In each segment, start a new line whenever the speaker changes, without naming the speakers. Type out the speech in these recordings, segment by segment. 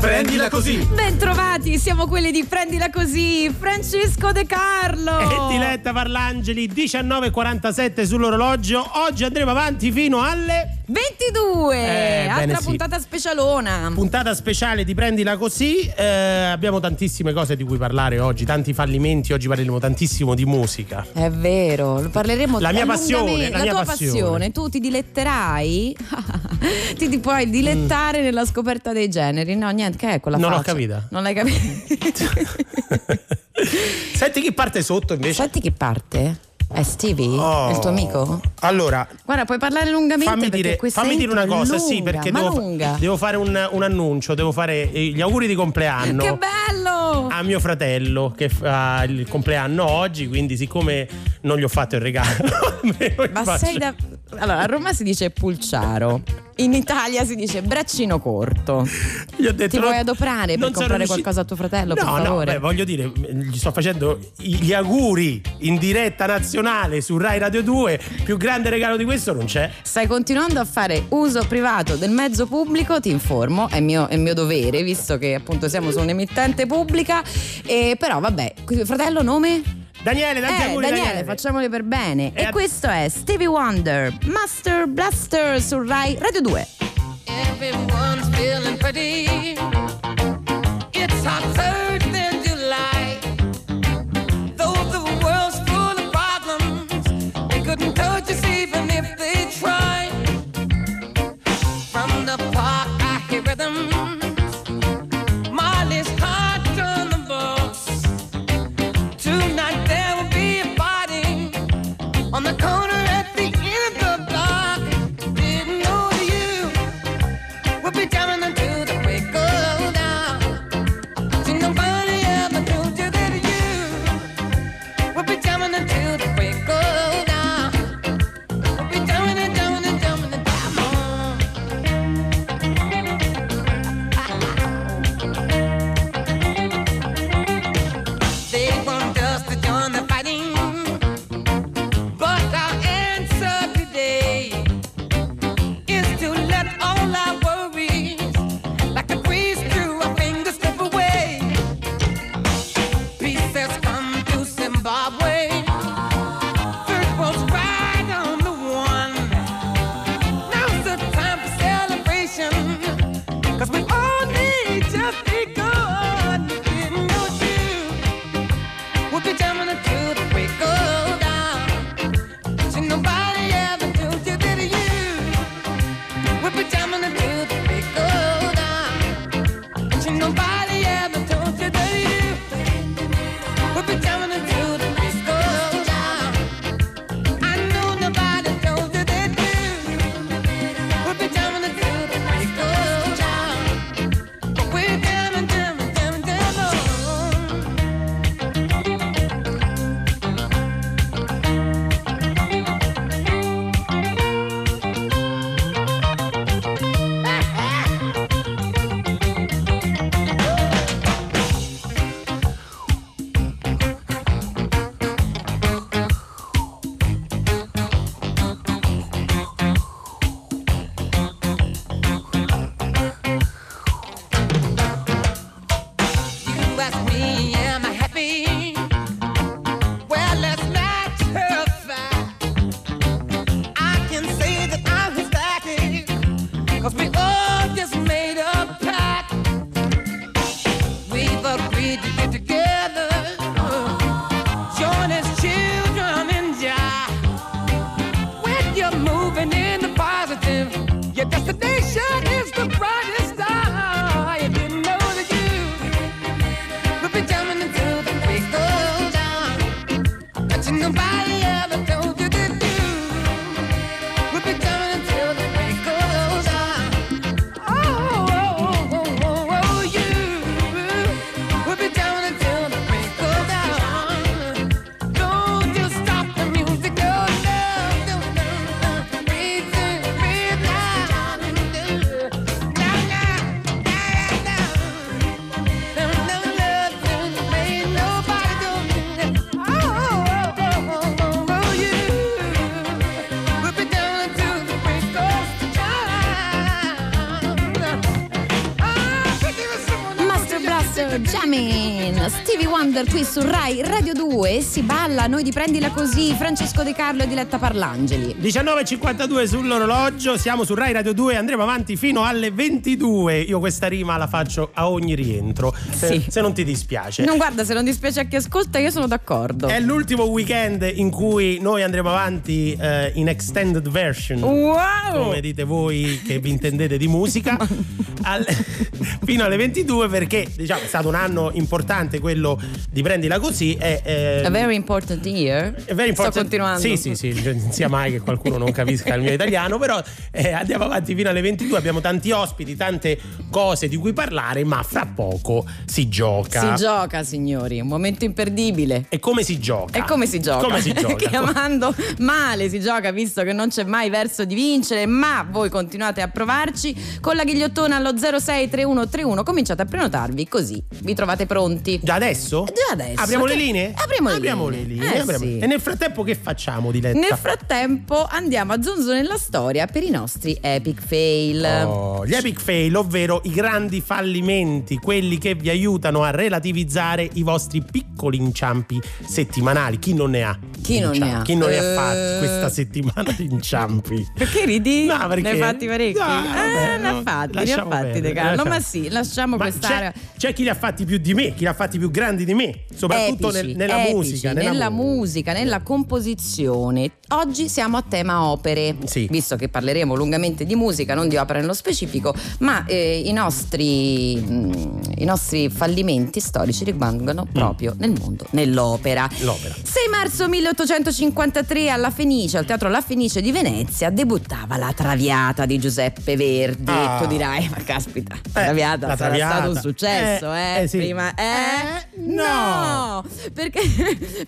Prendila così!
Bentrovati, siamo quelli di Prendila Così, Francesco De Carlo!
E Diletta Parlangeli, 19.47 sull'orologio. Oggi andremo avanti fino alle
22!
Eh,
Altra
bene, sì.
puntata specialona.
puntata speciale di Prendila Così. Eh, abbiamo tantissime cose di cui parlare oggi, tanti fallimenti. Oggi parleremo tantissimo di musica.
È vero, parleremo
La mia passione, la
la
mia
tua
passione.
Tu ti diletterai? ti, ti puoi dilettare nella scoperta dei generi? No, niente, che è quella
Non ho
faccia?
capito.
Non l'hai capito?
Senti chi parte sotto invece.
Senti chi parte? È Stevie?
Oh.
È il tuo amico?
Allora,
Guarda, puoi parlare lungamente
fammi
perché
dire, fammi dire una cosa, sì,
lunga,
perché
ma
devo, devo fare un, un annuncio, devo fare eh, gli auguri di compleanno.
Che bello!
a mio fratello che fa il compleanno oggi, quindi siccome non gli ho fatto il regalo,
Ma sei da. Allora, a Roma si dice pulciaro, in Italia si dice braccino corto.
Gli ho detto,
Ti
no,
vuoi adoprare per comprare
riuscito-
qualcosa a tuo fratello,
No,
per
no, beh, voglio dire, gli sto facendo gli auguri in diretta nazionale su Rai Radio 2. Più grande regalo di questo non c'è.
Stai continuando a fare uso privato del mezzo pubblico, ti informo, è mio, è mio dovere, visto che appunto siamo su un'emittente pubblica. E però vabbè, fratello nome?
Daniele, tanti
Eh,
auguri
Daniele,
Daniele.
facciamoli per bene.
E
E
a-
questo è Stevie Wonder, Master Blaster su Rai Radio 2.
Everyone's feeling pretty. It's hotter That's me,
am Wonder qui su Rai Radio 2 si balla, noi di prendila così, Francesco De Carlo e Diletta Parlangeli.
19.52 sull'orologio, siamo su Rai Radio 2, andremo avanti fino alle 22. Io questa rima la faccio a ogni rientro, se,
Sì.
se non ti dispiace.
Non guarda, se non dispiace a chi ascolta, io sono d'accordo.
È l'ultimo weekend in cui noi andremo avanti eh, in extended version.
Wow!
Come dite voi che vi intendete di musica, al- fino alle 22 perché diciamo, è stato un anno importante quello di prendila così. È, eh,
A very important year.
è very important-
Sto continuando.
Sì, sì, sì, non sia mai che qualcuno non capisca il mio italiano, però eh, andiamo avanti fino alle 22, abbiamo tanti ospiti, tante cose di cui parlare, ma fra poco si gioca.
Si gioca, signori, un momento imperdibile.
e come si gioca?
E come si gioca?
Come si gioca?
Chiamando male si gioca visto che non c'è mai verso di vincere, ma voi continuate a provarci con la ghigliottona allo 063131. Cominciate a prenotarvi così vi trovate pronti.
Già adesso?
Già adesso.
Apriamo le linee?
Apriamo le
Apriamo
linee.
le linee,
Eh,
apriamo-
sì.
E nel frattempo che facciamo, Diletta?
Nel frattempo andiamo a zonzo nella storia per i nostri epic fail.
Oh, gli epic fail, ovvero i grandi fallimenti, quelli che vi aiutano a relativizzare i vostri piccoli inciampi settimanali. Chi non ne ha?
Chi non ne
Inciampi?
ha?
Chi non ne ha
Eh.
fatti questa settimana di inciampi?
Perché ridi?
No, perché-
Ne hai fatti parecchi?
No, vabbè,
eh, ne ha fatti, ne ha fatti De Carlo. Ma sì, lasciamo
Ma
quest'area.
c'è, c'è chi li ha fatti più di me, chi li ha fatti più grandi di me, soprattutto
Epici,
nel- nella
epici,
musica.
nella,
mu-
musica, nella composizione. Oggi siamo a tema opere,
Sì.
visto che parleremo lungamente di musica, non di opera nello specifico, ma eh, i, nostri, mm, i nostri fallimenti storici rimangono proprio nel mondo, nell'opera.
Mm. L'opera.
6 marzo 1853 alla Fenice, al Teatro La Fenice di Venezia, debuttava La Traviata di Giuseppe Verdi.
Ah.
Tu dirai, ma caspita, La
Eh,
Traviata
La
sarà
Traviata.
stato un successo,
Eh,
eh?
eh, sì.
Prima, eh?
Eh, no.
no! Perché,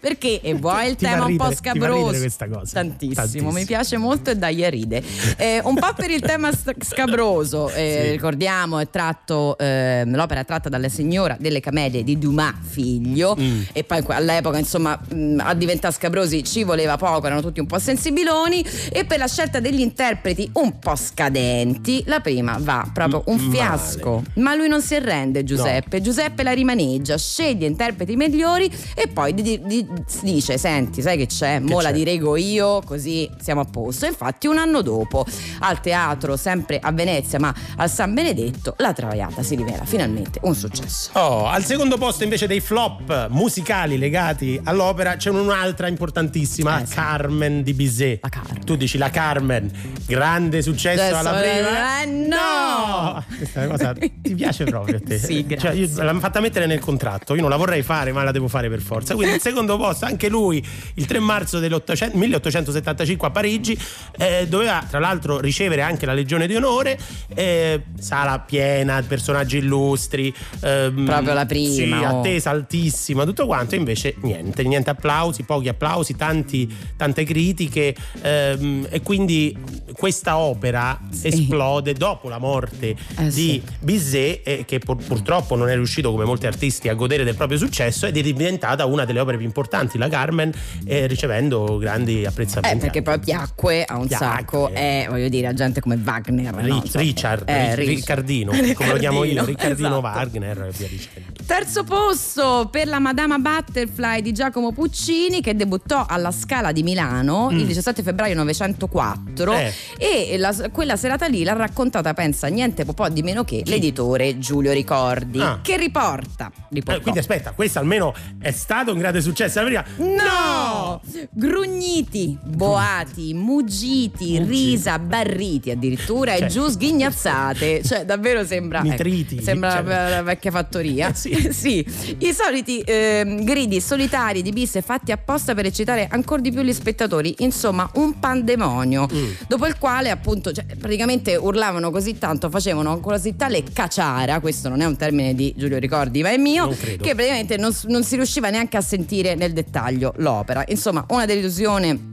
perché e vuoi il
Ti
tema un po'
ridere- ti fa
scabroso?
ridere questa cosa.
Tantissimo,
Tantissimo.
mi piace molto e dai ride. Eh, un po' per il tema scabroso, eh,
Sì.
ricordiamo, è tratto, ehm, l'opera è tratta dalla signora delle Camedie di Dumas figlio
Mm.
e poi all'epoca insomma mh, a diventare scabrosi ci voleva poco, erano tutti un po' sensibiloni e per la scelta degli interpreti un po' scadenti, la prima va proprio un fiasco, ma lui non si arrende Giuseppe, Giuseppe la rimaneggia, sceglie interpreti migliori e poi di- di- dice senti sai che c'è, mo la
c'è?
dirego io così siamo a posto. Infatti un anno dopo al teatro sempre a Venezia ma al San Benedetto la Traviata si rivela finalmente un successo.
Oh, al secondo posto invece dei flop musicali legati all'opera c'è un'altra importantissima,
Eh, sì.
Carmen di Bizet.
La Carmen.
Tu dici la Carmen, grande successo
Adesso,
alla prima.
eh, no!
Questa cosa ti piace proprio a te?
Sì, grazie.
Cioè, io l'hanno fatta mettere nel contratto, io non la vorrei fare, ma la devo fare per forza. Quindi il secondo posto, anche lui, il 3 marzo del 1875 a Parigi, eh, doveva tra l'altro ricevere anche la Legione di Onore, eh, sala piena, personaggi illustri, ehm,
Proprio la prima,
Sì,
oh.
attesa altissima, tutto quanto, invece niente, niente applausi, pochi applausi, tanti, tante critiche ehm, e quindi questa opera esplode dopo la morte
Eh,
di
sì.
Bizet eh, che pur- purtroppo non è riuscito come molti artisti a godere del proprio successo ed è diventata una delle opere più importanti, la Carmen, eh, ricevendo grandi
Eh,
apprezzamenti.
perché poi piacque a un
Piacque.
sacco e voglio dire a gente come Wagner. no?
Ri-
Insomma,
Richard,
eh,
Ri-
Rich-
Riccardino, come lo chiamo io, Riccardino
esatto.
Wagner e via dicendo.
Terzo posto per la Madama Butterfly di Giacomo Puccini che debuttò alla Scala di Milano il 17 febbraio 904
Mm. Eh.
e la- quella serata lì l'ha raccontata pensa niente po' di meno che l'editore Giulio Ricordi
Ah.
che riporta.
Eh, quindi aspetta, questo almeno è stato un grande successo. La prima-
No! Grugniti, boati, muggiti,
Muggiti.
risa, barriti addirittura
Cioè.
e giù sghignazzate. Cioè, davvero sembra. ecco,
Nitriti,
sembra
cioè.
la, la vecchia fattoria.
Eh, sì.
Sì. I soliti ehm, gridi solitari di bisse fatti apposta per eccitare ancora di più gli spettatori. Insomma, un pandemonio.
Mm.
Dopo il quale, appunto, cioè, praticamente urlavano così tanto, facevano così tale caciara. Questo non è un termine di Giulio Ricordi, ma è mio. Che praticamente non, non si riusciva neanche a sentire nel dettaglio l'opera. Insomma, una delusione.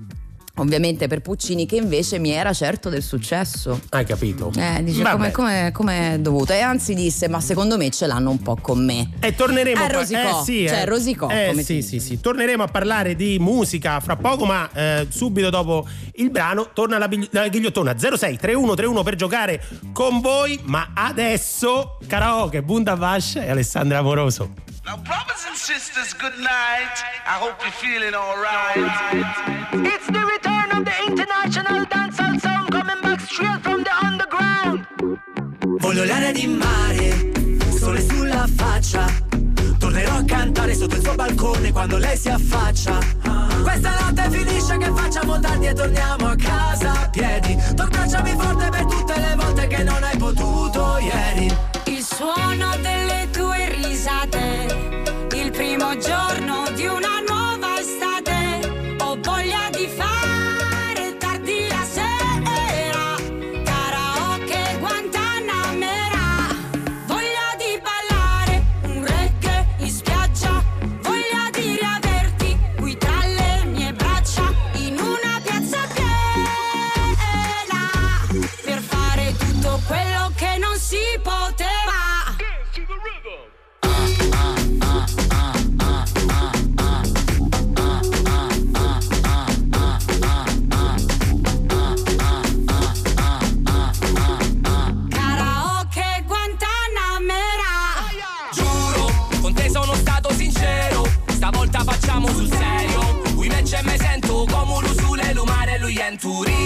Ovviamente per Puccini che invece mi era certo del successo.
Hai capito?
Eh, dice come, come, come è dovuto. E anzi disse, ma secondo me ce l'hanno un po' con me.
E torneremo
Ah,
a par-
rosicò.
eh, sì,
Cioè,
eh.
rosicò,
Eh,
come
sì, sì, sì. Torneremo a parlare di musica fra poco, ma eh, subito dopo il brano torna la, bigli- la ghigliottona 06 3131 per giocare con voi. Ma adesso karaoke, Bunda Bash e Alessandra Amoroso.
Now, brothers and sisters, good night. I hope you're feeling alright.
It's the return of the international dancehall sound coming back straight from the underground.
Voglio l'aria di mare, sole sulla faccia. Tornerò a cantare sotto il suo balcone quando lei si affaccia. Questa notte finisce che facciamo tardi e torniamo a casa a piedi. Tu abbracciami forte per tutte le volte che non hai potuto ieri.
Il suono delle tue risate, primo giorno di una
avventurieri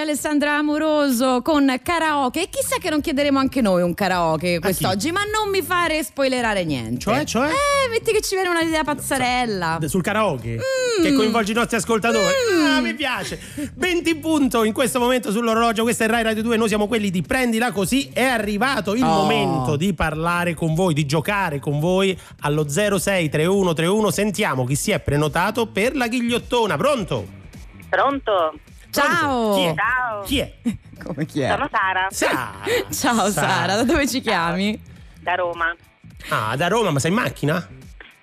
Bundabash Alessandra Amoroso con karaoke e chissà che non chiederemo anche noi un karaoke quest'oggi ma non mi fare spoilerare niente
Cioè, cioè?
eh metti che ci viene un'idea pazzarella
Sul karaoke
Mm.
che coinvolge i nostri ascoltatori. Ah, mi piace. 20 punto in questo momento sull'orologio. Questa è Rai Radio 2. Noi siamo quelli di Prendila così. È arrivato il
Oh.
momento di parlare con voi, di giocare con voi allo 063131. Sentiamo chi si è prenotato per la ghigliottona. Pronto?
Pronto?
Ciao
Chi è?
Ciao.
Chi è?
come chi è?
Sono Sara,
Sara.
ciao Sara da dove ci chiami?
da Roma.
Ah, da Roma, ma sei in macchina?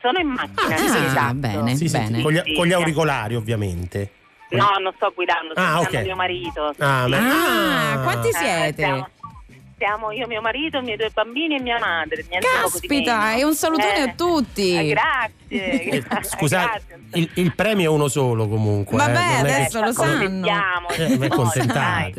Sono in macchina.
Ah,
sì, esatto.
bene.
Sì, sì,
bene.
con, gli, con gli auricolari, ovviamente.
No, non sto guidando, sto
Ah,
guidando
ok.
mio marito.
Ah, ma-
ah,
ah.
quanti
Eh,
siete?
Siamo, siamo io, mio marito, i miei due bambini e mia madre. Di
Caspita, e un salutone
Eh,
a tutti.
eh, grazie.
Eh,
grazie.
Scusate, il, il premio è uno solo comunque.
Vabbè,
eh,
adesso lo sanno.
Vediamo.
Eh.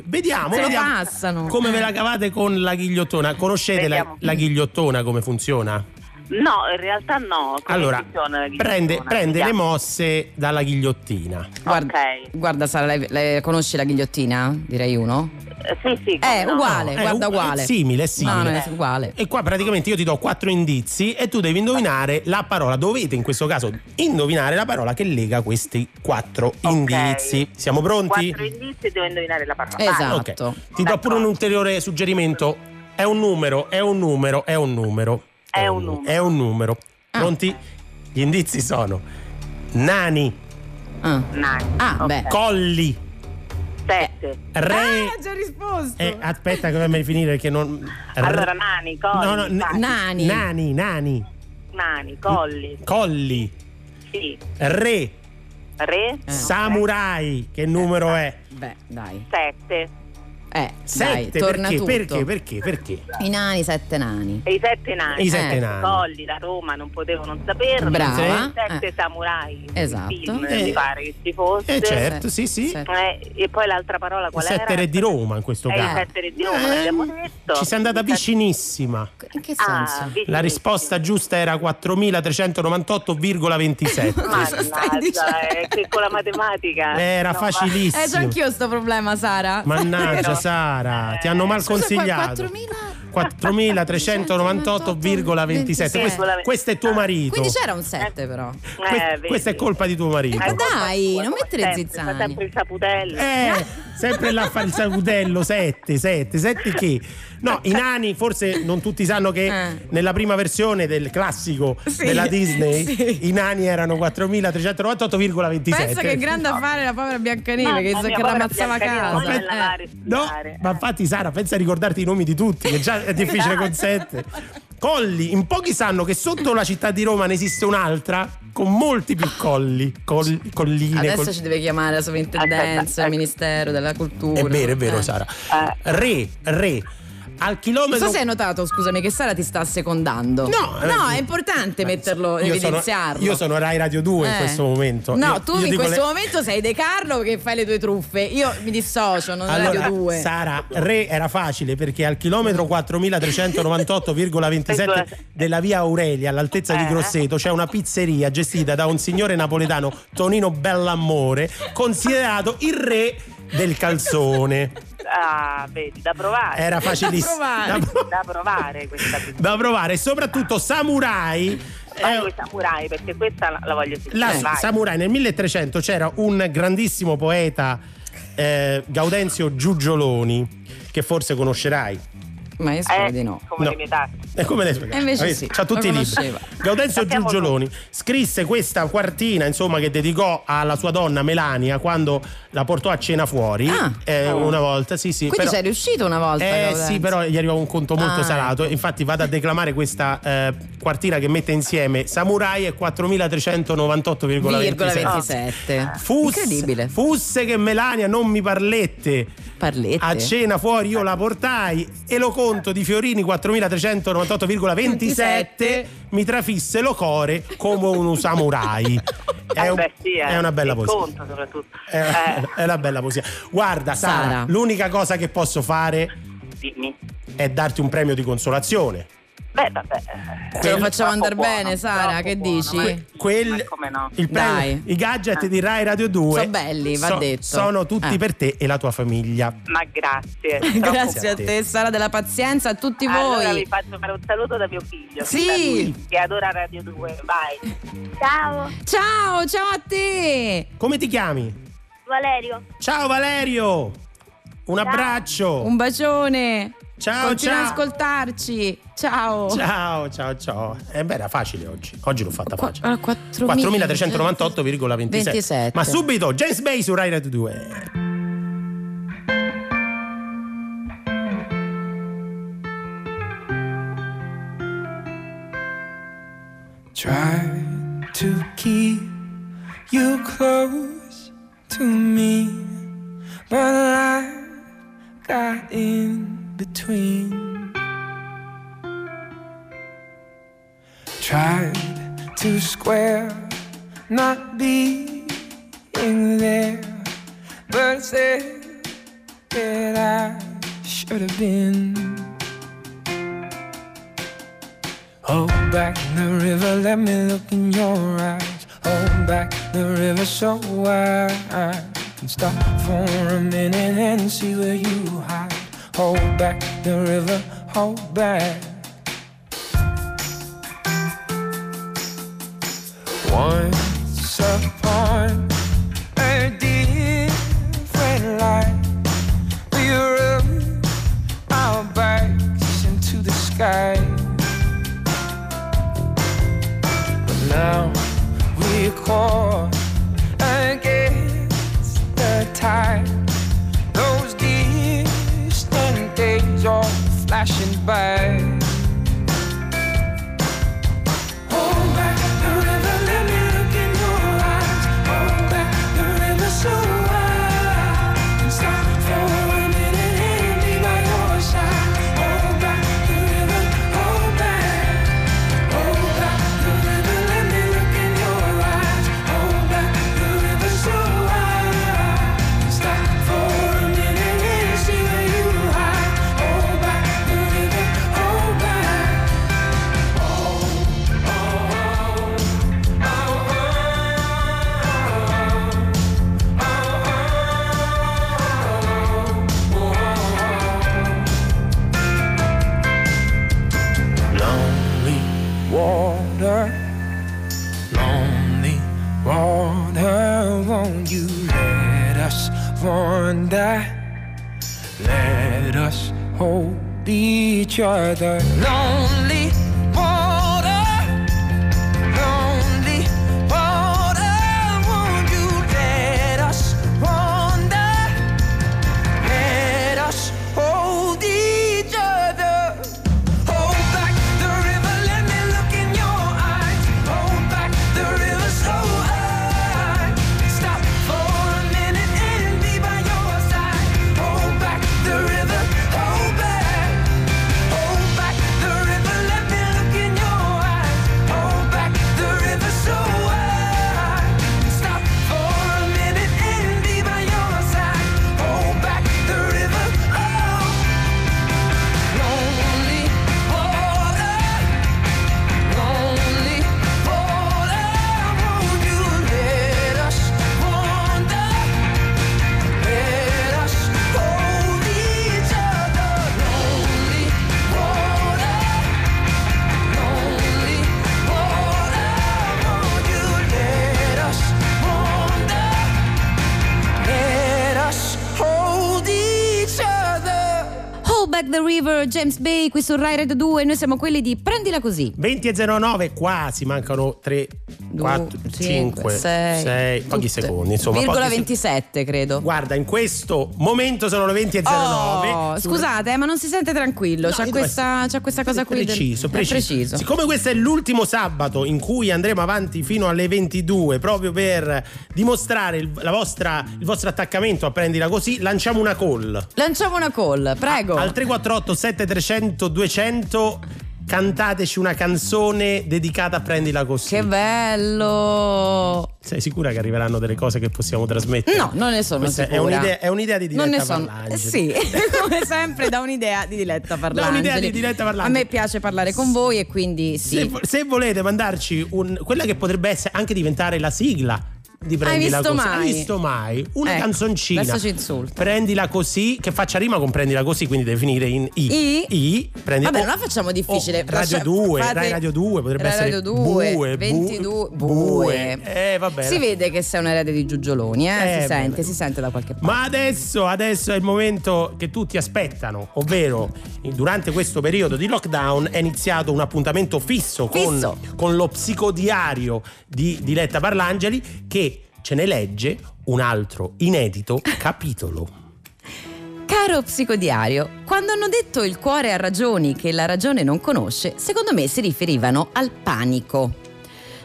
Vediamo,
Se
vediamo
passano.
come ve la cavate con la ghigliottona. Conoscete la, la ghigliottona come funziona?
No, in realtà no. Come
allora,
funziona la
prende, prende le mosse dalla ghigliottina.
Guarda,
Ok.
guarda Sara, lei, lei conosci la ghigliottina? Direi uno.
Sì, sì.
Eh,
no.
uguale,
Eh,
guarda uguale.
è simile, è simile.
No, è uguale.
E qua praticamente io ti do quattro indizi e tu devi indovinare la parola. Dovete in questo caso indovinare la parola che lega questi quattro
Ok.
indizi. Siamo pronti?
Quattro indizi e devo indovinare la parola.
Esatto.
Ok. Ti do pure un ulteriore suggerimento. È un numero, è un numero, è un numero.
È un numero.
È un numero.
Ah.
Pronti? Gli indizi sono nani,
Ah,
Nine.
Ah,
Ok.
beh.
colli,
Sette.
re.
Ah, già risposto.
Eh, aspetta che fammi finire perché non.
Allora, nani, colli,
No, no, n-.
Nani.
Nani, nani,
nani, colli,
colli,
sì.
re,
Re,
Eh.
samurai. Che numero è?
Beh, dai.
sette.
Eh,
Sette,
dai, torna
perché?
tutto.
Perché? Perché? Perché?
I nani, sette nani.
E i sette nani.
E i sette
Eh,
nani.
Colli da Roma non potevo non saperlo.
Brava.
Sette
Eh.
samurai.
Esatto.
Film,
Eh.
mi pare che ci fosse.
Eh certo, sì, sì.
Sette.
Eh, e poi l'altra parola qual
Sette
era?
re di Roma in questo
Eh,
caso.
sette re di Roma,
Eh,
l'abbiamo detto.
Ci sei andata
sette-
vicinissima.
In che
Ah,
senso?
La
vicinissimo.
risposta giusta era 4398,27.
Cosa stai
Mannaggia, eh, che con la matematica.
Era
non va-
Eh, c'ho
facilissimo.
anch'io sto problema, Sara.
Mannaggia
No.
Sara, ti hanno mal consigliato.
4.000?
4398,27. Questo, questo è tuo marito.
Quindi c'era un 7 però.
Eh,
questa è colpa di tuo marito.
Eh, dai, non mettere zizzani.
Fa sempre il saputello.
Eh, sempre là a fare il sacutello 7, 7, 7 che? No, i nani forse non tutti sanno che
Eh.
nella prima versione del classico
Sì,
della Disney
sì.
i nani erano 4398,27.
Pensa che grande affare la povera Biancaneve che,
Mamma
che
mia, povera
rammazzava a casa. Eh.
lavare
No, ma infatti Sara, pensa a ricordarti i nomi di tutti, che già è difficile con 7. Colli, in pochi sanno che sotto la città di Roma ne esiste un'altra con molti più colli, col- colline.
Adesso
col-
ci deve chiamare la sovrintendenza, il Ministero della Cultura.
È vero, è vero,
Eh.
Sara.
Eh.
Re, re. Al
Non
chilometro
so se hai notato, scusami, che Sara ti sta secondando.
No,
no,
eh,
è importante metterlo,
io
evidenziarlo.
Sono, io sono Rai Radio 2 in
Eh.
questo momento.
No,
Io-
tu
io
in questo
le-
momento sei De Carlo che fai le tue truffe. Io mi dissocio, non
Allora,
Radio 2.
Sara, Re era facile perché al chilometro 4398,27 della via Aurelia all'altezza di
Eh.
Grosseto c'è una pizzeria gestita da un signore napoletano, Tonino Bellamore, considerato il re del calzone.
Ah, vedi, da provare.
Era facilissimo.
provare.
Da,
Da provare questa
da provare. E soprattutto Samurai.
Vai i samurai perché questa la, la voglio sentire.
La. Samurai nel 1300 c'era un grandissimo poeta eh, Gaudenzio Giugioloni che forse conoscerai.
Ma io spero
Eh,
di no.
come
No.
le mie tasche.
È come le sue
E invece
Hai
sì?
C'ha tutti i libri. Gaudenzio Giugioloni scrisse questa quartina, insomma, che dedicò alla sua donna Melania quando la portò a cena fuori
Ah.
eh, una volta. Sì, sì.
Quindi
però-
sei riuscito una volta.
eh
Gaudenzo.
sì, però gli arriva un conto molto
Ah,
salato. Infatti, vado a declamare questa eh, quartina che mette insieme Samurai e 4398,27.
27.
Fusse,
Incredibile.
fusse che Melania non mi parlette.
Parlette.
A cena fuori io la portai e lo conto di Fiorini 4398,27 mi trafisse lo core come un samurai. È,
Eh
un-
beh, sì, eh.
è una bella poesia.
conto soprattutto.
È,
Eh,
è una bella poesia. Guarda, Sara,
Sara.
l'unica cosa che posso fare
dimmi.
è darti un premio di consolazione.
Beh, vabbè.
Ce lo facciamo andare bene, Sara, che
buono,
dici?
ma-
Quel-
Ma come no?
il
Dai.
I gadget di Rai Radio 2
Sono belli, va
so-
detto.
sono tutti
Eh.
per te e la tua famiglia.
Ma grazie.
Grazie a
te.
te, Sara della pazienza, a tutti
Allora vi
voi.
faccio fare un saluto da mio figlio.
Sì.
Che adora Radio 2. Vai.
Ciao,
Ciao, ciao a te.
Come ti chiami?
Valerio.
Ciao Valerio! Un abbraccio!
Un bacione.
Ciao,
Continua
ciao.
ad ascoltarci. Ciao.
Ciao, ciao, ciao. Eh beh, era facile oggi. Oggi l'ho fatta facile.
ah, 4.000.
4398,27.
27.
Ma subito, James Bay su Rai Radio 2.
Try to keep you close to me, but life got in between. Tried to square not being there, but said that I should have been. Hold back the river, let me look in your eyes. Hold back the river so I can stop for a minute and see where you hide. Hold back the river, hold back. Once upon a different life, we rubbed our backs into the sky. But now we're caught against the tide. Flashing by.
James Bay qui su Rai Radio 2. Noi siamo quelli di Prendila così.
20 e 09 quasi mancano 3 4 5 6 pochi secondi insomma
Virgola
pochi se-
27 credo.
Guarda, in questo momento sono le 20 e 09.
Oh, scusate, eh, ma non si sente tranquillo.
No, io
questa, c'ha questa cosa qui. del-
Preciso,
è
preciso.
preciso.
Siccome questo è l'ultimo sabato in cui andremo avanti fino alle 22, proprio per dimostrare il, la vostra- il vostro attaccamento a prendila così, lanciamo una call.
Lanciamo una call, prego.
Al 348 7300 200 cantateci una canzone dedicata a prendila così.
Che bello!
Sei sicura che arriveranno delle cose che possiamo trasmettere?
No, non ne sono
Questa è
sicura.
un'idea, è un'idea di
Non
diretta
ne sono.
Parlangeli.
Sì, come sempre da un'idea di Diletta Parlangeli.
un'idea di Diletta Parlangeli.
A me piace parlare con voi e quindi sì.
Se, se volete mandarci un, quella che potrebbe essere anche diventare la sigla di prendila così.
mai?
Hai visto mai? Una
Ecco,
canzoncina.
adesso ci insulta.
Prendila così, che faccia rima con prendila così, quindi deve finire in I.
I?
prendi-
Vabbè,
oh,
non la facciamo difficile.
oh, Radio
Lascia-
2,
fate-
Rai Radio 2, potrebbe
Rai
essere
Radio 2,
Bue,
22,
Bu-
Bue.
Eh, vabbè.
Si vede che sei un erede di Giugioloni, eh?
Eh,
si sente,
vabbè.
si sente da qualche parte.
Ma adesso, adesso è il momento che tutti aspettano, ovvero durante questo periodo di lockdown è iniziato un appuntamento fisso, con-
Fisso.
Con, lo psicodiario di Diletta Parlangeli che ce ne legge un altro inedito capitolo.
Caro psicodiario, quando hanno detto il cuore ha ragioni che la ragione non conosce, secondo me si riferivano al panico.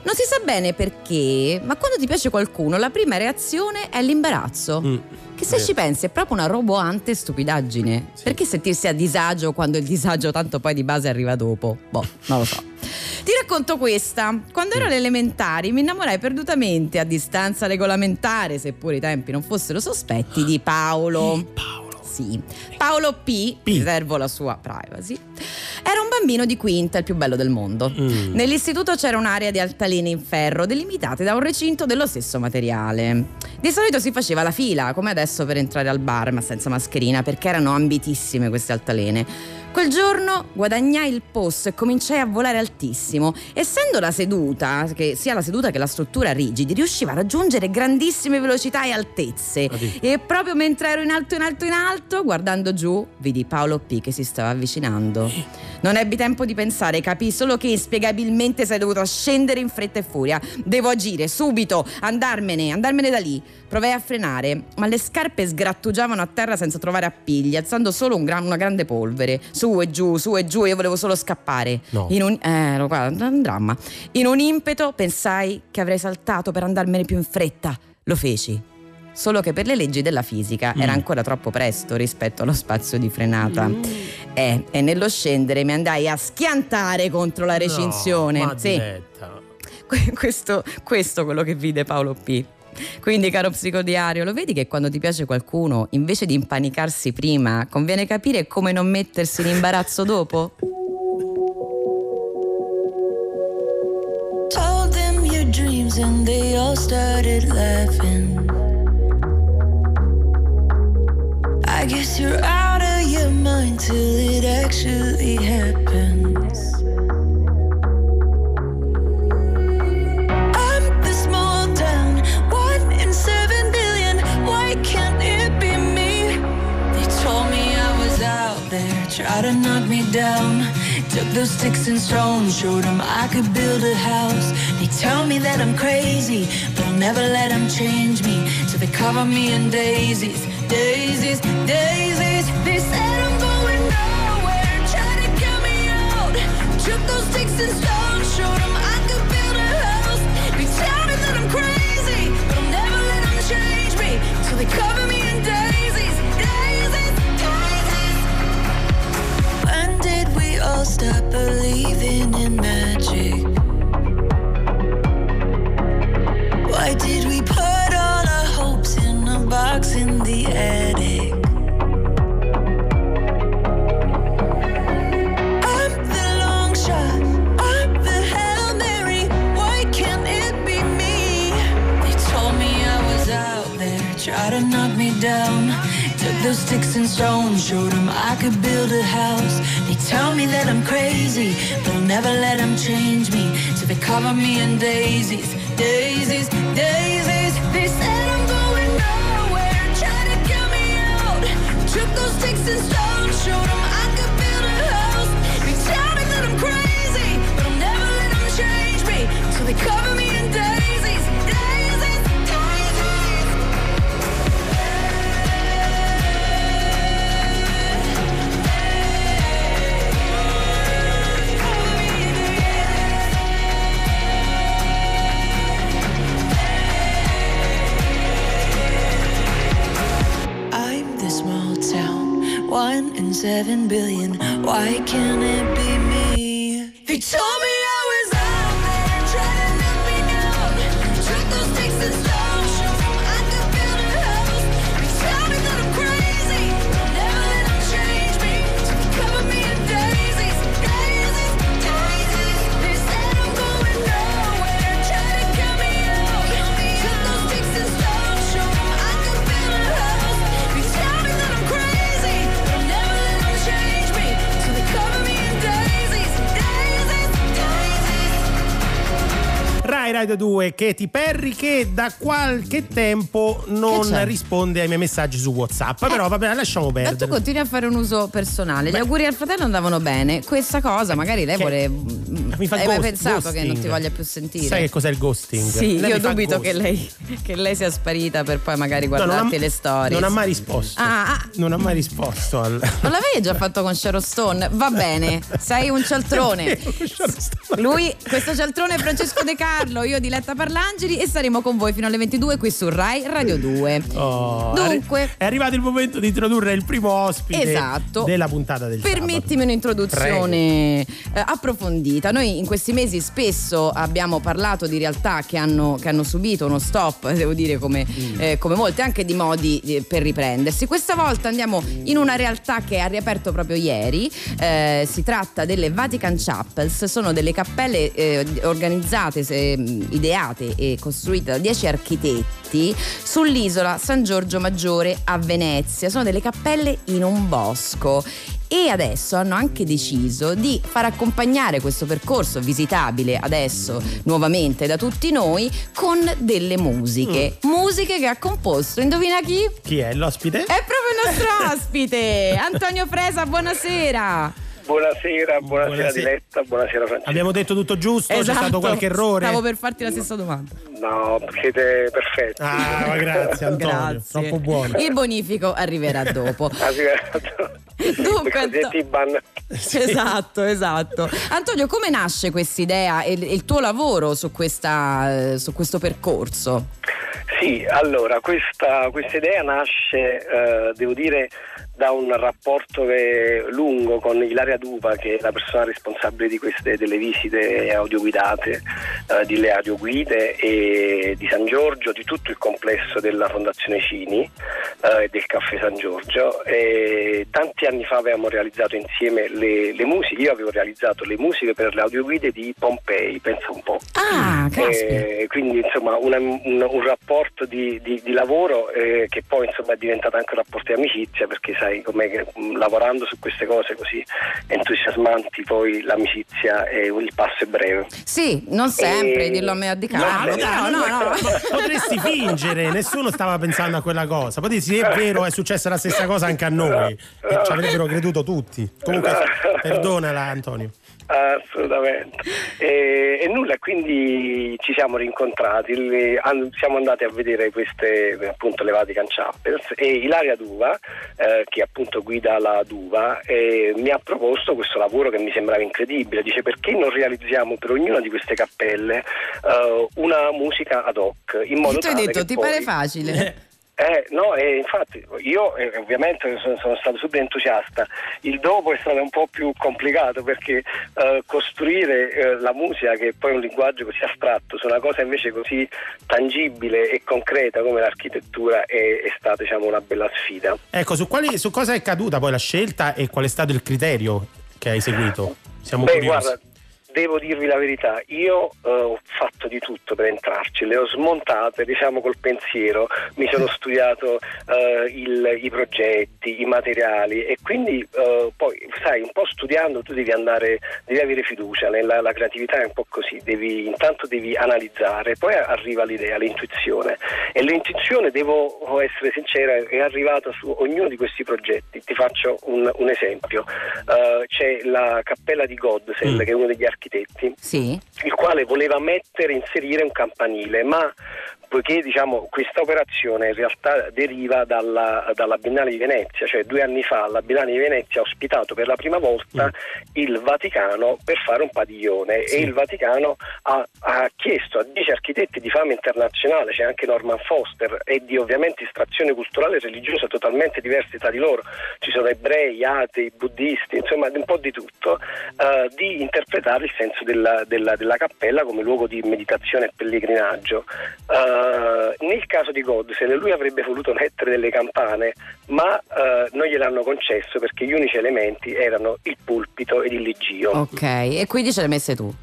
Non si sa bene perché, ma quando ti piace qualcuno la prima reazione è l'imbarazzo.
Mm,
Che se
vero.
ci pensi è proprio una roboante stupidaggine. Perché sentirsi a disagio quando il disagio tanto poi di base arriva dopo? Boh, non lo so. Ti racconto questa. Quando ero alle elementari mi innamorai perdutamente a distanza regolamentare, seppure i tempi non fossero sospetti, di Paolo.
Paolo.
Sì. Paolo P,
P.
riservo la sua privacy, era bambino di quinta, il più bello del mondo.
Mm.
Nell'istituto c'era un'area di altalene in ferro delimitate da un recinto dello stesso materiale. Di solito si faceva la fila, come adesso per entrare al bar, ma senza mascherina, perché erano ambitissime queste altalene. Quel giorno guadagnai il posto e cominciai a volare altissimo. Essendo la seduta, che sia la seduta che la struttura rigidi, riusciva a raggiungere grandissime velocità e altezze.
Adì.
E proprio mentre ero in alto, in alto, in alto, guardando giù, vidi Paolo P che si stava avvicinando. Non ebbi tempo di pensare, capii solo che inspiegabilmente sei dovuto scendere in fretta e furia. Devo agire, subito, andarmene, andarmene da lì. Provai a frenare, ma le scarpe sgrattugiavano a terra senza trovare appigli, alzando solo un gran- una grande polvere. Su e giù, su e giù, io volevo solo scappare.
No.
In un, eh, lo guarda, un dramma. In un impeto pensai che avrei saltato per andarmene più in fretta. Lo feci. Solo che per le leggi della fisica era
Mm.
ancora troppo presto rispetto allo spazio di frenata. Eh, e nello scendere mi andai a schiantare contro la recinzione.
No,
sì, questo, questo è quello che vide Paolo P. Quindi, caro psicodiario, lo vedi che quando ti piace qualcuno, invece di impanicarsi prima, conviene capire come non mettersi in imbarazzo dopo?
And they all started laughing. I guess you're out of your mind till it actually happens.
Try to knock me down. Took those sticks and stones, showed them I could build a house. They tell me that I'm crazy, but I'll never let them change me. So they cover me in daisies, daisies, daisies. They said I'm going nowhere, try to get me out. Took those sticks and stones, showed them I could build a house. They tell me that I'm crazy, but I'll never let them change me. So they cover all stop believing in magic? Why did we put all our hopes in a box in the attic? I'm the long shot. I'm the Hail Mary. Why can't it be me? They told me I was out there, try to knock me down. Those sticks and stones, showed them I could build a house. They tell me that I'm crazy, but I'll never let them change me. So they cover me in daisies, daisies, daisies. They said I'm going nowhere, try to get me out. Took those sticks and stones, showed them I could build a house. They tell me that I'm crazy, but I'll never let them change me. So they cover me one in seven billion. Why can't it be me? They told me
Radio 2 Katy Perry che da qualche tempo non risponde ai miei messaggi su WhatsApp. Però vabbè, lasciamo
Ma tu
perdere.
continui a fare un uso personale. Gli auguri al fratello andavano bene. Questa cosa, magari lei
Che-
vuole.
Mi fa
Hai mai
ghost-
pensato che non
ghosting.
ti voglia più sentire?
Sai che cos'è il ghosting?
Sì,
Lei
io dubito che
ghosting.
lei, che lei sia sparita per poi magari
No, non ha-
guardarti le storie.
Non ha mai risposto.
Ah, ah.
Non ha mai risposto al.
Non l'avevi già fatto con Sharon Stone? Va bene, sei un cialtrone. Lui, questo cialtrone è Francesco De Carlo, io Diletta Parlangeli e saremo con voi fino alle 22 qui su Rai Radio 2.
Oh,
Dunque-
è arrivato il momento di introdurre il primo ospite
Esatto.
della puntata del
Permettimi un'introduzione eh, approfondita. Noi in questi mesi spesso abbiamo parlato di realtà che hanno, che hanno subito uno stop, devo dire come,
Mm.
eh, come molte, anche di modi eh, per riprendersi. Questa volta andiamo in una realtà che ha riaperto proprio ieri. Eh, si tratta delle Vatican Chapels, sono delle cappelle eh, organizzate, se- ideate e costruite da 10 architetti sull'isola San Giorgio Maggiore a Venezia. Sono delle cappelle in un bosco e adesso hanno anche deciso di far accompagnare questo percorso visitabile adesso nuovamente da tutti noi con delle musiche. Musiche che ha composto, indovina chi?
Chi è l'ospite?
È proprio il nostro ospite, Antonio Fresa, buonasera.
Buonasera, buonasera
Buonasera.
Diletta, buonasera Francesco.
Abbiamo detto tutto giusto? C'è
Esatto,
stato qualche errore?
Stavo per farti la stessa domanda.
No, siete perfetti.
Ah, ma grazie Antonio,
Grazie.
troppo buono.
Il bonifico arriverà dopo.
Arrivato.
Dunque,
I cosiddetti
Anto-. Esatto, esatto. Antonio, come nasce questa idea e il, il tuo lavoro su, questa, eh, su questo percorso?
Sì, allora, questa, questa idea nasce, eh, devo dire, da un rapporto lungo con Ilaria Dupa, che è la persona responsabile di queste delle visite audioguidate, eh, di Le Audioguide e di San Giorgio, di tutto il complesso della Fondazione Cini eh, e del Caffè San Giorgio. E tanti anni fa avevamo realizzato insieme le, le musiche, io avevo realizzato le musiche per le audioguide di Pompei, pensa un po'.
Ah.
Eh, quindi insomma una- un, un rapporto rapporto di, di- di lavoro eh, che poi insomma è diventato anche un rapporto di amicizia perché sai com'è che mh, lavorando su queste cose così entusiasmanti poi l'amicizia e il passo è breve.
Sì, non sempre,
E-
dirlo a me a Di Carlo.
no,
No, no, no.
Potresti fingere, nessuno stava pensando a quella cosa. Poi dici, è vero, è successa la stessa cosa anche a noi. E ci avrebbero creduto tutti. Comunque, perdonala, Antonio.
Assolutamente. E, e nulla, quindi ci siamo rincontrati, le- an- siamo andati a vedere queste appunto le Vatican Chapels e Ilaria Duva, eh, che appunto guida la Duva, eh, mi ha proposto questo lavoro che mi sembrava incredibile. Dice perché non realizziamo per ognuna di queste cappelle eh, una musica ad hoc in modo
Tu hai
tale
detto,
che
ti
poi-
pare facile?
eh, no, e infatti io eh, ovviamente sono, sono stato subito entusiasta. Il dopo è stato un po' più complicato perché eh, costruire eh, la musica, che poi è un linguaggio così astratto, su una cosa invece così tangibile e concreta come l'architettura è, è stata diciamo, una bella sfida.
Ecco, su, quali- su cosa è caduta poi la scelta e qual è stato il criterio che hai seguito? Siamo
Beh,
curiosi.
guarda, devo dirvi la verità, io eh, ho fatto di tutto per entrarci, le ho smontate, diciamo col pensiero, mi sono studiato eh, il- i progetti, i materiali e quindi eh, poi, sai, un po' studiando tu devi andare, devi avere fiducia, nella, la creatività è un po' così, devi, intanto devi analizzare, poi arriva l'idea, l'intuizione. E l'intuizione, devo essere sincera, è arrivata su ognuno di questi progetti. Ti faccio un, un esempio, Eh, c'è la cappella di Godsell, che è uno degli architetti, il quale voleva mettere, inserire un campanile, ma poiché diciamo, questa operazione in realtà deriva dalla, dalla Biennale di Venezia, cioè due anni fa la Biennale di Venezia ha ospitato per la prima volta il Vaticano per fare un padiglione e il Vaticano ha, ha chiesto a dieci architetti di fama internazionale, c'è anche Norman Foster e di ovviamente estrazione culturale e religiosa totalmente diversi tra di loro, ci sono ebrei, atei, buddisti, insomma un po' di tutto, eh, di interpretare il senso della, della- della cappella come luogo di meditazione e pellegrinaggio. Eh, nel caso di Godsell lui avrebbe voluto mettere delle campane, ma eh, non gliel'hanno concesso perché gli unici elementi erano il pulpito ed il leggio.
Ok, e quindi ce le hai messe tu.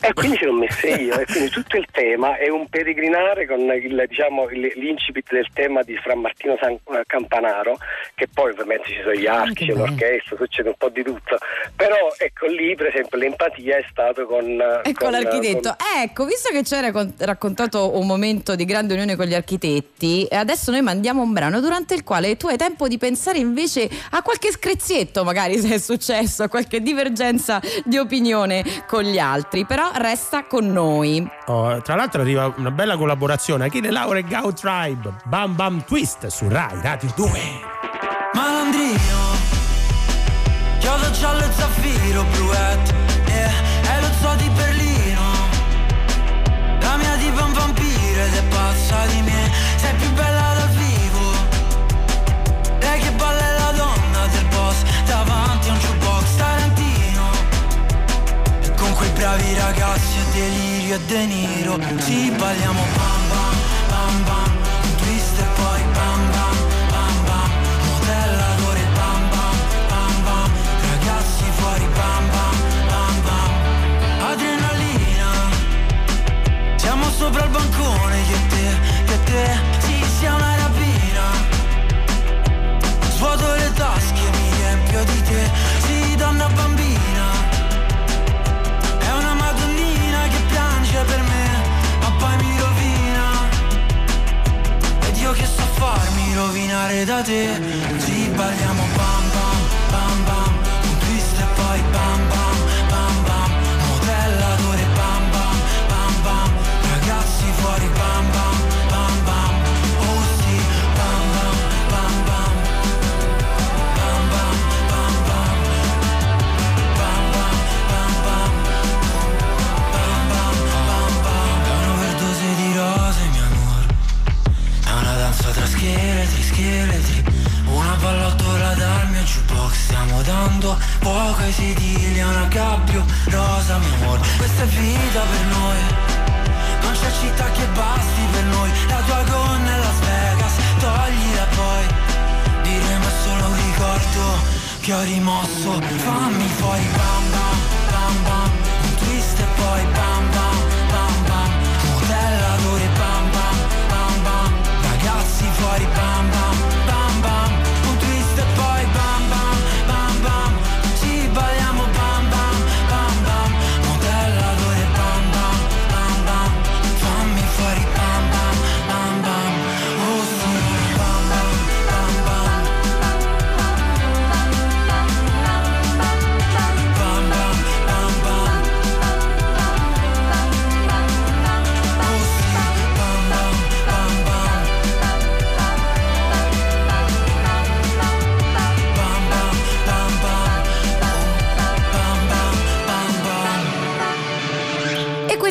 E quindi ce l'ho messa io, e quindi tutto il tema è un peregrinare con il, diciamo, l'incipit del tema di Fra Martino San- eh, Campanaro, che poi ovviamente ci sono gli archi, c'è l'orchestra, succede un po' di tutto. Però ecco lì per esempio l'empatia è stato con,
E con l'architetto.
con-
Ecco, visto che ci hai raccontato un momento di grande unione con gli architetti, eh, adesso noi mandiamo un brano durante il quale tu hai tempo di pensare invece a qualche screzietto, magari se è successo, a qualche divergenza di opinione con gli altri. Però resta con noi.
Oh, tra l'altro arriva una bella collaborazione. Achille Laura e Gao Tribe Bam Bam Twist su Rai Radio 2
bravi ragazzi e delirio e De Niro Ci balliamo bam bam bam bam. Un twist e poi bam bam bam bam. Modellatore bam bam bam bam. Ragazzi fuori bam bam bam bam. Adrenalina. Siamo sopra il bancone farmi rovinare da te Ci balliamo bam bam bam bam Un twist e poi bam bam bam bam Modellatore bam bam bam bam Ragazzi fuori bam bam bam bam Oh sì bam bam bam bam Bam bam bam bam Bam bam bam bam Bam bam bam bam È un'overdose di rose mio amor È una danza tra scheletri, scheletri Una pallottola dal mio jukebox. Stiamo dando fuoco ai sedili a una gabbio rosa mio amor. Questa è vita per noi Non c'è città che basti per noi. La tua gonna è Las Vegas Toglila poi. Diremo è solo un ricordo che ho rimosso. Fammi fuori bam bam bam bam. Un twist e poi bam bam bam bam. Modellatore bam bam bam bam. Fuori bam bam bam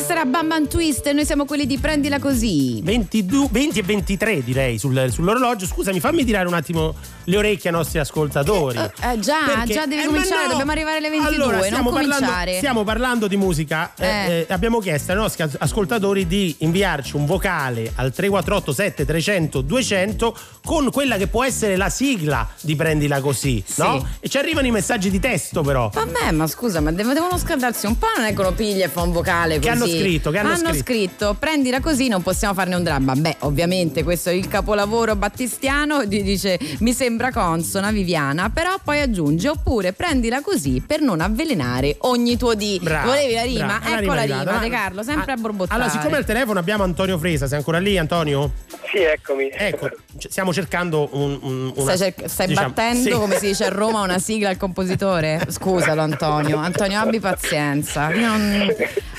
E
questa era Bam Bam Twist e noi siamo quelli di Prendila Così.
22 20 e 23 direi sul- sull'orologio. Scusami, fammi tirare un attimo le orecchie ai nostri ascoltatori.
Eh, già,
Perché-
già devi
eh,
cominciare,
no!
dobbiamo arrivare alle 22,
Allora,
non
stiamo parlando,
cominciare.
stiamo parlando di musica. eh,
Eh.
eh, abbiamo chiesto ai nostri as- ascoltatori di inviarci un vocale al 348 7300 200 con quella che può essere la sigla di Prendila Così, no? E ci arrivano i messaggi di testo però.
Vabbè, ma scusa, ma dev- devono scaldarsi un po', non è che uno piglia e fa un vocale così.
Che hanno scritto, che hanno scritto.
prendila così, non possiamo farne un dramma. Beh, ovviamente questo è il capolavoro battistiano, di- dice mi sembra consona Viviana, però poi aggiunge oppure prendila così per non avvelenare ogni tuo di.
Bravo,
Volevi la rima?
bravo,
ecco la rima, De Carlo, sempre a borbottare.
Allora, siccome al telefono abbiamo Antonio Fresa, sei ancora lì Antonio?
Sì, eccomi.
Ecco, stiamo cercando un, un- una...
Stai, cer- stai
diciamo-
battendo,
sì.
come si dice a Roma, una sigla al compositore? Scusalo Antonio, Antonio abbi pazienza. Non-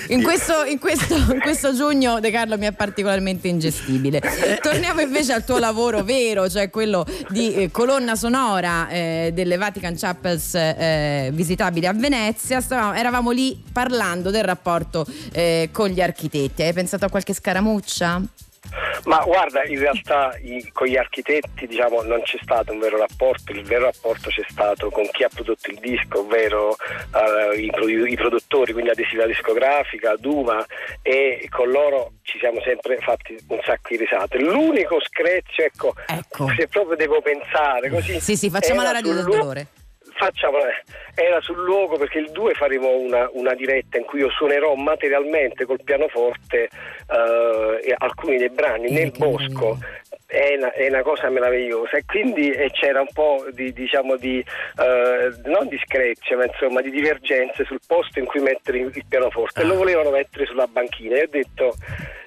In, questo, in questo- in questo giugno De Carlo mi è particolarmente ingestibile. Torniamo invece al tuo lavoro vero, cioè quello di eh, colonna sonora eh, delle Vatican Chapels eh, visitabili a Venezia. Stavamo- eravamo lì parlando del rapporto eh, con gli architetti. Hai pensato a qualche scaramuccia?
Ma guarda, in realtà i- con gli architetti diciamo, non c'è stato un vero rapporto, il vero rapporto c'è stato con chi ha prodotto il disco, ovvero eh, i, i produttori, quindi Adesiva Discografica, Duma e con loro ci siamo sempre fatti un sacco di risate. L'unico screzio, ecco, se proprio devo pensare così...
Sì, sì, facciamo la radio del dolore.
Facciamo, era sul luogo perché il 2 faremo una, una diretta in cui io suonerò materialmente col pianoforte eh, e alcuni dei brani nel bosco. È una, è una cosa meravigliosa. E quindi eh, c'era un po' di diciamo di eh, non di screcce ma insomma di divergenze sul posto in cui mettere il, pianoforte. E lo volevano mettere sulla banchina. E ho detto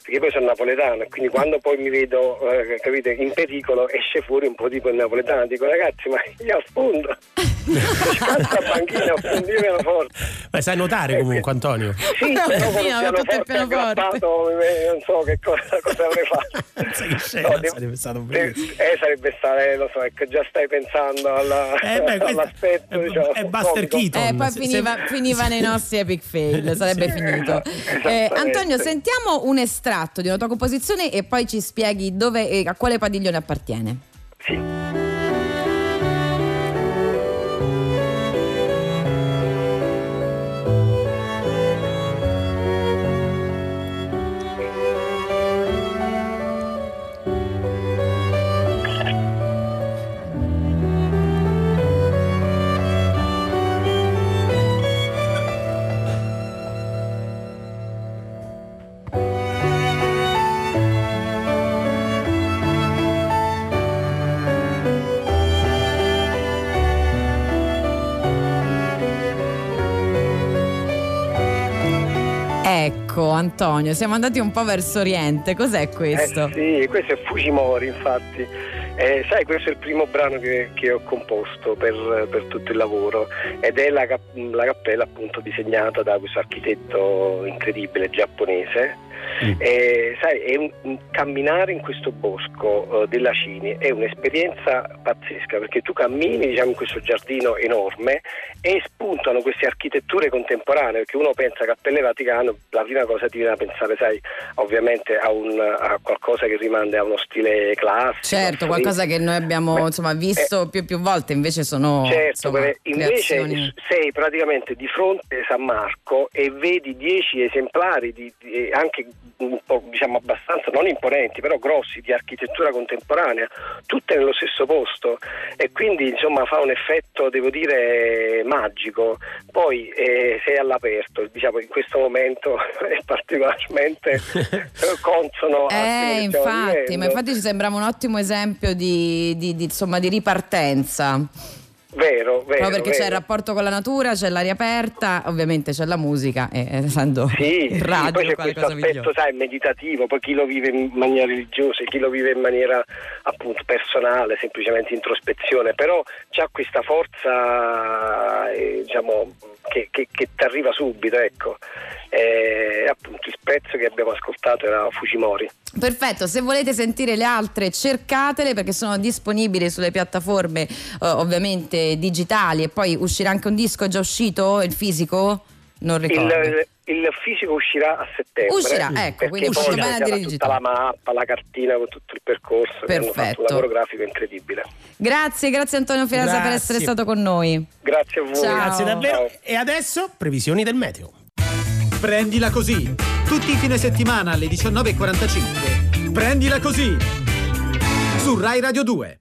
perché poi sono napoletano e quindi quando poi mi vedo eh, capite, in pericolo esce fuori un po' tipo il napoletano dico ragazzi ma io affondo scalzo la banchina affondo il pianoforte
Beh, sai nuotare comunque Antonio.
sì,
No,
però con
sì,
il pianoforte aggrappato eh, non so che cosa, cosa avrei fatto
che scena,
No,
sarebbe stato
eh, eh, sarebbe stato, eh, lo so, ecco, già stai pensando alla,
Eh, beh,
all'aspetto, diciamo,
è Buster. Keaton.
Eh, poi
Se-
finiva,
se-
finiva nei nostri epic fail, sarebbe finito. Eh, Antonio, sentiamo un estratto di una tua composizione e poi ci spieghi dove a quale padiglione appartiene. Ecco, Antonio, siamo andati un po' verso Oriente. Cos'è questo?
Eh sì, questo è Fujimori, infatti. Eh, sai, questo è il primo brano che, che ho composto per, per tutto il lavoro ed è la, la cappella appunto disegnata da questo architetto incredibile giapponese. E, sai, è un, un camminare in questo bosco eh, della Cini è un'esperienza pazzesca perché tu cammini diciamo, in questo giardino enorme e spuntano queste architetture contemporanee perché uno pensa a Cappelle Vaticano, la prima cosa ti viene a pensare, sai, ovviamente a, un, a qualcosa che rimanda a uno stile classico.
Certo, qualcosa che noi abbiamo insomma, visto più e più volte, invece sono
Certo,
insomma,
perché invece
creazioni-
sei praticamente di fronte a San Marco e vedi dieci esemplari di, di- anche diciamo abbastanza, non imponenti, però grossi di architettura contemporanea, tutte nello stesso posto e quindi insomma fa un effetto, devo dire, magico. Poi eh, se è all'aperto, diciamo in questo momento è particolarmente consono
Eh, infatti, ma infatti ci sembrava un ottimo esempio di, di- di, insomma, di ripartenza.
Vero, vero.
Proprio perché c'è
vero.
il rapporto con la natura, c'è l'aria aperta, ovviamente c'è la musica e eh, essendo
Sì,
il
sì,
radio
poi c'è questo aspetto,
migliore.
sai, meditativo, poi chi lo vive in maniera religiosa, e chi lo vive in maniera appunto personale, semplicemente introspezione, però c'ha questa forza, eh, diciamo, che, che, che ti arriva subito, ecco. Eh, appunto il pezzo che abbiamo ascoltato era Fujimori.
Perfetto, se volete sentire le altre cercatele perché sono disponibili sulle piattaforme eh, ovviamente digitali e poi uscirà anche un disco, è già uscito il fisico? Non ricordo.
Il, il fisico uscirà a settembre.
Uscirà, ecco,
perché
quindi uscito bene a dire
tutta la mappa, la cartina con tutto il percorso, hanno fatto
Perfetto.
un lavoro grafico incredibile.
Grazie, grazie Antonio Fiasa per essere stato con noi.
Grazie a voi.
Ciao.
Grazie davvero.
Ciao.
E adesso previsioni del meteo.
Prendila così. Tutti i fine settimana alle 19.45. Prendila così. Su Rai Radio 2.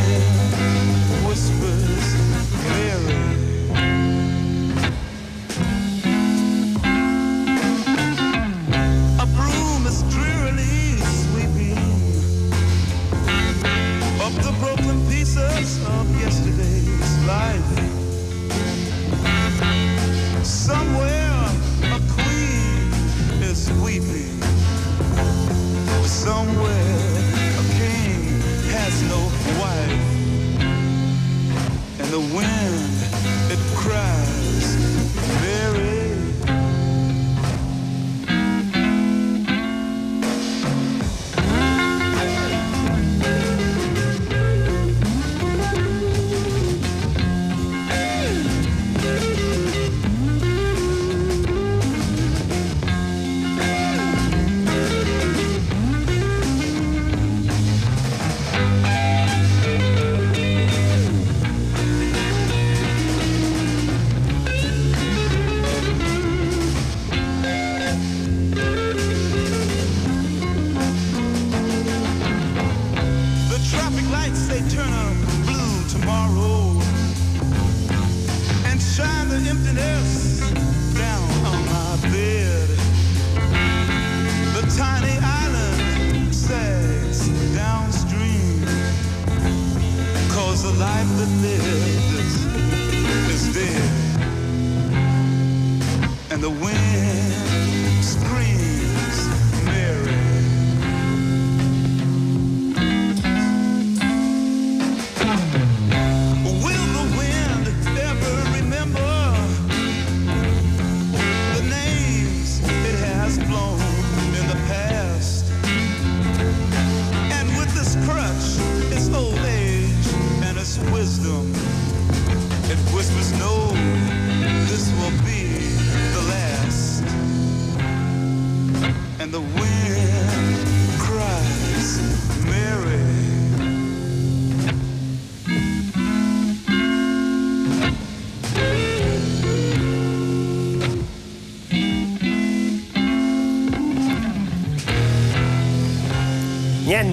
broken pieces of yesterday's life. Somewhere a queen is weeping. Somewhere a king has no wife. And the wind, it cries, the wind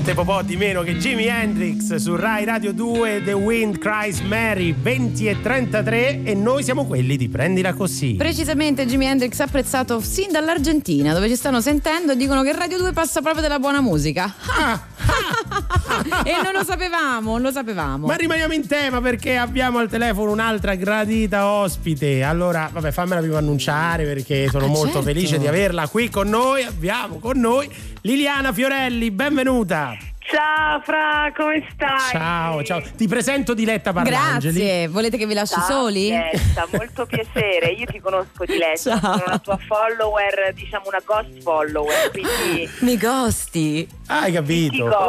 Niente po' di meno che Jimi Hendrix su Rai Radio 2 The Wind Cries Mary 20 e 33 e noi siamo quelli di Prendila Così.
Precisamente Jimi Hendrix apprezzato sin dall'Argentina dove ci stanno sentendo e dicono che Radio 2 passa proprio della buona musica. E non lo sapevamo, non lo sapevamo.
Ma rimaniamo in tema perché abbiamo al telefono un'altra gradita ospite. Allora, vabbè, fammela prima annunciare perché sono
Ah,
molto
certo.
felice di averla qui con noi. Abbiamo con noi Liliana Fiorelli, benvenuta.
Ciao Fra, come stai?
Ciao, ciao. Ti presento Diletta Parlangeli.
Grazie, volete che vi lasci
Ciao,
soli?
Diletta, molto piacere. Io ti conosco Diletta,
Ciao.
sono una tua follower, diciamo una ghost follower, quindi
Mi gosti.
Hai
ti
capito?
gosto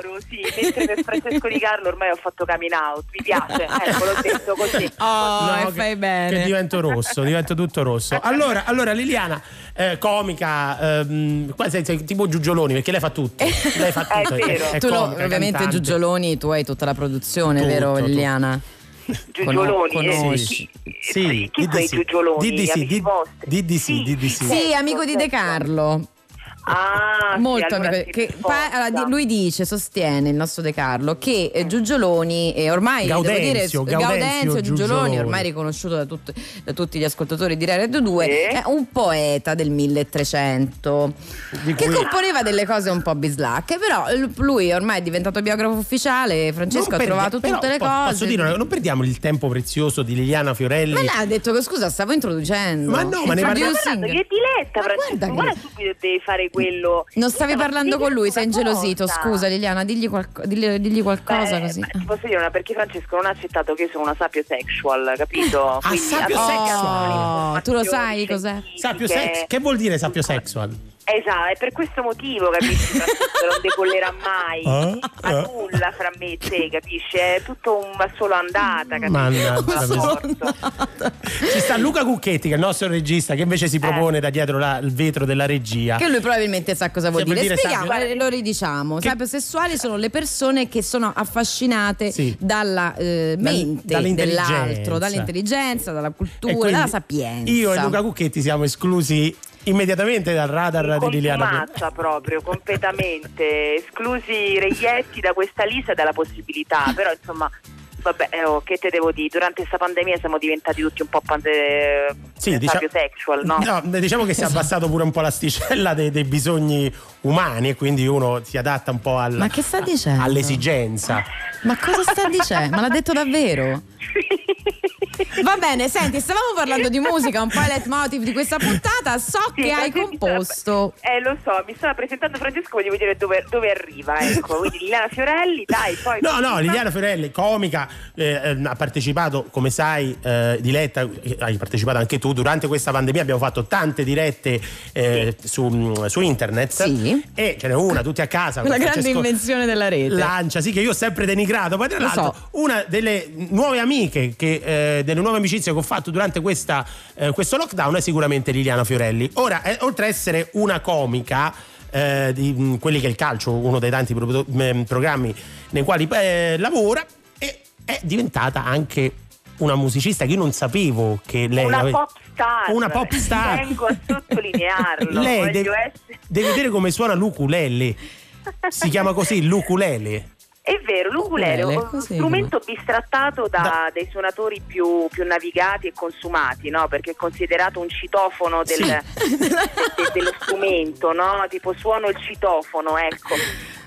tesoro, sì. Mentre per Francesco Di Carlo ormai ho fatto coming out, mi piace, ecco l'ho detto così.
Oh,
No,
e
che-
fai bene.
Che divento rosso, divento tutto rosso. Allora, allora Liliana, eh, comica, ehm, sei, sei tipo Giugioloni, perché lei fa tutto. Lei fa
È
tutto.
vero.
è
tu lo-
comica,
ovviamente
cantante.
Giugioloni, tu hai tutta la produzione,
Tutto,
vero
tutto.
Liliana?
Giugioloni, eh,
conosci.
Sì,
chi
di
sono i
sì.
Giugioloni?
Di di sì,
Amici
di- di di sì, di di sì.
Sì, amico di De Carlo.
Ah,
Molto
sì, allora
amico. che pa- allora, di- lui dice, sostiene il nostro De Carlo, che eh, Giugioloni, e ormai
Gaudenzio,
devo dire,
Gaudenzio
Giugioloni,
Giugioloni.
ormai riconosciuto da, tut- da tutti gli ascoltatori di Rai Radio 2,
Sì.
è un poeta del 1300
Di
che
cui-
componeva delle cose un po' bislacche, però lui ormai è diventato biografo ufficiale, Francesco
Non
ha
perdi-
trovato tutte le
po-
cose.
Posso dire, non perdiamo il tempo prezioso di Liliana Fiorelli.
Ma lei ha detto che scusa, stavo introducendo.
Ma no, ma ne parliamo-
diletta,
Ma
Francesco,
guarda che-
guarda subito devi fare quello.
Non stavi parlando con lui, sei ingelosito.
cosa.
Scusa Liliana, digli, qualco- digli- digli qualcosa
Beh,
così.
ma ti posso dire una perché Francesco non ha accettato che io sono una sapiosexual, capito?
Ah,
a me
Oh, tu lo sai cos'è?
Sapio sex, che vuol dire sapio sexual?
Esatto, è per questo motivo, capisci? Francesco non decollerà mai
Ah,
a
ah.
nulla fra me e te, capisci? È tutto un solo andata, capisci?
Ci sta Luca Cucchetti, che è il nostro regista, che invece si propone da dietro la- il vetro della regia.
Che lui probabilmente sa cosa vuol
Che vuol
dire.
dire
Spieghiamo, eh, lo ridiciamo.
Che-
Sapiosessuali sono le persone che sono affascinate
Sì.
dalla eh, mente
dall'intelligenza.
dell'altro, dall'intelligenza, dalla cultura, dalla sapienza.
Io e Luca Cucchetti siamo esclusi immediatamente dal radar di Liliana.
Contumacia proprio, completamente. Esclusi i reietti da questa lista e dalla possibilità, però insomma... Vabbè, eh, oh, che te devo dire? Durante questa pandemia siamo diventati tutti un po' pande-
Sì, diciamo-
sexual, no?
beh, diciamo che si è abbassato pure un po' l'asticella dei, dei bisogni umani e quindi uno si adatta un po' al-
Ma che sta dicendo?
all'esigenza.
Ma cosa sta dicendo? Ma l'ha detto davvero? Va bene, senti, stavamo parlando di musica, un po' il leitmotiv di questa puntata. So
Sì,
che hai composto.
stava- Eh, lo so, mi stava presentando Francesco, voglio vedere dove, dove arriva, ecco. Quindi Liliana Fiorelli, dai, poi...
No, no, Liliana Fiorelli, comica, eh, eh, ha partecipato, come sai, eh, Diletta, eh, hai partecipato anche tu. Durante questa pandemia abbiamo fatto tante dirette eh, su, su internet.
Sì.
E ce n'è una, tutti a casa.
La grande
Francesco
invenzione della rete.
Lancia, sì, che io ho sempre denigrato. Poi, tra l'altro,
so.
una delle nuove amiche, che, eh, delle nuove amicizie che ho fatto durante questa, eh, questo lockdown è sicuramente Liliana Fiorelli. Ora, eh, oltre a essere una comica, eh, di mh, quelli che è il calcio, uno dei tanti pro- mh, programmi nei quali eh, lavora, e è diventata anche una musicista che io non sapevo che lei
una
ave-
pop star.
Una pop star.
Tengo a sottolinearlo.
lei deve,
essere-
deve vedere come suona l'ukulele. Si chiama così l'ukulele.
È vero, l'ukulele è un strumento bistrattato da, dei suonatori più, più navigati e consumati, no? Perché è considerato un citofono del- de- de- dello strumento, no? Tipo suono il citofono, ecco.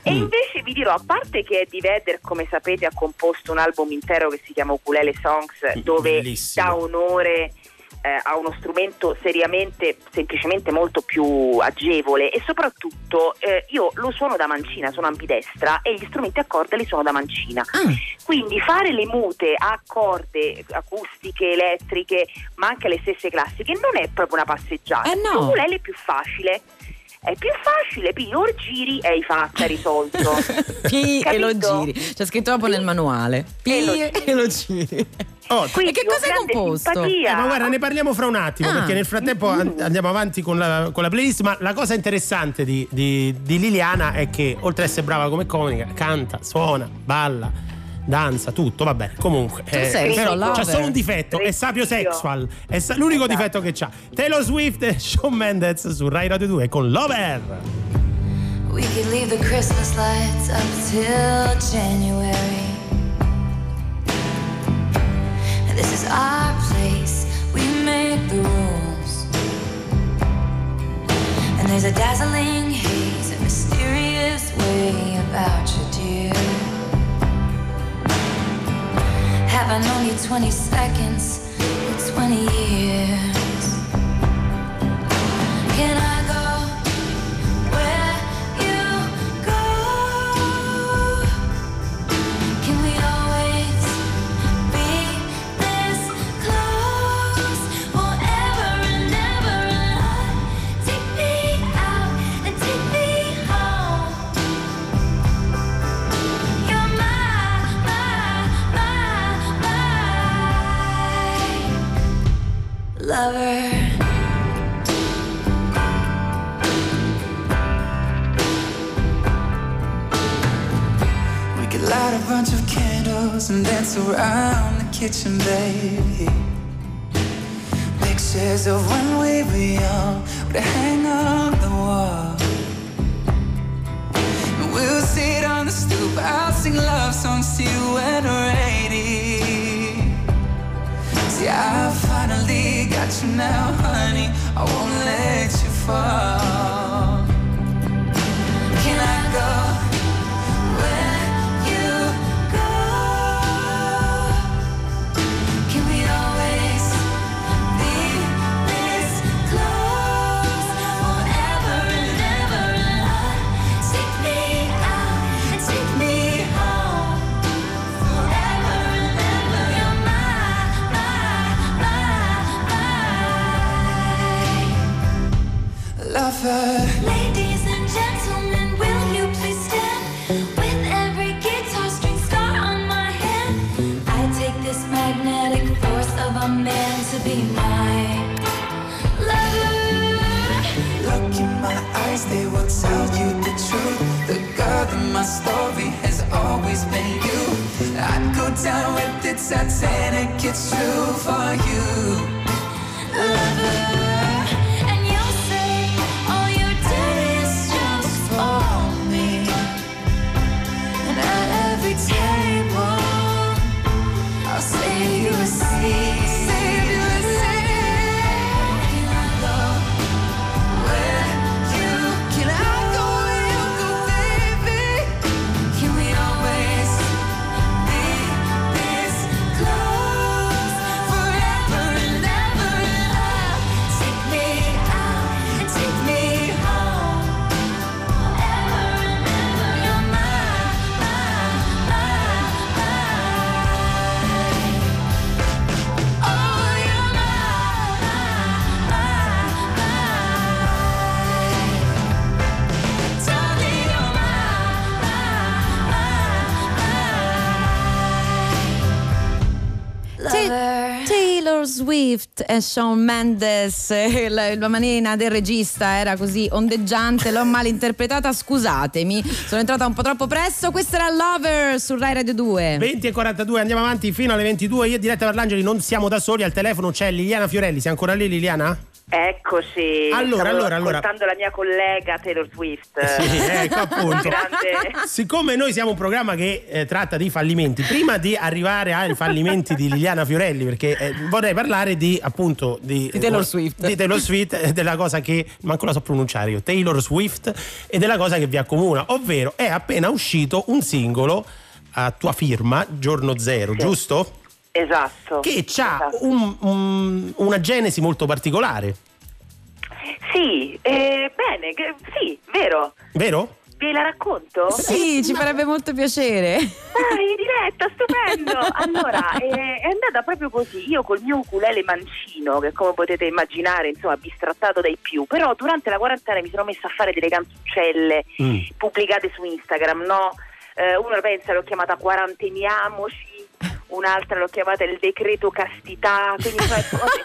E
Mm.
invece vi dirò, a parte che Eddie Vedder, come sapete, ha composto un album intero che si chiama Ukulele Songs, dove
Bellissimo.
dà onore eh, a uno strumento seriamente, semplicemente molto più agevole e soprattutto eh, io lo suono da mancina, sono ambidestra e gli strumenti a corda li suono da mancina.
Ah,
Quindi fare le mute a corde acustiche, elettriche, ma anche le stesse classiche non è proprio una passeggiata.
Eh no.
L'ukulele è più facile. È più facile, poi lo giri e hai fatta, risolto.
Pi e lo giri. C'è scritto proprio nel manuale. Pi
E lo
e lo giri.
Oh,
Quindi
E che
ho
cosa hai
grande
composto?
simpatia.
Eh, ma guarda, ne parliamo fra un attimo,
Ah.
perché nel frattempo an- andiamo avanti con la, con la playlist. Ma la cosa interessante di, di- di Liliana è che, oltre ad essere brava come comica, canta, suona, balla, danza, tutto, va bene. Comunque,
Tu sei
però
però
c'ha
lover.
solo un difetto: è sapio sexual. È sa- l'unico
Esatto.
difetto che c'ha. Taylor Swift e Shawn Mendes su Rai Radio 2 con Lover.
We could leave the Christmas lights up till January. This is our place, we make the rules. And there's a dazzling haze, a mysterious way about you, dear. Have I known you 20 seconds or 20 years? Lover.
We could light a bunch of candles and dance around the kitchen, baby. Pictures of when we were young would hang on the wall. And we'll sit on the stoop, I'll sing love songs to you when we're 80. See, I finally got you now, honey. I won't let you fall. Can I go? Lover. Ladies and gentlemen, will you please stand? With every guitar string scar on my hand, I take this magnetic force of a man to be my lover. Look in my eyes, they will tell you the truth. The girl in my story has always been you. I'd go down with the Titanic, it's true for you.
Swift e Shawn Mendes, la, la manina del regista era così ondeggiante, l'ho mal interpretata, scusatemi, sono entrata un po' troppo presto. Questa era Lover su Rai Radio 2.
20 e 42, andiamo avanti fino alle 22. Io Diretta Parlangeli non siamo da soli, al telefono c'è Liliana Fiorelli. Sei ancora lì, Liliana?
Eccoci.
Allora,
Stavo
allora, allora.
ascoltando la mia collega Taylor Swift.
Sì, ecco appunto.
Grande.
Siccome noi siamo un programma che eh, tratta di fallimenti, prima di arrivare ai fallimenti di Liliana Fiorelli, perché eh, vorrei parlare di appunto di,
Di Taylor Swift.
Di Taylor Swift e della cosa che manco la so pronunciare io, Taylor Swift e della cosa che vi accomuna, ovvero è appena uscito un singolo a tua firma, Giorno Zero, giusto?
Esatto.
Che ha una genesi molto particolare,
Sì, eh, bene, che- sì, vero.
vero?
Ve la racconto?
Sì, ci farebbe molto piacere.
Dai, diretta, stupendo! Allora, eh, è andata proprio così. Io col mio ukulele mancino, che come potete immaginare, insomma, bistrattato dai più, però durante la quarantena mi sono messa a fare delle canzuccelle pubblicate su Instagram, no? Eh, una pensa l'ho chiamata Quaranteniamoci, un'altra l'ho chiamata il decreto castità, quindi cose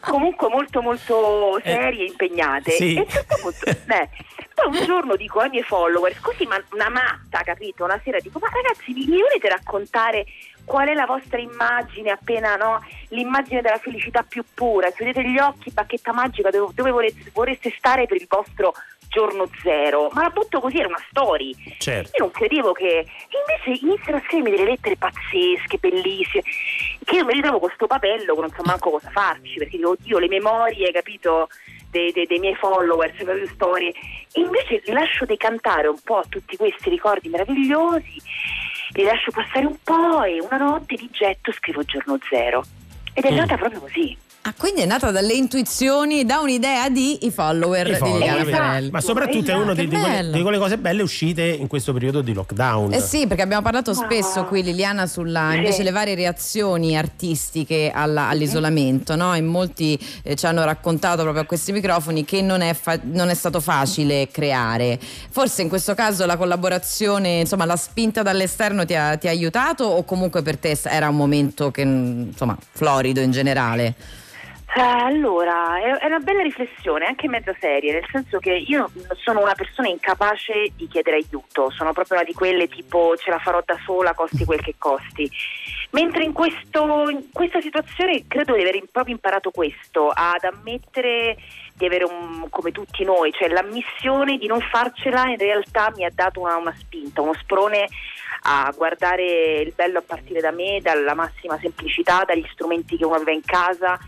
comunque molto molto serie e impegnate.
sì.
E a un certo punto, eh, poi un giorno dico ai miei followers, così ma una matta, capito? Una sera dico, ma ragazzi, mi volete raccontare qual è la vostra immagine appena, no? L'immagine della felicità più pura, chiudete gli occhi, bacchetta magica, dove, dove vorreste, vorreste stare per il vostro giorno zero, ma la butto così, era una story.
Certo.
Io non credevo che. Invece iniziano a scrivermi delle lettere pazzesche, bellissime, che io mi ritrovo con sto papello che non so manco cosa farci, perché dico, oddio, le memorie, capito, dei, dei- dei miei followers, le proprie storie. E invece li lascio decantare un po' tutti questi ricordi meravigliosi, li lascio passare un po' e una notte di getto scrivo giorno zero. Ed è
Mm.
andata proprio così.
Ah, quindi è nata dalle intuizioni, da un'idea di i follower,
I follower,
di Liliana
vero.
Fiorelli.
Ma soprattutto è una di, di quelle,
bello.
di quelle cose belle uscite in questo periodo di lockdown.
Eh sì, perché abbiamo parlato spesso qui Liliana sulla invece le varie reazioni artistiche alla- all'isolamento, no? E molti eh, ci hanno raccontato proprio a questi microfoni che non è, fa- non è stato facile creare. Forse in questo caso la collaborazione, insomma, la spinta dall'esterno ti ha, ti ha aiutato o comunque per te era un momento che, insomma, florido in generale?
Eh, Allora, è, una bella riflessione, anche mezza seria, nel senso che io sono una persona incapace di chiedere aiuto, sono proprio una di quelle tipo ce la farò da sola, costi quel che costi. Mentre in, questo, in questa situazione credo di aver proprio imparato questo, ad ammettere di avere un, come tutti noi, cioè l'ammissione di non farcela in realtà mi ha dato una, una spinta, uno sprone a guardare il bello a partire da me, dalla massima semplicità, dagli strumenti che uno aveva in casa,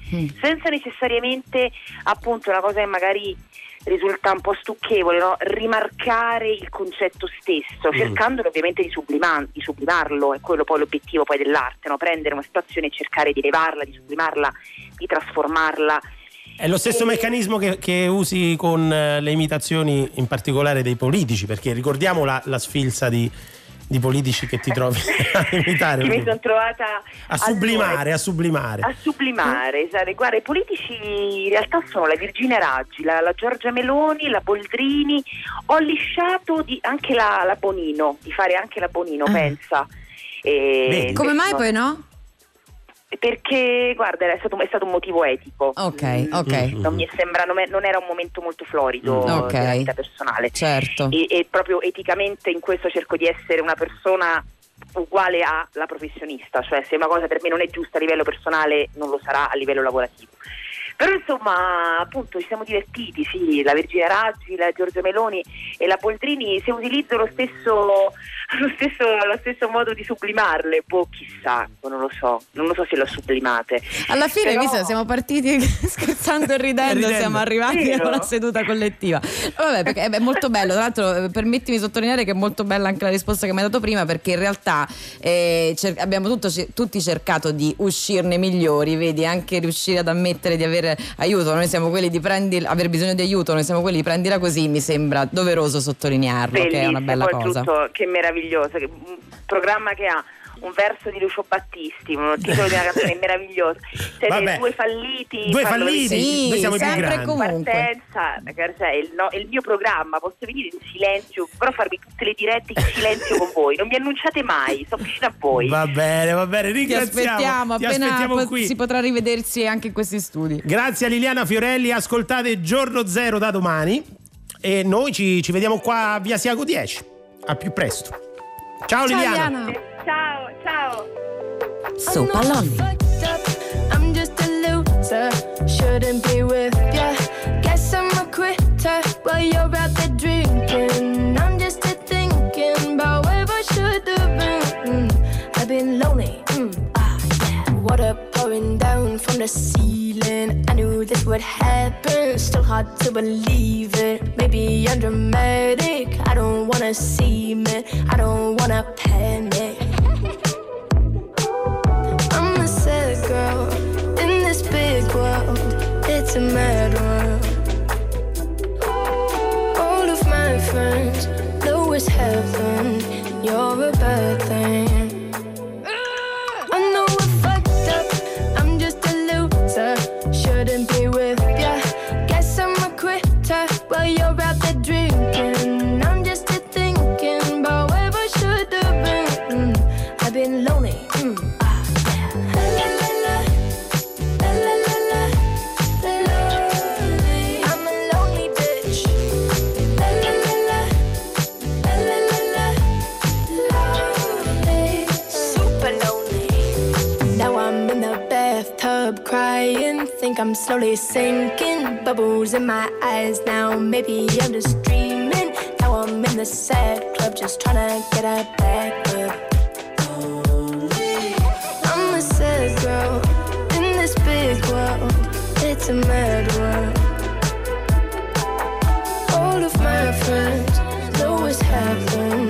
senza necessariamente appunto una cosa che magari risulta un po' stucchevole, no? rimarcare il concetto stesso,
Mm.
cercando ovviamente di, sublima- di sublimarlo, è quello poi l'obiettivo poi dell'arte, no? prendere una situazione e cercare di elevarla, di sublimarla, di trasformarla.
È lo stesso meccanismo che, che usi con eh, le imitazioni, in particolare dei politici, perché ricordiamo la, la sfilza di, di politici che ti trovi a imitare.
Che mi sono trovata
A sublimare, a sublimare.
a sublimare, sai, guarda, i politici in realtà sono la Virginia Raggi, la, la Giorgia Meloni, la Boldrini, ho lisciato di- anche la, la Bonino, di fare anche la Bonino, pensa. E-
Come mai
no,
poi no?
Perché, guarda, è stato, è stato un motivo etico.
Ok, ok.
Non mi sembra, non, era un momento molto florido
Mm. Ok.
della vita personale.
Certo.
E, e proprio eticamente in questo cerco di essere una persona uguale alla professionista, cioè se una cosa per me non è giusta a livello personale non lo sarà a livello lavorativo. Però insomma, appunto, ci siamo divertiti, sì, la Virginia Raggi, la Giorgia Meloni e la Boldrini, se utilizzo lo stesso, lo stesso, lo stesso modo di sublimarle, boh, chissà, non lo so, non lo so se l'ho sublimate.
Alla fine,
Però-
visto, siamo partiti scherzando e ridendo,
Ridendo.
siamo arrivati a una seduta collettiva. Vabbè, perché è è molto bello. Tra l'altro, eh, permettimi di sottolineare che è molto bella anche la risposta che mi hai dato prima, perché in realtà eh, cer- abbiamo tutto- tutti cercato di uscirne migliori, vedi, anche riuscire ad ammettere di avere aiuto. Noi siamo quelli di prendi, aver bisogno di aiuto, noi siamo quelli di prendila così. Mi sembra doveroso sottolinearlo, che è una bella cosa.
Tutto, che meraviglioso, che- un programma che ha un verso di Lucio Battisti, un titolo di una canzone meravigliosa. Siete
Vabbè.
due falliti,
Due falliti,
vedere-
noi siamo i più
sempre
grandi.
comunque. Partenza, ragazzi, è il, no- è il mio programma, posso venire in silenzio, però farvi tutte le dirette in silenzio con voi. Non mi annunciate mai, sto vicino a voi.
Va bene, va bene,
Ti
ringraziamo.
aspettiamo,
Ti
appena
aspettiamo
po-
qui.
si potrà rivedersi anche in questi studi.
Grazie a Liliana Fiorelli, ascoltate Giorno Zero da domani e noi ci, ci vediamo qua a via Siago 10. A più presto. Ciao, Liliana.
Ciao, ciao.
So palloni.
I'm just a loser, shouldn't be with ya. Guess I'm a quitter while you're out there drinking. I'm just a thinking about where I should have been. Mm, I've been lonely. Mm, ah, yeah. Water pouring down from the ceiling. I knew this would happen. Still hard to believe it. Maybe I'm dramatic. I don't wanna seem it. I don't wanna panic. Girl in this big world. It's a mad world. All of my friends know it's heaven. You're a bad thing. I know I fucked up. I'm just a loser. Shouldn't be with Think I'm slowly sinking. Bubbles in my eyes now. Maybe I'm just dreaming. Now I'm in the sad club, just trying to get a back up. I'm a sad girl in this big world. It's a mad world. All of my friends know it's happened.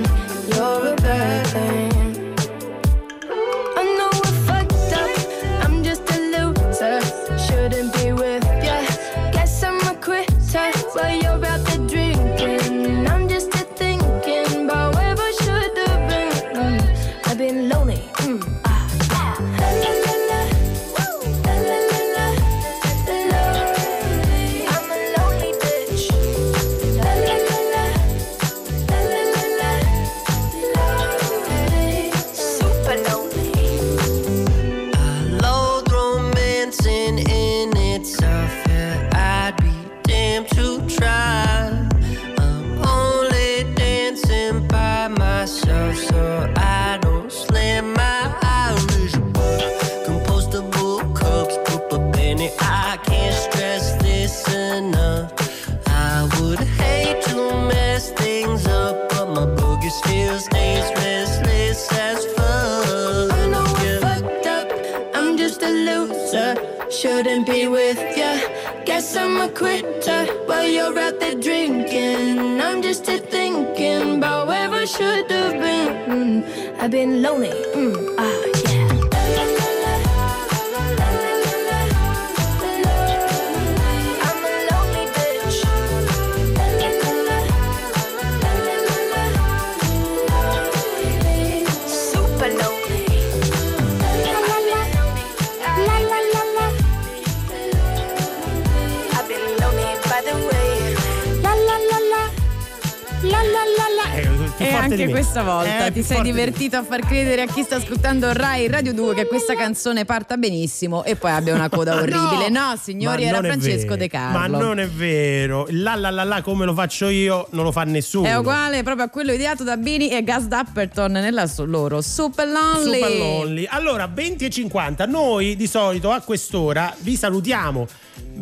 Divertito a far credere a chi sta ascoltando Rai Radio 2 che questa canzone parta benissimo e poi abbia una coda orribile. No, signori,
Ma
era Francesco. De Carlo.
Ma non è vero. La la la la come lo faccio io non lo fa nessuno.
È uguale proprio a quello ideato da Bini e Gus Dapperton nella loro Super Lonely.
Super Lonely. Allora, 20 e 50, noi di solito a quest'ora vi salutiamo.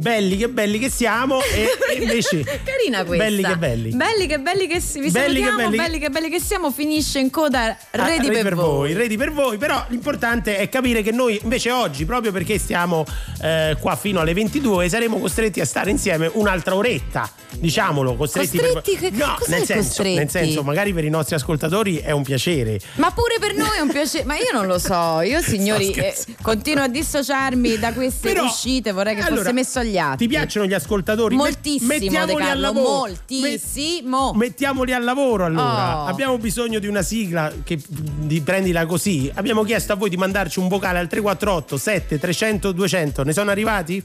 Belli che belli che siamo e, invece
Carina questa.
Belli che belli.
Belli che belli che si- vi
Belli che
salutiamo,
belli
belli,
che-
che belli che siamo, finisce in coda
Ah,
ready, per, voi.
ready per voi, però l'importante è capire che noi invece oggi, proprio perché stiamo eh, qua fino alle 22, saremo costretti a stare insieme un'altra oretta, diciamolo, costretti,
Costretti?
per...
Che-
No, nel senso,
costretti?
nel senso, magari per i nostri ascoltatori è un piacere.
Ma pure per noi è un piacere, ma io non lo so, io signori eh, continuo a dissociarmi da queste
Però,
uscite, vorrei che
allora,
fosse messo agli atti.
Ti piacciono gli ascoltatori?
Moltissimo,
mettiamoli
De
al
Carlo,
lavoro.
moltissimo.
Met- mettiamoli al lavoro allora.
Oh.
Abbiamo bisogno di una sigla che di prendila così. Abbiamo chiesto a voi di mandarci un vocale al 348 7 300 200. Ne sono arrivati?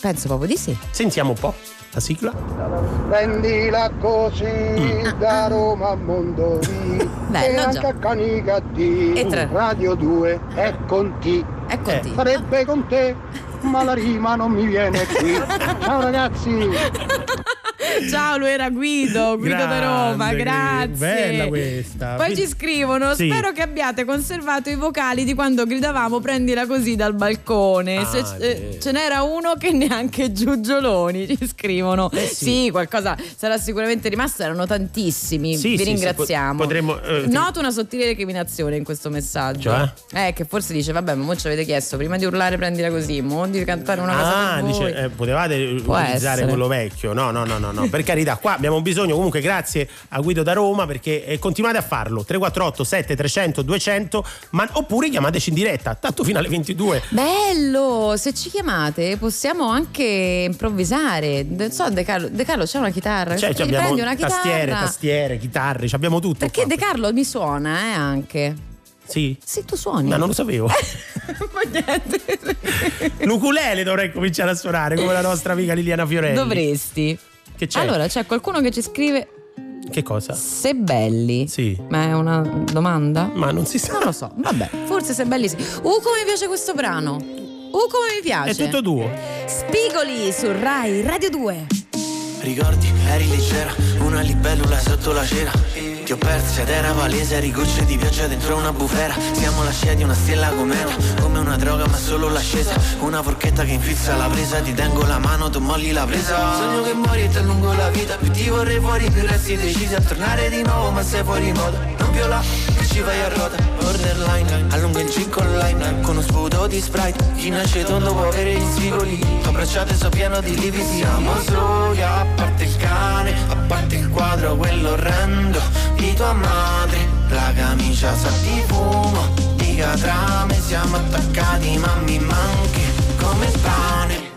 Penso proprio di sì.
Sentiamo un po' la sigla.
Prendila così da Roma a Mondovì
Bello,
e
già.
anche a Canicattì
E tre.
Radio 2 è con T
È con T.
sarebbe con te ma la rima non mi viene qui ciao ragazzi
Ciao, lui era Guido, Guido da Roma, grazie.
bella questa.
Poi ci scrivono:
Sì.
Spero che abbiate conservato i vocali di quando gridavamo prendila così dal balcone.
Ah,
Se eh, ce n'era uno che neanche Giugioloni ci scrivono.
Eh sì.
qualcosa sarà sicuramente rimasto, erano tantissimi.
Sì,
Vi
sì, sì,
ringraziamo.
po- potremmo, eh,
Noto una sottile recriminazione in questo messaggio.
Cioè?
Eh, che forse dice: Vabbè, ma mo ci avete chiesto prima di urlare prendila così, mo di cantare una cosa
Ah, dice, eh, potevate
Può
utilizzare
essere.
quello vecchio. No, no, no, no, no. per carità, qua abbiamo bisogno comunque grazie a Guido da Roma perché eh, continuate a farlo. 348 7 300 200 ma, oppure chiamateci in diretta, tanto fino alle 22.
Bello, se ci chiamate possiamo anche improvvisare. Non so, De Carlo, De Carlo c'è una chitarra.
Cioè,
Ti
abbiamo
prendi una chitarra.
tastiere, tastiere, chitarre, ci abbiamo tutto.
Perché
qua.
De Carlo mi suona, eh, anche.
Sì?
Sì, tu suoni.
Ma non lo sapevo.
Ma niente.
L'ukulele dovrei cominciare a suonare come la nostra amica Liliana Fiorelli.
Dovresti.
Che c'è?
Allora, c'è qualcuno che ci scrive
Che cosa?
se belli.
Sì.
Ma è una domanda?
Ma non si sa.
Non lo so. Vabbè, forse se belli sì. Uh, come mi piace questo brano. Uh, come mi piace.
È tutto tuo.
Spigoli su Rai Radio 2.
Ricordi, eri leggera, una libellula sotto la cera Ti ho perso ed era palese, eri gocce di pioggia dentro una bufera. Siamo la scia di una stella cometa, come una droga ma solo l'ascesa. Una forchetta che infilza la presa, ti tengo la mano, tu molli la presa. Sogno che muori e ti allungo la vita, più ti vorrei fuori, più resti decisi a tornare di nuovo ma sei fuori moda. Non là, che ci vai a ruota, borderline, allungo il gin con lime Con uno sputo di sprite, chi nasce tondo può avere gli spigoli Abbracciate so pieno di lividi, siamo soli. A parte il cane, a parte il quadro, quello orrendo di tua madre. La camicia sa di fumo, di catrame Siamo attaccati ma mi manchi come il pane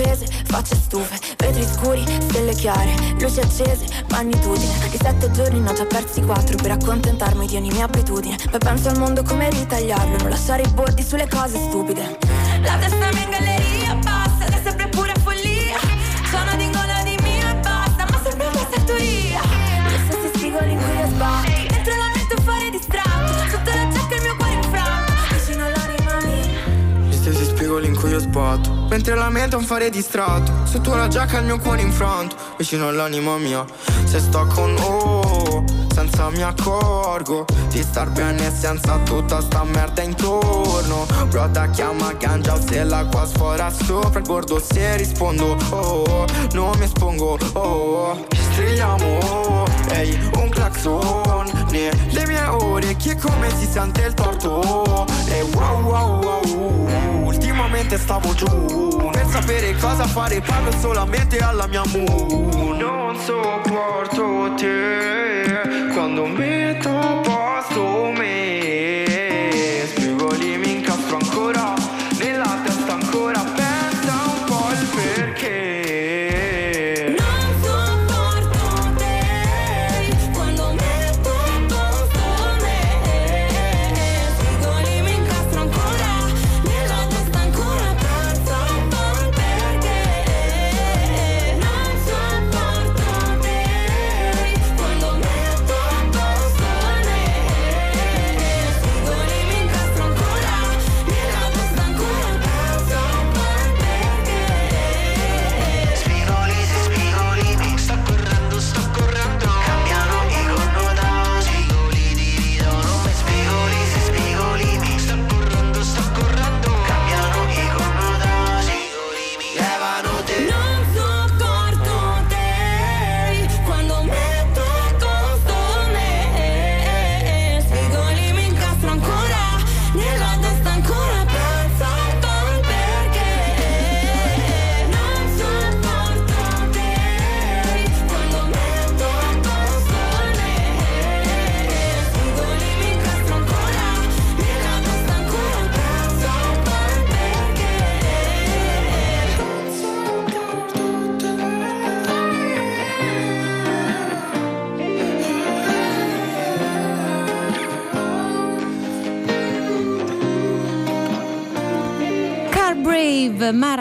appese, facce stufe, vetri scuri, stelle chiare, luci accese, magnitudine. Di sette giorni ne ho già persi quattro per accontentarmi di ogni mia abitudine. Poi penso al mondo come ritagliarlo, non lasciare i bordi sulle cose stupide. La testa mi in galleria
Mentre la mente è un fare distratto Sotto la giacca il mio cuore infranto Vicino all'anima mia Se sto con oh Senza mi accorgo Di star bene senza tutta sta merda intorno. Broda chiama ganja se l'acqua sfora sopra il bordo Se rispondo oh Non mi espongo oh Strigliamo oh Ehi un clacson Nelle mie orecchie come si sente il torto E wow wow wow Ultimamente stavo giù Per sapere cosa fare parlo solamente alla mia moon. Non sopporto te Quando metto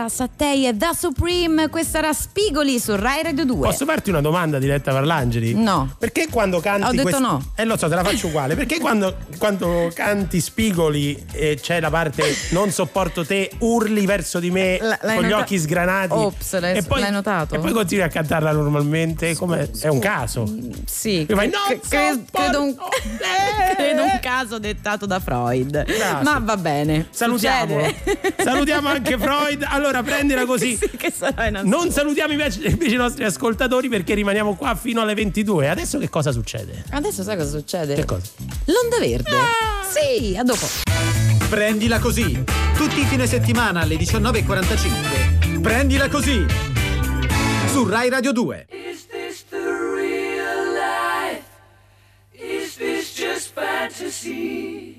Sattei e Da Supreme, questa era Spigoli su Rai Radio 2.
Posso farti una domanda diretta Parlangeli?
No.
Perché quando canti
Ho detto
quest-
no.
Eh lo so, te la faccio uguale. Perché quando, quando canti Spigoli e c'è la parte non sopporto te, urli verso di me
L-
con gli
nota-
occhi sgranati.
Ops, l'hai-
e poi,
l'hai notato?
E poi continui a cantarla normalmente come è un caso.
Sì,
E vai,
cre-
"Non
cre- credo, un, credo un caso dettato da Freud. Ma va bene.
Salutiamolo.
succede.
Salutiamo anche Freud. Allora prendila così.
Sì, che sarà in
Non salutiamo invece, invece i nostri ascoltatori perché rimaniamo qua fino alle 22. Adesso che cosa succede?
Adesso sai cosa succede?
Che cosa?
L'onda verde.
Ah!
Sì, a dopo.
Prendila così. Tutti i fine settimana alle 19.45. Prendila così. Su Rai Radio 2.
Is this the real life? Is this just fantasy?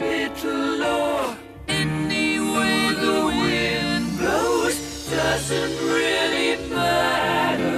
little way the wind blows doesn't really matter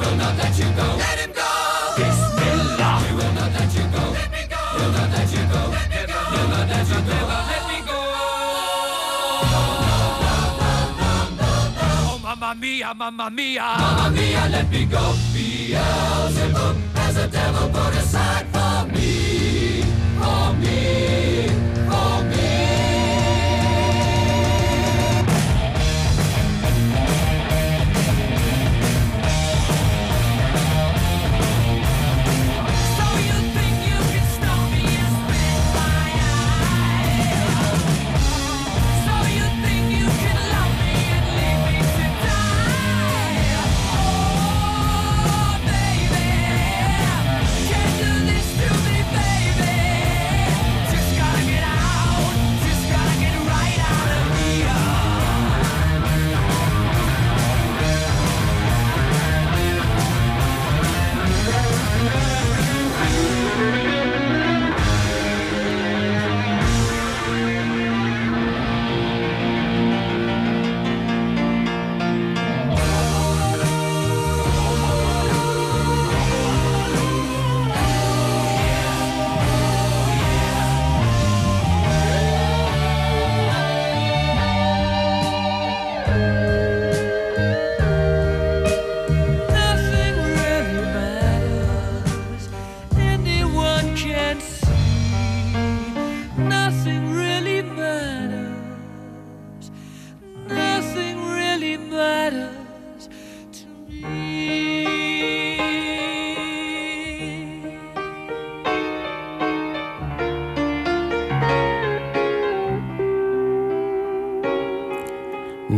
Will not let you go. Let him go! Bismillah! We will not let you go. Let me go! We'll not let you go. Let me go! We'll not let you go. Let me go! Oh, mamma mia, mamma mia! Mamma mia, let me go! Beelzebub has a devil put aside for me, for me.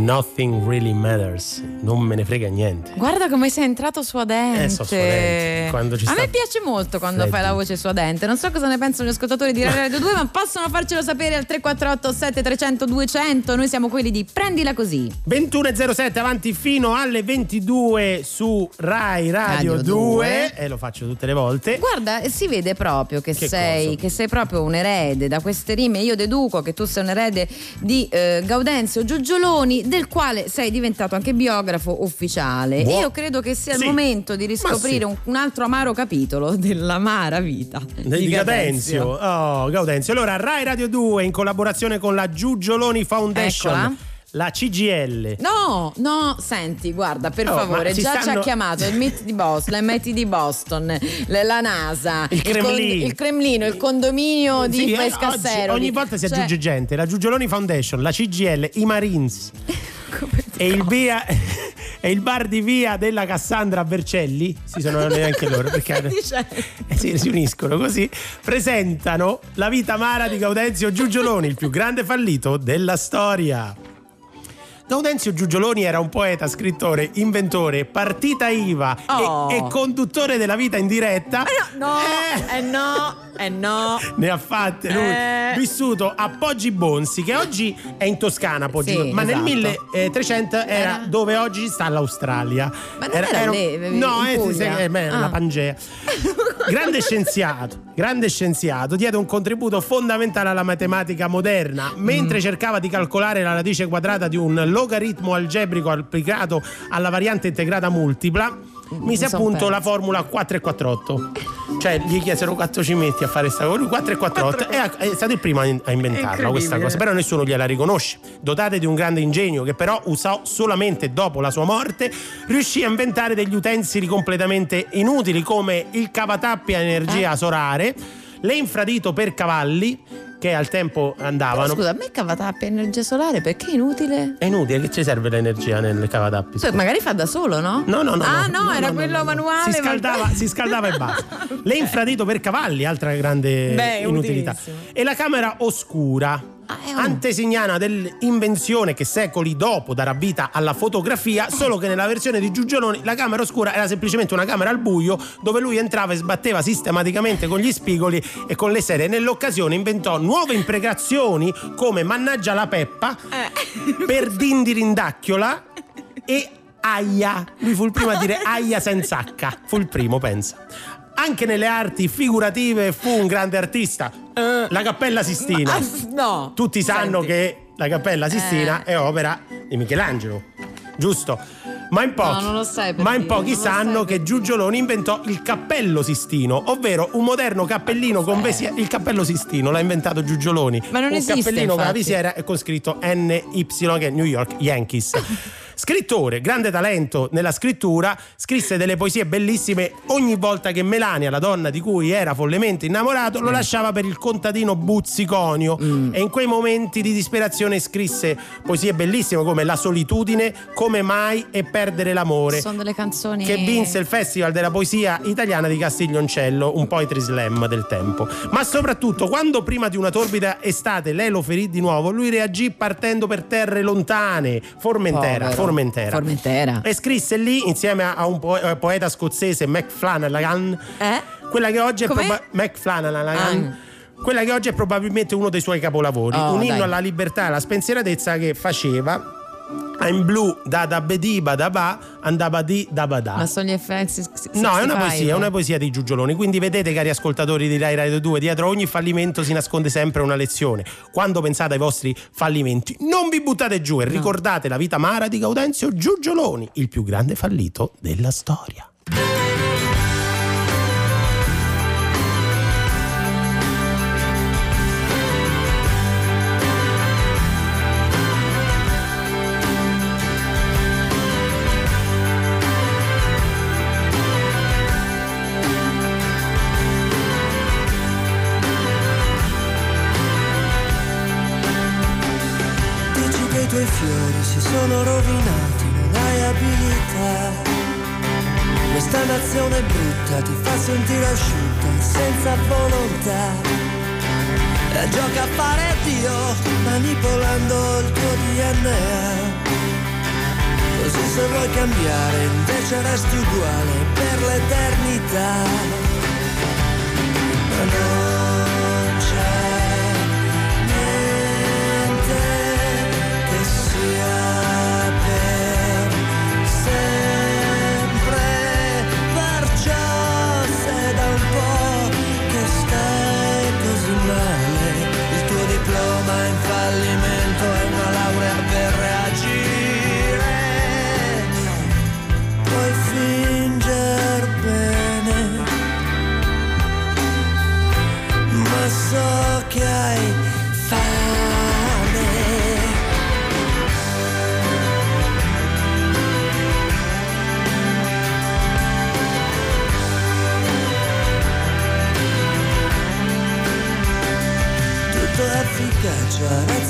Nothing really matters.
Non me ne frega niente.
Guarda come sei entrato suadente.
Eh, so suadente. Quando ci
a me piace molto quando
freddo.
fai la voce suadente. Non so cosa ne pensano gli ascoltatori di Radio 2, ma possono farcelo sapere al 348 7300 200. Noi siamo quelli di Prendila così.
21.07 avanti fino alle 22 su Rai Radio,
Radio
2
2.
e lo faccio tutte le volte.
Guarda, si vede proprio che,
Che
sei, che sei proprio un erede da queste rime. Io deduco che tu sei un erede di eh, Gaudenzio Giugioloni, del quale sei diventato anche biografo ufficiale.
Buo-
Io credo che sia
Sì.
il momento di riscoprire
sì.
un, un altro amaro capitolo dell'amara vita
di Gaudenzio. Oh, Gaudenzio. Allora, Rai Radio 2 in collaborazione con la Giugioloni Foundation,
Eccola.
la CGL.
No, no, senti, guarda, per
Oh,
favore,
ci
già ci
stanno-
ha chiamato il MIT di Boston, l'MIT di Boston, la NASA,
Il
con-
Cremlino.
il Cremlino, il condominio di
Sì, eh,
Pescassero.
oggi- ogni volta si
Cioè,
aggiunge gente. La Giugioloni Foundation, la CGL, i Marines e il, via, e il bar di via della Cassandra Vercelli. Si sono neanche loro perché eh sì, si uniscono così. Presentano la vita amara di Gaudenzio Giugioloni, il più grande fallito della storia. Gaudenzio Giugioloni era un poeta, scrittore, inventore, partita IVA e-
Oh.
e, conduttore della vita in diretta.
No, eh no, eh no.
Ne ha fatte lui.
Eh.
Vissuto a Poggi Bonsi, che oggi è in Toscana, Poggi
Sì,
ma
esatto.
nel 1300 era,
Era-
dove oggi sta l'Australia.
Ma non era lì,
No,
in
eh,
Puglia?
sì, sì, eh, beh,
Ah.
la Pangea. grande scienziato, grande scienziato, diede un contributo fondamentale alla matematica moderna, mentre
Mm.
cercava di calcolare la radice quadrata di un logaritmo algebrico applicato alla variante integrata multipla. Mise a punto la formula 4 e 48. Cioè, gli chiesero quanto ci metti a fare sta cosa. Lui 4 e 48 e ha- è stato il primo a in- a inventarla questa cosa. Però nessuno gliela riconosce. Dotata di un grande ingegno che però usò solamente dopo la sua morte, riuscì a inventare degli utensili completamente inutili come il cavatappi a energia
Eh?
solare, l'infradito per cavalli che al tempo
Però
andavano.
scusa, a me cavatappi energia solare perché è inutile?
È inutile, che ci serve l'energia nel cavatappi?
Poi magari fa da solo, no?
No, no, no.
Ah,
no,
no, era
no,
quello
no,
manuale.
Si scaldava, si scaldava e basta. L'infradito per cavalli, altra grande
Beh,
inutilità. E la camera oscura. Antesignana dell'invenzione che secoli dopo darà vita alla fotografia, solo che nella versione di Giugioloni la camera oscura era semplicemente una camera al buio dove lui entrava e sbatteva sistematicamente con gli spigoli e con le serie. Nell'occasione inventò nuove imprecazioni come mannaggia la peppa per dindirindacchiola e aia. Lui fu il primo a dire aia senza H. Fu il primo, pensa. Anche nelle arti figurative fu un grande artista. La Cappella Sistina.
No.
Tutti sanno
Senti.
che la Cappella Sistina è opera di Michelangelo, giusto? Ma in pochi,
No,
ma in pochi sanno che Giugioloni inventò il cappello Sistino, ovvero un moderno cappellino con visiera. Il cappello Sistino l'ha inventato Giugioloni.
Ma non
un
esiste,
cappellino con la
infatti.
visiera e con scritto NY che è New York Yankees. Scrittore, grande talento nella scrittura, scrisse delle poesie bellissime ogni volta che Melania, la donna di cui era follemente innamorato, lo lasciava per il contadino Buzziconio
Mm.
e in quei momenti di disperazione scrisse poesie bellissime come La solitudine, Come mai e Perdere l'amore.
Sono delle canzoni
Che vinse il Festival della Poesia Italiana di Castiglioncello, un poetry slam del tempo. Ma soprattutto, quando prima di una torbida estate lei lo ferì di nuovo, lui reagì partendo per terre lontane, Formentera,
Povero.
Formentera.
Formentera.
E scrisse lì, insieme a un eh, poeta scozzese, Mac Flanagan, quella che oggi è proba- Mac Flanagan. Quella che oggi è probabilmente uno dei suoi capolavori,
Oh,
un inno
dai.
alla libertà e alla spensieratezza che faceva in blu da da bediba da ba andava di da ba da.
Ma sono gli effetti.
No, è una poesia, è una poesia di Giugioloni. Quindi vedete, cari ascoltatori di Rai Radio 2, dietro ogni fallimento si nasconde sempre una lezione. Quando pensate ai vostri fallimenti, non vi buttate giù e ricordate la vita amara di Gaudenzio Giugioloni, il più grande fallito della storia.
Sono rovinati, non hai abilità. Questa nazione brutta ti fa sentire asciutta, senza volontà. E gioca a fare Dio, manipolando il tuo DNA. Così se vuoi cambiare, invece resti uguale per l'eternità. Ma non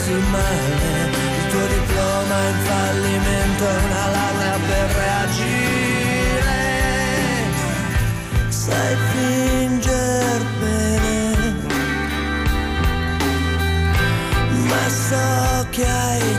così male, il tuo diploma in fallimento è una laurea per reagire. Sai finger bene, ma so che hai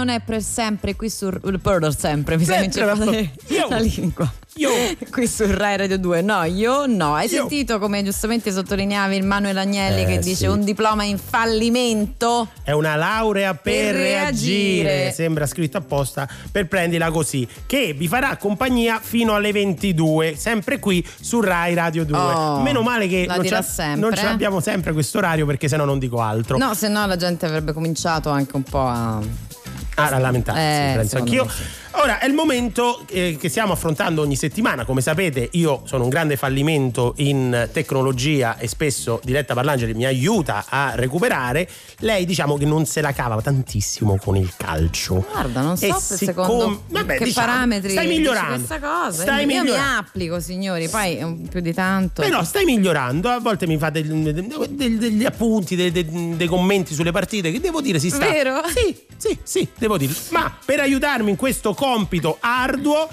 non è per sempre
qui su per sempre mi sembra
Sempre,
la lingua qui su Rai Radio 2 no io no hai
Io.
sentito come giustamente sottolineavi il Manuel Agnelli
Eh,
che dice
sì.
un diploma in fallimento
È una laurea per,
Per
reagire.
reagire.
sembra scritto apposta per prendila così, che vi farà compagnia fino alle 22, sempre qui su Rai Radio 2.
Oh,
Meno male che non,
dirà
ce-
sempre,
non ce l'abbiamo sempre questo orario perché sennò non dico altro.
no se no la gente avrebbe cominciato anche un po' a
Ah, a lamentarsi,
Eh,
penso anch'io. Ora è il momento eh, che stiamo affrontando ogni settimana. Come sapete, io sono un grande fallimento in tecnologia e spesso Diletta Parlangeli mi aiuta a recuperare. Lei, diciamo che non se la cava tantissimo con il calcio.
Guarda, non so
E siccome-
secondo
vabbè,
che
diciamo,
parametri
stai migliorando.
questa cosa.
Stai
io mi
migliorando.
applico, signori, poi più di tanto.
Però stai migliorando, a volte mi fa del- del- degli appunti, dei, dei- dei commenti sulle partite che devo dire si sta.
Vero?
Sì, sì, sì, devo dire. Ma per aiutarmi in questo compito arduo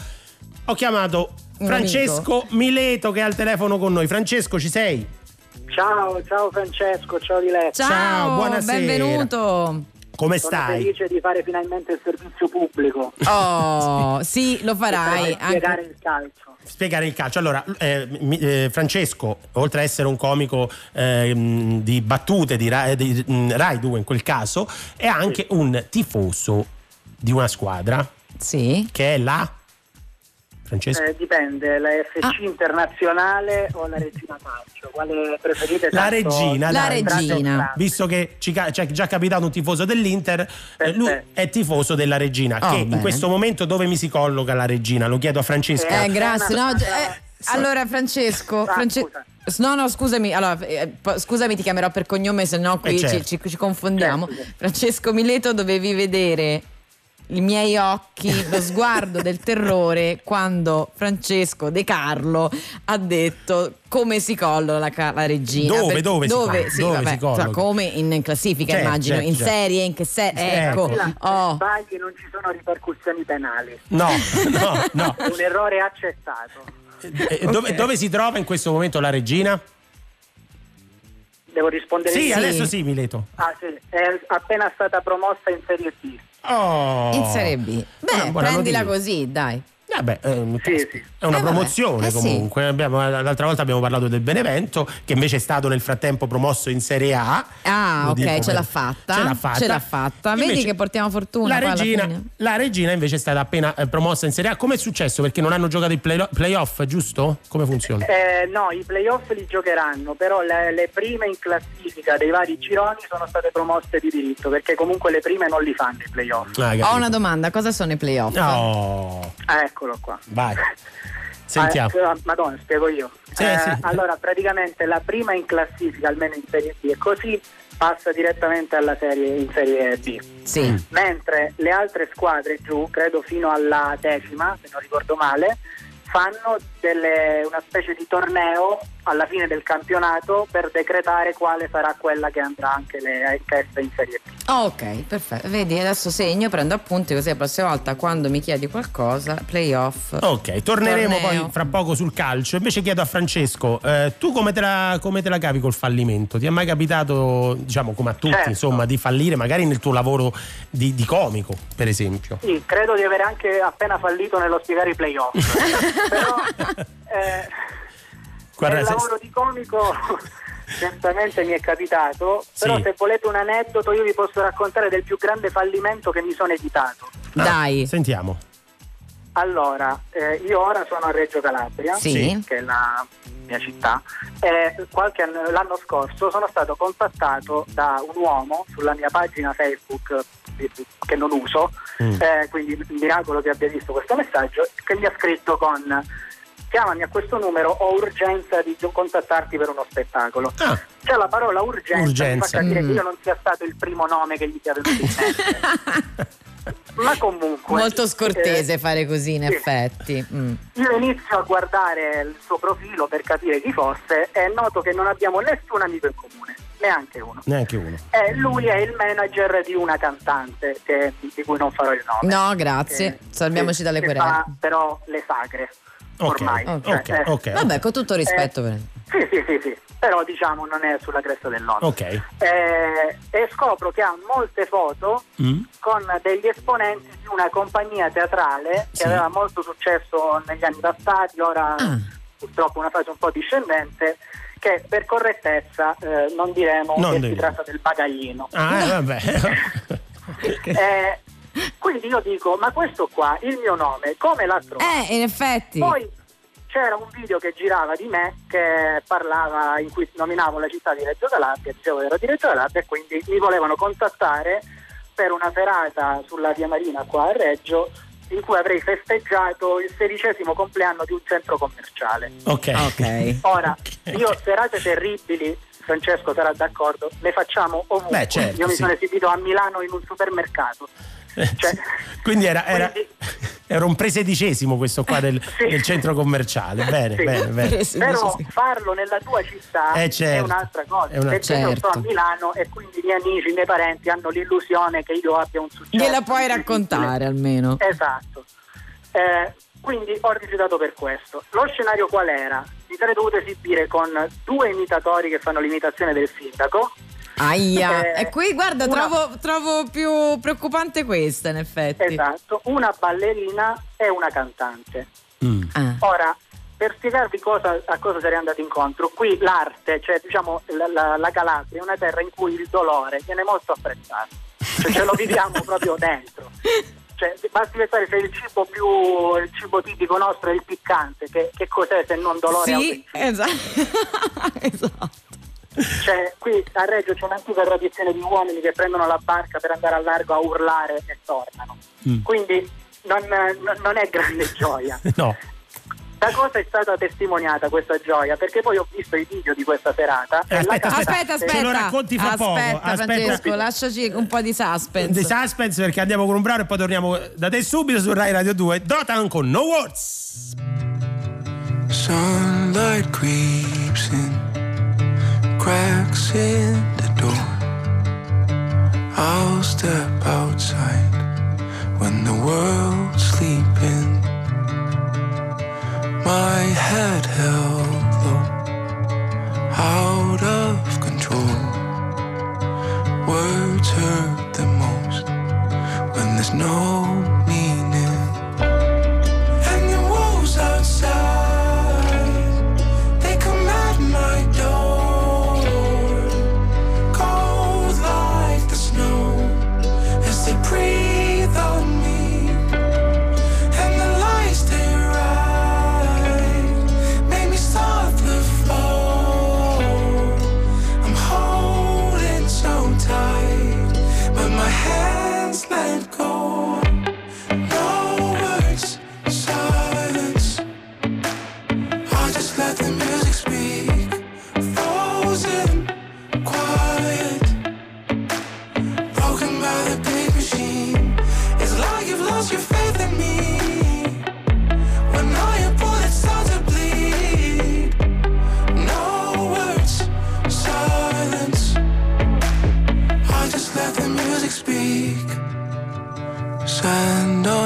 ho chiamato Francesco Mileto che è al telefono con noi. Francesco, ci sei?
Ciao, ciao Francesco, ciao Diletta.
Ciao, buonasera.
benvenuto.
Come
Sono
stai?
felice di fare finalmente il servizio pubblico.
Oh, sì, lo farai.
Per spiegare
anche-
il calcio.
Spiegare il calcio. Allora, eh, eh, Francesco, oltre a essere un comico ehm, di battute di Rai, di, mm, Rai 2 in quel caso, è anche un tifoso di una squadra.
Sì.
Che è la Francesco.
Eh, dipende, la FC
Ah.
internazionale o la Regina Calcio? Quale preferite?
La
Tanto-
regina, dai.
Tanto-
Visto che ci ca- c'è già capitato un tifoso dell'Inter, eh, lui è tifoso della regina.
Oh,
che in
bene.
questo momento dove mi si colloca la regina? Lo chiedo a Francesco.
Eh, grazie. No, gi- eh, allora, Francesco.
Ah,
France- No, no, scusami, allora, eh, scusami, ti chiamerò per cognome, se no qui
Eh,
ci-
certo.
ci, ci confondiamo. Francesco Mileto, dovevi vedere i miei occhi, lo sguardo del terrore quando Francesco De Carlo ha detto come si colloca la, la regina.
Dove,
Per-
dove si colloca?
Sì,
Dove
vabbè,
si colloca?
cioè, come in classifica,
Certo,
immagino,
certo,
in
certo.
serie, in che serie. Ecco.
Se
Oh.
sbagli non ci sono ripercussioni penali.
No, no, no.
Un errore accettato.
Eh, dove, dove si trova in questo momento la regina?
Devo rispondere
Sì,
io?
adesso sì, Mileto.
Ah, sì. È appena stata promossa in Serie B.
Oh.
In Serie B. Beh, prendila così, dai.
Vabbè, ehm, è una
Eh,
promozione
Eh, sì.
comunque. Abbiamo- l'altra volta abbiamo parlato del Benevento, che invece è stato nel frattempo promosso in Serie A.
Ah,
Lo
ok,
dico
ce l'ha fatta.
Ce l'ha fatta.
Ce l'ha fatta. Vedi
Invece
che portiamo fortuna.
La regina, la regina invece è stata appena eh, promossa in Serie A. Come è successo? Perché non hanno giocato i play- playoff, giusto? Come funziona?
Eh, no, i playoff li giocheranno, però le, le prime in classifica dei vari gironi sono state promosse di diritto, perché comunque le prime non li fanno i playoff.
Ah,
Ho una domanda, cosa sono i playoff?
Oh,
Ah, eccolo qua.
vai. Sentiamo.
Ah, eh, Madonna, spiego io.
Sì,
Eh,
sì.
Allora, praticamente la prima in classifica, almeno in Serie B, e così passa direttamente alla serie, in Serie B.
Sì.
Mentre le altre squadre giù, credo fino alla decima, se non ricordo male, fanno delle- una specie di torneo alla fine del campionato per decretare quale sarà quella che andrà anche le anch'esse in Serie B.
Oh, ok, perfetto. Vedi, adesso segno, prendo appunti così la prossima volta quando mi chiedi qualcosa, playoff.
Ok, torneremo
Torneo.
poi fra poco sul calcio. Invece chiedo a Francesco, eh, tu come te, la, come te la cavi col fallimento? Ti è mai capitato, diciamo come a tutti,
Certo.
insomma, di fallire magari nel tuo lavoro di, di comico, per esempio?
Sì, credo di avere anche appena fallito nello spiegare i playoff. Però eh,
Guarda,
nel
se-
lavoro di comico certamente mi è capitato, però
Sì.
se volete un aneddoto io vi posso raccontare del più grande fallimento che mi sono evitato.
Ah, Sentiamo.
Allora, eh, io ora sono a Reggio Calabria,
Sì.
che è la mia città, e qualche anno- l'anno scorso sono stato contattato da un uomo sulla mia pagina Facebook che non uso,
Mm.
eh, quindi miracolo che abbia visto questo messaggio, che mi ha scritto con chiamami a questo numero, ho urgenza di contattarti per uno spettacolo. C'è la parola urgenza,
Urgenza.
mi fa capire
Mm.
che io non sia stato il primo nome che gli sia venuto in mente. Ma comunque...
Molto scortese
eh,
fare così, in
sì.
effetti. Mm.
Io inizio a guardare il suo profilo per capire chi fosse e noto che non abbiamo nessun amico in comune, neanche uno.
Neanche uno.
E lui è il manager di una cantante che- di cui non farò il nome.
No, grazie. Salviamoci dalle
che
querele.
fa però le sagre
Ok,
ormai.
ok,
Cioè, eh,
ok.
Vabbè, con tutto rispetto. per-
Sì, sì, sì, sì, però diciamo non è sulla cresta dell'onda.
Ok.
Eh, e scopro che ha molte foto
Mm.
con degli esponenti di una compagnia teatrale che
Sì.
aveva molto successo negli anni passati, ora
Ah.
purtroppo una fase un po' discendente, che per correttezza eh, non diremo
Non
che si
devi.
tratta del bagaglino.
Ah, eh, vabbè.
Eh, quindi io dico, ma questo qua, il mio nome, come l'ha trovato?
Eh, in effetti.
Poi c'era un video che girava di me che parlava, in cui nominavo la città di Reggio Calabria, dicevo che ero di Reggio Calabria e quindi mi volevano contattare per una serata sulla via Marina qua a Reggio in cui avrei festeggiato il sedicesimo compleanno di un centro commerciale.
Ok.
Ok.
Ora, io serate terribili, Francesco sarà d'accordo, le facciamo ovunque.
Beh, certo,
io mi
sì.
sono esibito a Milano in un supermercato. Cioè,
Quindi era, era,
quindi-
era un presedicesimo questo qua del, del centro commerciale. Bene,
Sì.
bene, bene.
Però farlo nella tua città
Eh,
è
certo.
un'altra cosa.
È una-
perché io sto a
certo.
Milano e quindi i miei amici, i miei parenti hanno l'illusione che io abbia un successo.
Gliela puoi raccontare almeno.
Esatto. Eh, quindi ho rifiutato per questo. Lo scenario qual era? Mi sarei dovuto esibire con due imitatori che fanno l'imitazione del sindaco.
Aia.
Eh,
e qui guarda,
una-
trovo, trovo più preoccupante questa, in effetti.
Esatto, una ballerina e una cantante.
Mm.
Ah.
Ora, per spiegarvi cosa, a cosa sarei andato incontro, qui l'arte, cioè diciamo la, la- la Calabria è una terra in cui il dolore viene molto apprezzato, cioè ce lo viviamo proprio dentro. Cioè, basti pensare se il cibo più il cibo tipico nostro è il piccante, che, che cos'è se non dolore
Sì, esatto. esatto.
Cioè, qui a Reggio c'è un'antica tradizione di uomini che prendono la barca per andare al largo a urlare e tornano.
Mm.
Quindi non, non- non è grande gioia.
No.
Da cosa è stata testimoniata questa gioia? Perché poi ho visto i video di questa serata. e la
aspetta,
cantante-
Aspetta, aspetta.
Ce lo racconti fra poco.
Aspetta,
Aspetta.
Francesco, lasciaci un po' di suspense.
Di suspense perché andiamo con un brano e poi torniamo da te subito su Rai Radio 2. Dotan con No Words.
Sunlight creeps in, cracks in the door. I'll step outside when the world's sleeping. My head held low, out of control. Words hurt the most when there's no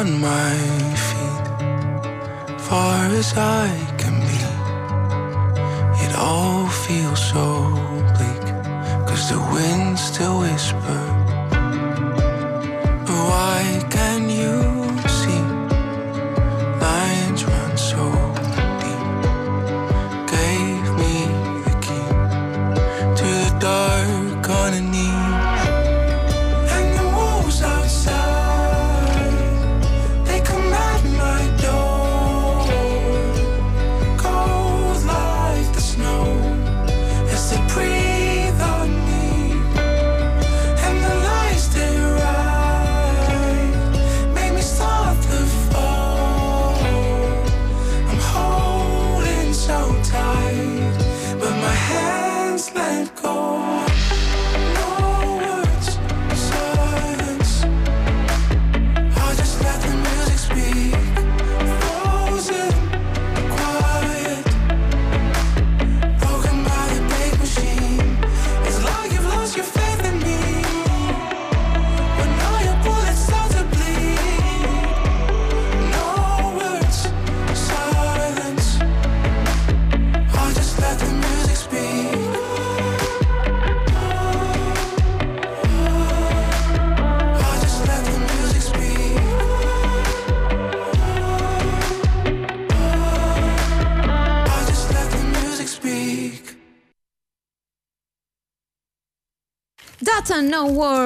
on my feet, far as I can be. It all feels so bleak, cause the wind still whispers. But why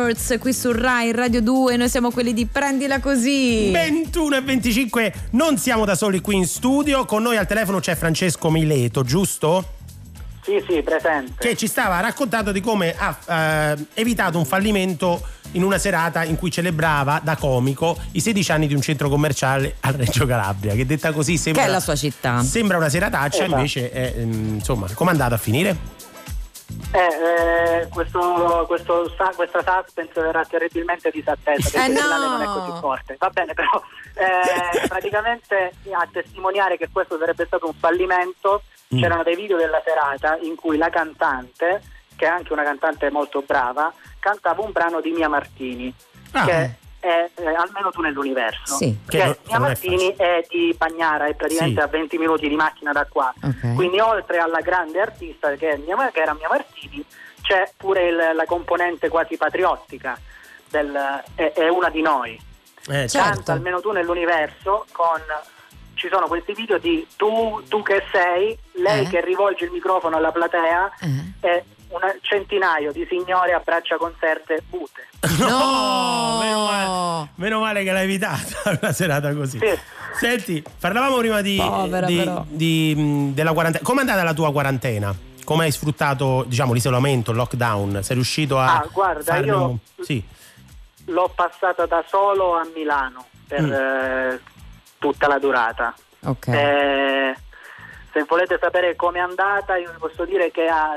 Words qui su Rai Radio 2. Noi siamo quelli di Prendila Così.
21 e 25 non siamo da soli qui in studio, con noi al telefono c'è Francesco Mileto, giusto?
Sì, sì, presente.
Che ci stava raccontando di come ha eh, evitato un fallimento in una serata in cui celebrava da comico i 16 anni di un centro commerciale a Reggio Calabria, che detta così sembra,
Che è la sua città.
sembra una serataccia,
Esatto.
invece è, ehm, insomma, com'è andata a finire?
Eh, eh, questo, questo sa- questa suspense verrà terribilmente disattesa perché
Eh, no.
finale non è così forte. Va bene, però eh, praticamente a testimoniare che questo sarebbe stato un fallimento
Mm.
c'erano dei video della serata in cui la cantante, che è anche una cantante molto brava, cantava un brano di Mia Martini,
Ah.
che è eh, almeno tu nell'universo.
Sì.
Non-
Mia
non è
Martini è, di Bagnara, è praticamente
Sì.
a 20 minuti di macchina da qua.
Ok.
Quindi oltre alla grande artista che, è Mia, che era Mia Martini, c'è pure il- la componente quasi patriottica, del, è, è una di noi.
Eh,
Certo.
Canta almeno tu nell'universo con... Ci sono questi video di tu, tu che sei, lei
Eh.
che rivolge il microfono alla platea
Eh.
e un centinaio di signore a braccia conserte mute.
No, meno male, meno male che l'hai evitata una serata così.
Sì.
Senti, parlavamo prima di,
Povera,
di- di, mh, della quarantena. Com'è andata la tua quarantena? Come hai sfruttato, diciamo, l'isolamento, il lockdown? Sei riuscito a
Ah, guarda, io-
un- Sì.
L'ho passata da solo a Milano per
Mm.
eh, tutta la durata.
Ok.
Eh, se volete sapere com'è andata, io vi posso dire che a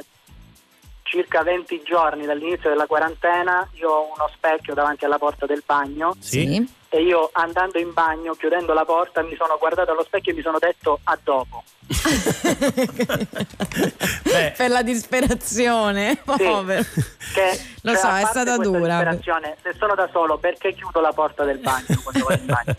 circa 20 giorni dall'inizio della quarantena io ho uno specchio davanti alla porta del bagno
Sì.
E io andando in bagno, chiudendo la porta, mi sono guardato allo specchio e mi sono detto a dopo.
Beh,
per la disperazione.
Sì.
Povero.
Che,
Lo
cioè,
so, è stata dura.
disperazione, Se sono da solo, perché chiudo la porta del bagno quando vado in bagno?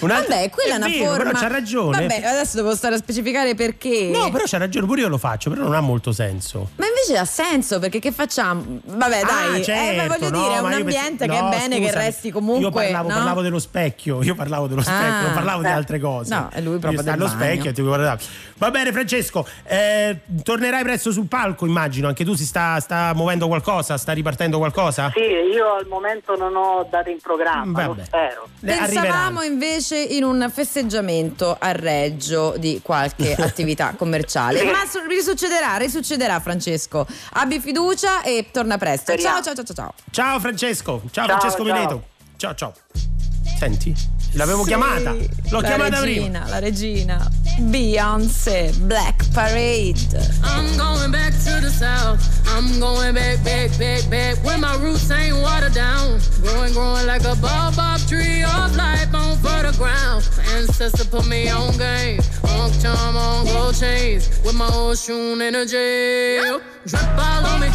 un'altra-
Vabbè, quella è, una
vero,
forma.
Però c'ha ragione.
Vabbè, adesso devo stare a specificare perché.
No, però c'ha ragione, pure io lo faccio, però non ha molto senso.
Ma invece ha senso perché che facciamo? Vabbè,
Ah,
dai, eh,
certo,
ma voglio
no,
dire, è un ambiente
penso-
che
no,
è bene che
scusami,
resti comunque.
Io parlavo,
no?
parlavo dello specchio, io parlavo dello specchio,
Ah.
non parlavo di
Eh.
altre cose.
No, e lui proprio
Io sta allo specchio e ti guardavo. Va bene, Francesco, eh, tornerai presto sul palco, immagino. Anche tu si sta, sta muovendo qualcosa, sta ripartendo qualcosa?
Sì, io al momento non ho date in programma, lo
Vabbè.
spero.
Le
Pensavamo
arriveranno.
invece in un festeggiamento a Reggio di qualche attività commerciale.
Sì.
Ma su- risuccederà, risuccederà Francesco. Abbi fiducia e torna presto. Ciao ciao ciao ciao.
Ciao Francesco, ciao,
Ciao,
Francesco
ciao.
Mileto. Ciao ciao. Senti, l'avevo
Sì,
chiamata. L'ho
la
chiamata
regina,
prima.
La regina. Beyoncé, Black Parade.
I'm going back to the south. I'm going back, back, back, back. Where my roots ain't watered down. Growing, growing like a baobab tree of life on fertile ground. My ancestor put me on game. On charm, on gold chains. With my old shoe energy. Drip all on me.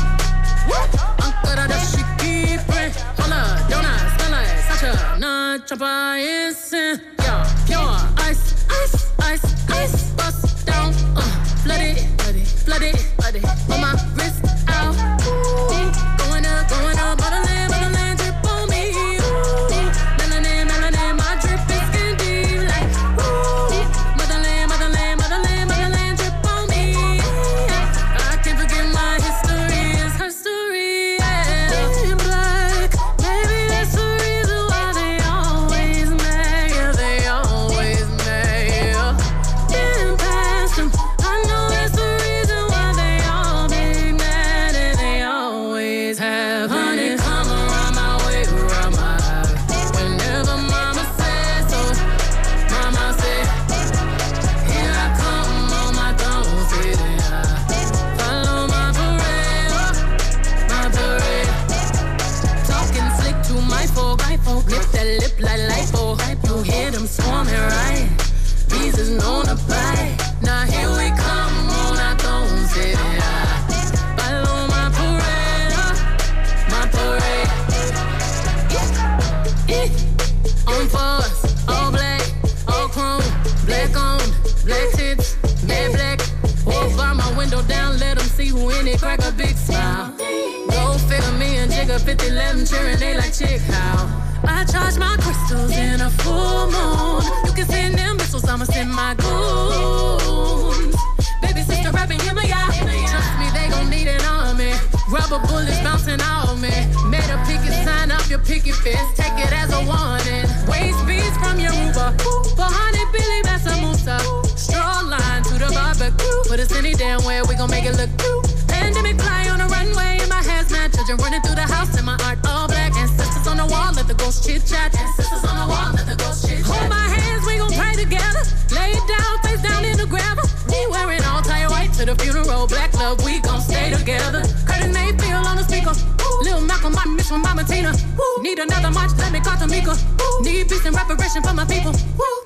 Uncle that she keep. Hold up, donuts, smell like Sacha. Not chopper instant. Yeah, pure ice, ice, ice, ice. Bust down, uh, flood it, flood it, flood it, flood it. On my wrist out. Ooh, Jigga 50 11 cheering, they like chick how. I charge my crystals in a full moon. You can send them missiles, I'ma send my goons. Baby sister rapping, hear me out. Trust me, they gon' need an army. Rubber bullets bouncing off me. off your picket fence, take it as a warning. Waste beats from your Uber. For honey, Billy, that's a Musa. Straw line to the barbecue. Put us any damn way, we gon' make it look cute. Ghost chit chat. Ancestors on the wall, let the ghost chit chat. Hold my hands, we gon' pray together. Lay down, face down in the gravel. Me wearing all tie white to the funeral. Black love, we gon' stay together. Curtis Mayfield on the speaker. Lil Malcolm, my miss from Mama Tina. Need another march, let me call Tamika. Need peace and reparation for my people.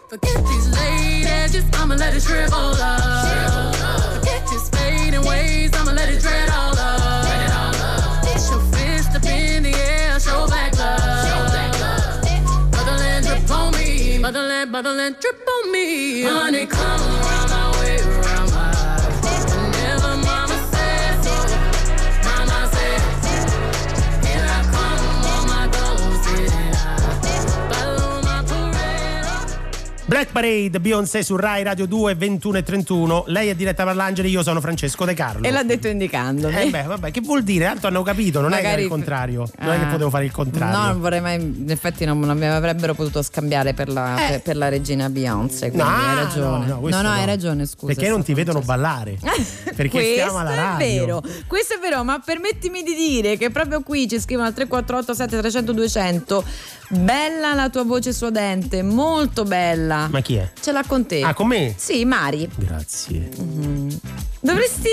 Forget these late edges, I'ma let it shrivel up. Forget this fading ways, I'ma let it dread up. Me, motherland, motherland drip on me. Honey,
Black Parade, Beyoncé su Rai Radio 2 21 e 31. Lei è Diretta Parlangeli, io sono Francesco De Carlo.
E l'ha detto indicandomi.
Eh beh, vabbè, che vuol dire? Tanto hanno capito, non è che era
Magari-
il contrario. Non è che
Ah.
potevo fare il contrario.
No, non vorrei mai. In effetti, non, non mi avrebbero potuto scambiare per la, per, per la regina Beyoncé. Quindi
No,
hai ragione.
no, no,
no,
no.
hai ragione, scusa.
Perché non ti vedono ballare? Perché stiamo alla
è
radio.
vero, questo è vero, ma permettimi di dire che proprio qui ci scrivono al 348 7300 200 bella la tua voce suadente, molto bella.
Ma chi è?
Ce l'ha con te.
Ah, con me?
Sì, Mari.
Grazie.
Dovresti,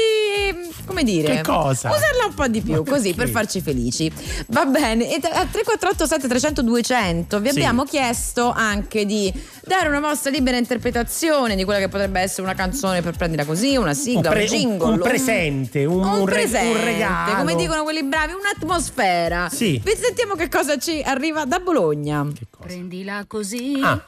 come dire,
Che cosa?
usarla un po' di più, così per farci felici. Va bene. E a 348 7300 200 vi
Sì.
abbiamo chiesto anche di dare una vostra libera interpretazione di quella che potrebbe essere una canzone per prendila così, una
Un,
sigla,
pre-
un jingle,
un presente, un,
un
re-
presente,
un regalo.
come dicono quelli bravi, un'atmosfera.
Sì.
Vi sentiamo che cosa ci arriva da Bologna.
Prendila così,
Ah.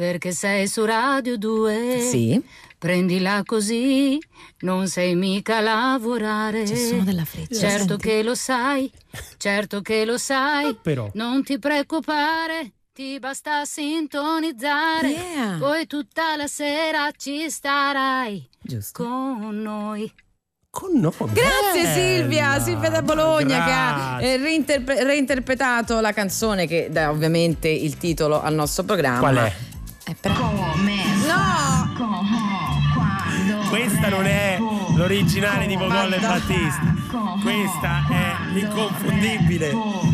Perché sei su Radio 2.
Sì.
Prendila così, non sei mica a lavorare.
C'è il suono della freccia,
Certo
senti?
che lo sai, certo che lo sai.
però.
Non ti preoccupare, ti basta sintonizzare.
Yeah.
Poi tutta la sera ci starai
Giusto.
con noi.
Con noi.
Grazie
Bella.
Silvia, Silvia da Bologna che ha
Grazie.
eh, reinterpre- reinterpretato la canzone che dà ovviamente il titolo al nostro programma.
Qual è?
Per...
Questa non è l'originale di Mogol e Battista. Questa è l'inconfondibile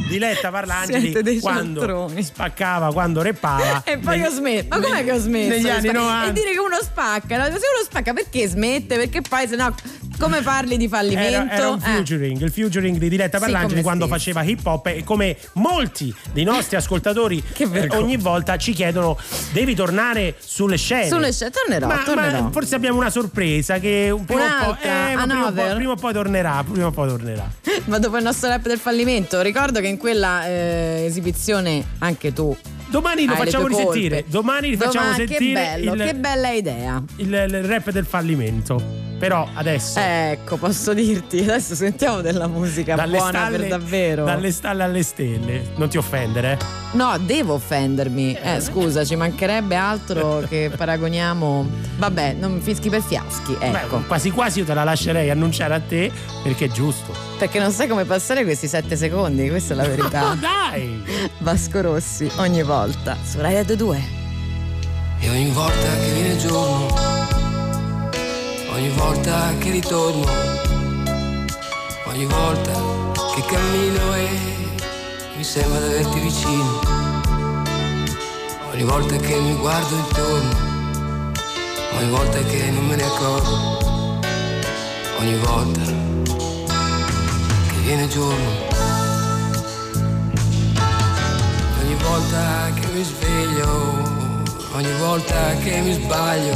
Diletta Parlangeli quando
cialtroni.
spaccava, quando reppava.
E poi ho smesso. Ma com'è che ho smesso?
Negli anni
spa-
90.
E dire che uno spacca. Se uno spacca perché smette? Perché poi se no come parli di fallimento?
Era, era un
Eh.
featuring, il featuring di Diletta
Sì,
Parlangeli
come
quando
stessi.
faceva hip hop e come molti dei nostri ascoltatori eh, ogni volta ci chiedono devi tornare sulle scene.
Sulle scene, tornerò,
Ma,
tornerò.
ma forse abbiamo una sorpresa che un prima, o poi, eh, ma prima, o poi,
another.
prima o poi tornerà, prima o poi tornerà.
Ma dopo il nostro rap del fallimento, ricordo che in quella eh, esibizione anche tu.
Domani lo facciamo risentire. Domani rifacciamo
Domani-
sentire
Che bello,
il,
che bella idea.
il- il rap del fallimento. Però adesso
Ecco, posso dirti, adesso sentiamo della musica
dalle
buona
stalle,
per davvero.
dalle stalle alle stelle. Non ti offendere, eh?
No, devo offendermi. Eh, scusa, ci mancherebbe altro che paragoniamo. Vabbè, non fischi per fiaschi, ecco.
Beh, quasi quasi io te la lascerei annunciare a te perché è giusto.
Perché non sai come passare questi sette secondi, questa è la verità.
Dai!
Vasco Rossi, ogni volta, su Rai Radio 2.
E ogni volta che viene giorno, ogni volta che ritorno, ogni volta che cammino e mi sembra di averti vicino, ogni volta che mi guardo intorno, ogni volta che non me ne accorgo, ogni volta che viene giorno. Ogni volta che mi sveglio, ogni volta che mi sbaglio,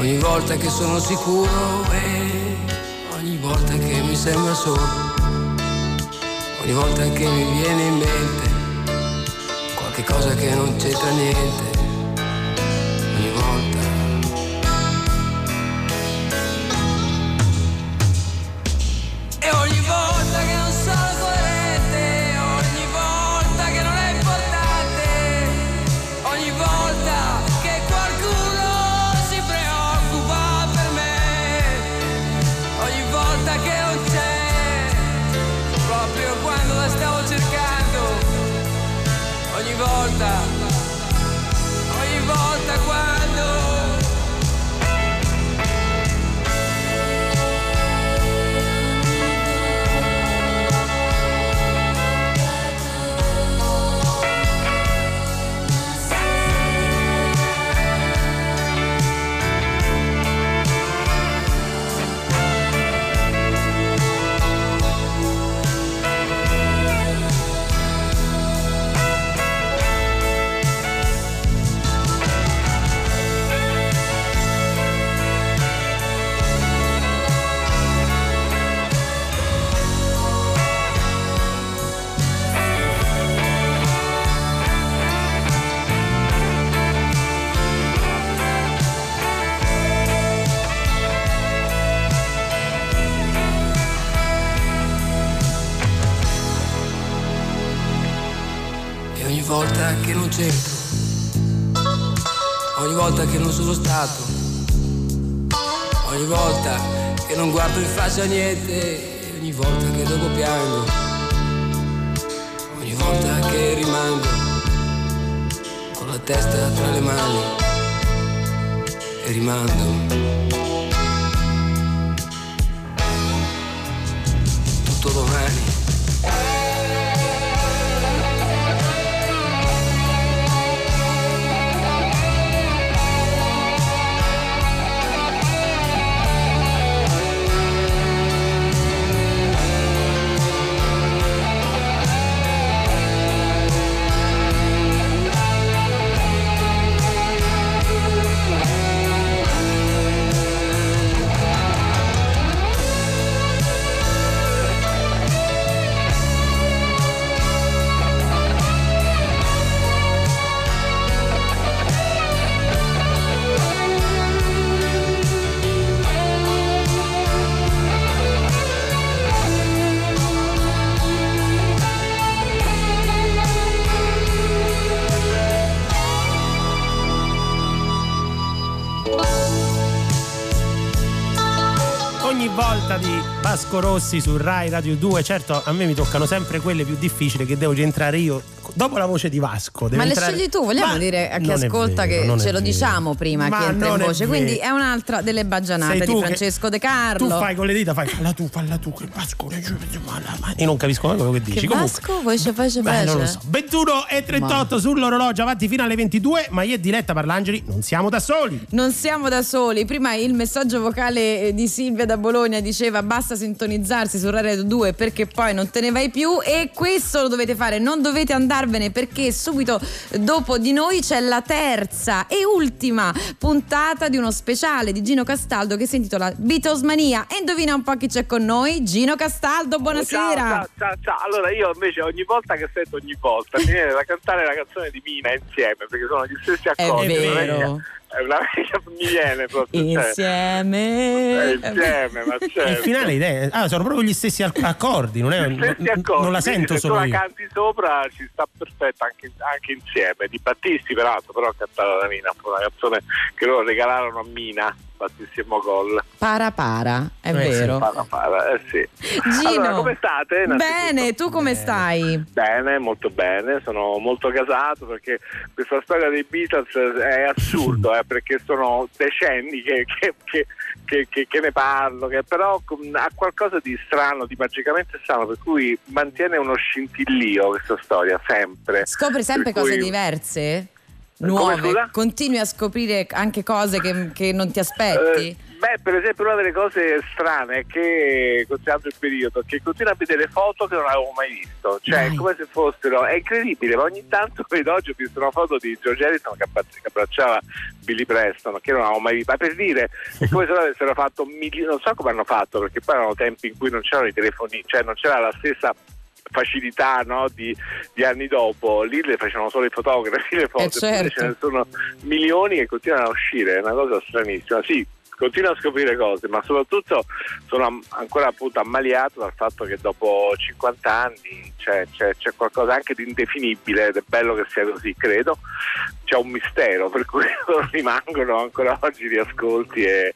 ogni volta che sono sicuro e ogni volta che mi sembra solo, ogni volta che mi viene in mente qualche cosa che non c'entra niente, ogni volta. C'entro, ogni volta che non sono stato, ogni volta che non guardo in faccia niente, ogni volta che dopo piango, ogni volta che rimango con la testa tra le mani e rimando.
Vasco Rossi su Rai Radio 2, certo a me mi toccano sempre quelle più difficili che devo rientrare io dopo la voce di Vasco.
Ma le
entrare-
scegli tu, vogliamo
Ma
dire a chi ascolta
vero,
che ce lo diciamo prima
Ma
che entra in
non è
voce. Quindi è un'altra delle baggianate di Francesco De Carlo.
Tu fai con le dita, fai falla tu, falla tu, che Vasco Io non capisco mai quello che dici.
Che
Comunque,
Vasco, voce, voce,
Beh, non lo
voce.
so. 21 e 38 sull'orologio, avanti fino alle 22, ma io e Diletta Parlangeli non siamo da soli.
Non siamo da soli. Prima il messaggio vocale eh, di Silvia da Bologna diceva basta sintonizzarsi su Rai Radio 2 perché poi non te ne vai più e questo lo dovete fare, non dovete andarvene perché subito dopo di noi c'è la terza e ultima puntata di uno speciale di Gino Castaldo che si intitola Beatlesmania e indovina un po' chi c'è con noi? Gino Castaldo, buonasera.
Ciao, ciao, ciao. Allora io invece ogni volta che sento ogni volta mi viene da cantare la canzone di Mina insieme perché sono gli stessi accordi. non
vero.
È una mi viene proprio. cioè,
Insieme.
eh, insieme, ma certo.
Il finale idea. Ah, sono proprio gli stessi ac- accordi, non, è,
Gli stessi
non-
accordi,
non la sento
se
solo
tu la
io.
canti sopra ci sta perfetta anche, anche insieme di Battisti peraltro però ha cantato da Mina fu una canzone che loro regalarono a Mina battissimo gol
Para para, è
Eh sì,
vero.
para, para, eh sì.
Gino.
Allora, come state?
Bene, tu come stai?
Bene, molto bene, sono molto casato perché questa storia dei Beatles è assurdo, eh, perché sono decenni che, che- che- che- che- che ne parlo, che però ha qualcosa di strano, di magicamente strano, per cui mantiene uno scintillio questa storia, sempre.
Scopri sempre
Per
cose
cui-
diverse? Nuove? Continui a scoprire anche cose che, che non ti aspetti?
Eh, beh, per esempio, una delle cose strane è che, considerando il periodo, che continuo a vedere foto che non avevo mai visto. Cioè, è come se fossero. È incredibile, ma ogni tanto vedo oggi ho visto una foto di George Harrison che abbra- che abbracciava Billy Preston, che non avevo mai visto. Ma per dire, è come se avessero fatto mili- non so come hanno fatto, perché poi erano tempi in cui non c'erano i telefoni, cioè non c'era la stessa facilità no, di, di anni dopo lì le facevano solo i fotografi le foto
Eh, certo.
ce ne sono milioni che continuano a uscire è una cosa stranissima sì continuo a scoprire cose ma soprattutto sono ancora appunto ammaliato dal fatto che dopo 50 anni c'è, c'è- c'è qualcosa anche di indefinibile ed è bello che sia così credo c'è un mistero per cui rimangono ancora oggi gli ascolti e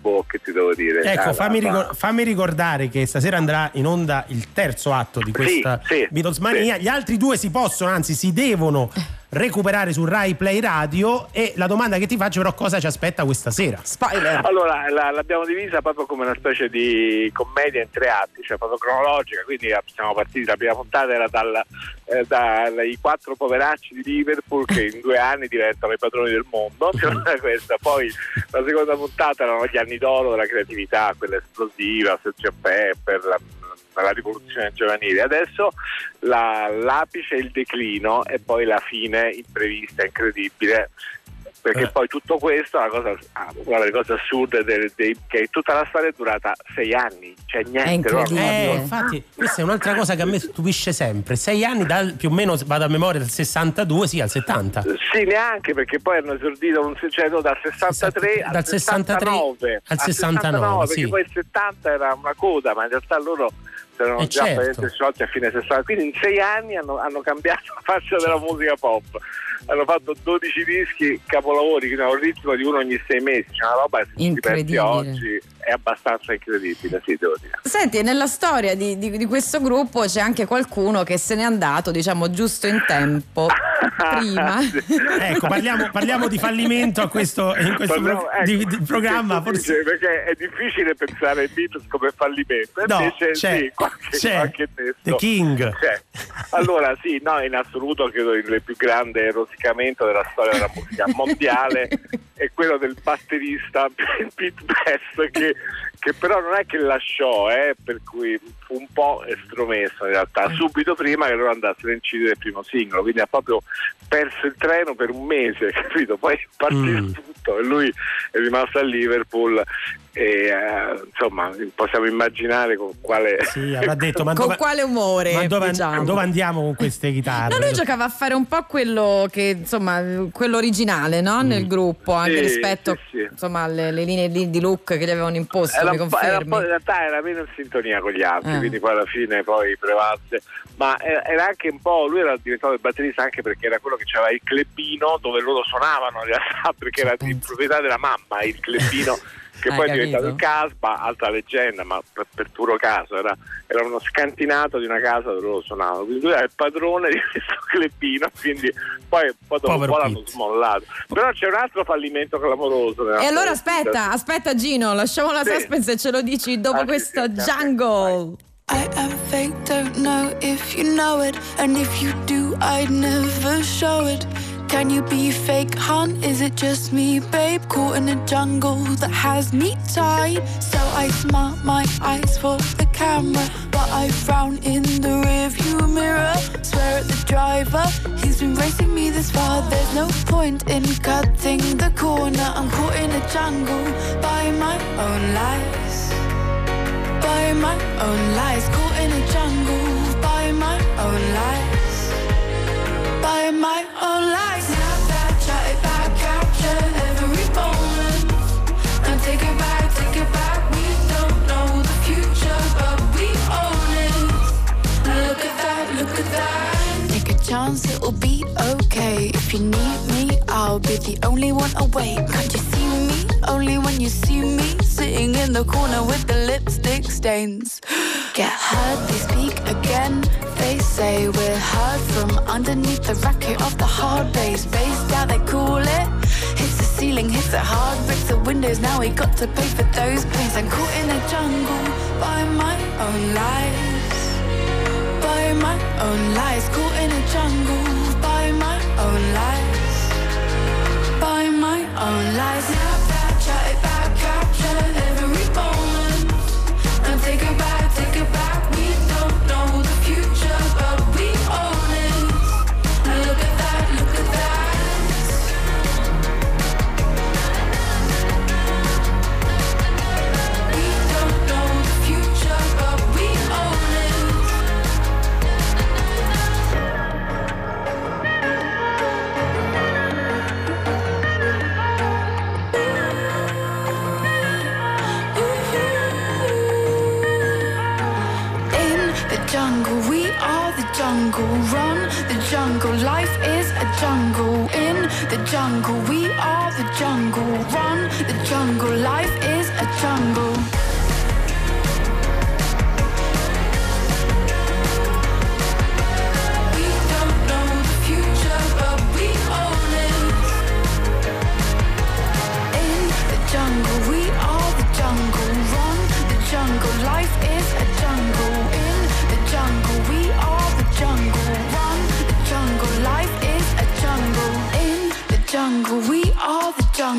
boh che ti devo dire
Ecco,
Ah,
fammi,
ma-
ricor- fammi ricordare che stasera andrà in onda il terzo atto di questa
sì,
Beatlesmania. Gli altri due si possono, anzi si devono recuperare su Rai Play Radio e la domanda che ti faccio però cosa ci aspetta questa sera?
Spoiler!
Allora, la- l'abbiamo divisa proprio come una specie di commedia in tre atti, cioè proprio cronologica, quindi siamo partiti, la prima puntata era dal- eh, dai quattro poveracci di Liverpool che in due anni diventano i padroni del mondo, da questa. poi la seconda puntata erano gli anni d'oro della creatività, quella esplosiva, Sergio Pepper, la, la rivoluzione giovanile, adesso la- l'apice è il declino e poi la fine imprevista, incredibile. Perché
Eh.
poi tutto questo, la cosa, ah, una delle cose assurde del- dei- che tutta la storia è durata sei anni, cioè niente. no?
Eh, infatti, questa è un'altra cosa che a me stupisce sempre. Sei anni dal più o meno vado a memoria dal 62, sì, al 70.
Sì, neanche perché poi hanno esordito un cioè, no, dal 63 al
Dal 63
69,
al 69, sì.
perché poi il 70 era una coda, ma in realtà loro erano
Eh,
già
certo.
sciolti a fine 60, quindi in sei anni hanno, hanno cambiato la faccia della musica pop. Hanno fatto 12 dischi capolavori, quindi a un ritmo di uno ogni sei mesi. C'è una roba che
Incredibile.
oggi è abbastanza incredibile, sì, devo dire.
Senti, nella storia di, di- di questo gruppo c'è anche qualcuno che se n'è andato, diciamo, giusto in tempo, prima.
Ecco, parliamo, parliamo di fallimento a questo, in questo
Parliamo-
pro-
ecco,
di- di programma.
perché-
Forse
perché è difficile pensare ai Beatles come fallimento,
No,
invece
c'è,
sì, qualche,
c'è.
qualche testo.
The King.
C'è. Allora sì, no, in assoluto credo il più grande rosicamento della storia della musica mondiale è quello del batterista Pete Best che, che però non è che lasciò, eh, per cui fu un po' estromesso in realtà, subito prima che loro andassero a incidere il primo singolo, quindi ha proprio perso il treno per un mese, capito? Poi è partito
Mm.
tutto e lui è rimasto a Liverpool e eh, insomma possiamo immaginare con quale...
sì, avrà detto, ma
Con
dove,
quale umore?
ma dove,
diciamo?
dove andiamo con queste chitarre?
No, lui giocava a fare un po' quello che insomma quello originale no? nel gruppo anche
Sì,
rispetto
sì, sì.
insomma alle le linee di, di look che gli avevano imposto
Era era in realtà era meno in sintonia con gli altri,
Eh.
quindi poi alla fine poi prevalse. Ma era, era anche un po', lui era diventato il batterista anche perché era quello che aveva il clubino dove loro suonavano in realtà, perché era di proprietà della mamma il clubino che
Hai
poi è diventato il Casba, altra leggenda, ma per, per puro caso, era, era uno scantinato di una casa dove loro suonavano, quindi lui era il padrone di questo clubino, quindi poi, poi dopo un
Povero
po' l'hanno smollato. Però c'è un altro fallimento clamoroso.
E allora aspetta, aspetta Gino, lasciamo la
Sì.
suspense e ce lo dici dopo
Ah, sì,
questo
sì, ok,
jungle.
I am fake, don't know if you know it. And if you do, I'd never show it. Can you be fake, hon? Is it just me, babe? Caught in a jungle that has me tied. So I smart my eyes for the camera. But I frown in the rearview mirror. Swear at the driver, he's been racing me this far. There's no point in cutting the corner. I'm caught in a jungle by my own lies by my own lies. Caught in a jungle by my own lies. By my own lies. Snap that, it back, capture every moment. And take it back, take it back. We don't know the future, but we own it. Look at that, look at that. Take a chance, it'll be okay. If you need me, I'll be the only one awake. Can't you see? Only when you see me sitting in the corner with the lipstick stains. Get heard, they speak again. They say we're heard from underneath the racket of the hard bass. Bass down, they call it. Hits the ceiling, hits it hard, breaks the windows. Now we got to pay for those pains. I'm caught in a jungle by my own lies by my own lies. Caught in a jungle by my own lies. By my own lies head jungle, we are the jungle. Run the jungle, life is a jungle.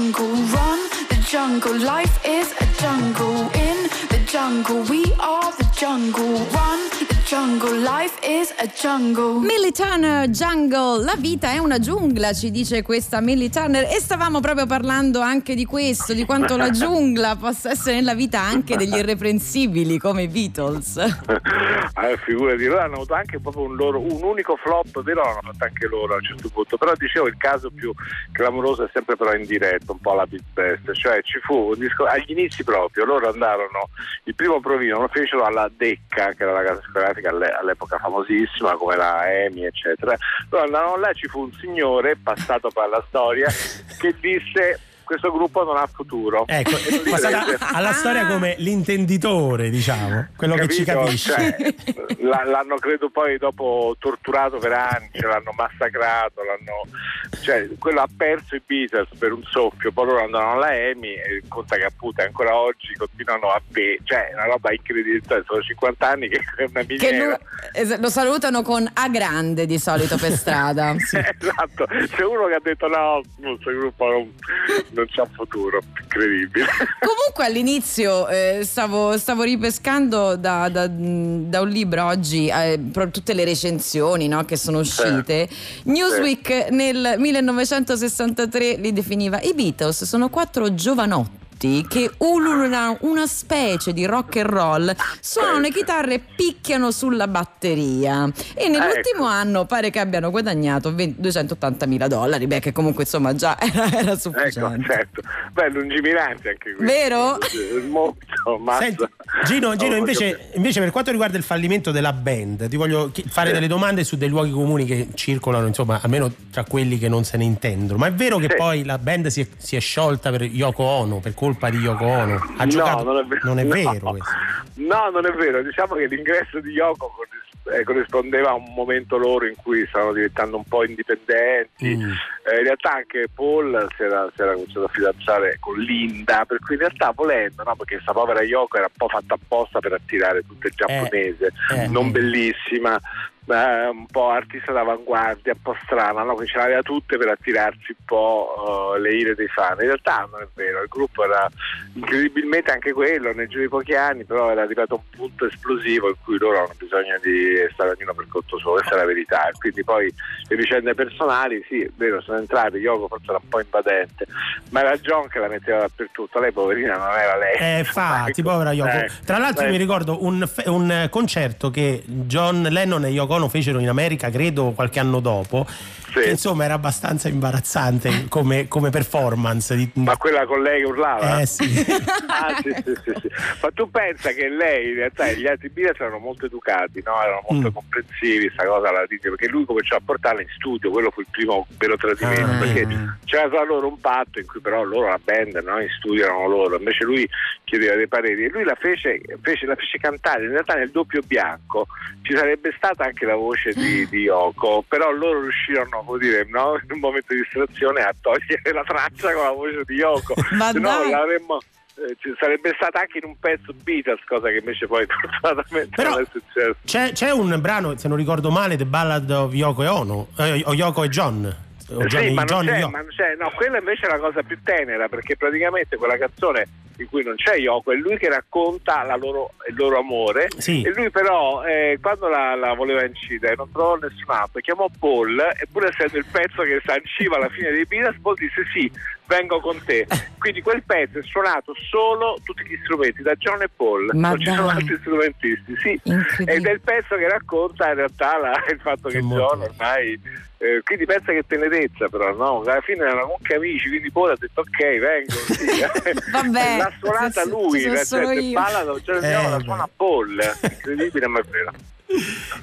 Jungle. Run the jungle, life is a jungle. In the jungle, we are the jungle. Run jungle. Life is a jungle.
Millie Turner, Jungle, la vita è una giungla, ci dice questa Millie Turner. E stavamo proprio parlando anche di questo, di quanto la giungla possa essere nella vita anche degli irreprensibili come i Beatles.
Allora, figurati, loro hanno avuto anche proprio un, loro, un unico flop, però l'hanno fatto anche loro a un certo punto. Però dicevo il caso più clamoroso è sempre però in diretta, un po' la Big Best, cioè ci fu un disco, agli inizi proprio, loro andarono, il primo provino lo fecero alla Decca, che era la casa discografica alle- all'epoca famosissima come la EMI, eccetera. Loro andarono là, ci fu un signore passato per la storia che disse questo gruppo non ha futuro.
Ecco,
lui
passata alla storia come l'intenditore, diciamo, quello che ci
Capito?
capisce.
Cioè, l'hanno credo poi dopo torturato per anni, ce l'hanno massacrato, l'hanno, cioè, quello ha perso i Beatles per un soffio, poi loro andavano alla EMI e conta che appunto ancora oggi continuano a pe- cioè è una roba incredibile, cioè, sono 50 anni che è una
Che
miniera.
lu- es- lo salutano con A grande di solito per strada.
Esatto, c'è uno che ha detto no, questo gruppo non, non c'ha futuro, incredibile.
Comunque all'inizio eh, stavo, stavo ripescando da, da- da un libro oggi eh, tutte le recensioni no, che sono uscite. Newsweek nel 1963 li definiva i Beatles sono quattro giovanotti che ululano una specie di rock and roll, suonano le chitarre e picchiano sulla batteria. E nell'ultimo anno pare che abbiano guadagnato 20 280 mila dollari, beh che comunque insomma già era, era sufficiente.
Ecco, certo. Beh, lungimiranti anche qui.
Vero?
Molto, mazza.
Senti, Gino, Gino, invece, invece per quanto riguarda il fallimento della band, ti voglio fare
Sì.
delle domande su dei luoghi comuni che circolano, insomma, almeno tra quelli che non se ne intendono. Ma è vero che
Sì.
poi la band si è, si è sciolta per Yoko Ono, per colpa di Yoko Ono? Ha giocato?
No, non è vero.
Non è
No.
vero questo.
No, non è vero. Diciamo che l'ingresso di Yoko eh, corrispondeva a un momento loro in cui stavano diventando un po' indipendenti.
Mm.
Eh, in realtà anche Paul si era, si era cominciato a fidanzare con Linda, per cui in realtà volendo, no? perché questa povera Yoko era un po' fatta apposta per attirare tutto il giapponese,
eh.
non bellissima. Ma un po' artista d'avanguardia, un po' strana, no? che ce l'aveva tutte per attirarsi un po' eh, le ire dei fan. In realtà non è vero, il gruppo era incredibilmente anche quello, nel giro di pochi anni, però era arrivato a un punto esplosivo in cui loro hanno bisogno di stare ognuno per conto suo, questa è la verità. Quindi poi le vicende personali, sì, è vero, sono entrate, Yoko forse era un po' invadente, ma era John che la metteva dappertutto, lei poverina non era lei.
Eh, fatti, povera Yoko.
Eh,
Tra l'altro,
eh,
mi ricordo un, un concerto che John Lennon e Yoko Ono fecero in America, credo qualche anno dopo. Che insomma era abbastanza imbarazzante come, come performance.
Ma quella con lei urlava?
Eh sì.
Ah, sì, sì, sì, sì. Ma tu pensa che lei, in realtà, e gli altri Beatles erano molto educati, no? erano molto
Mm.
comprensivi, sta cosa la dice, perché lui cominciò a portarla in studio, quello fu il primo vero tradimento,
Ah.
perché c'era tra loro un patto in cui però loro, la band, no? in studio erano loro, invece lui chiedeva dei pareri e lui la fece, fece- la fece cantare, in realtà nel doppio bianco ci sarebbe stata anche la voce di, di Yoko, però loro riuscirono, come dire, no? in un momento di distrazione a togliere la traccia con la voce di Yoko,
Ma
se no l'avremmo... eh, ci sarebbe stata anche in un pezzo Beatles, cosa che invece poi fortunatamente
Però-
non è successo.
C'è, c'è un brano, se non ricordo male, The Ballad of Yoko e Ono, eh, o Yoko e John. O
Eh,
Johnny-
sì, ma non,
Johnny
ma non c'è, no, quella invece è la cosa più tenera perché praticamente quella canzone in cui non c'è Yoko è lui che racconta la loro- il loro amore
Sì.
e lui però eh, quando la, la voleva incidere non trovò nessun altro, chiamò Paul e pur essendo il pezzo che sanciva la fine dei Beatles Paul disse sì, vengo con te quindi quel pezzo è suonato solo tutti gli strumenti da John e Paul
Ma
non ci sono
dai.
altri strumentisti sì. Ed è il pezzo che racconta in realtà la- il fatto che John ormai eh, quindi pensa che tenerezza però no? alla fine erano comunque amici quindi Paul ha detto ok vengo sì.
Vabbè,
l'ha suonata lui
ci sono
nel
solo
senso,
io.
balla ce
Eh,
la suona Paul incredibile ma è vero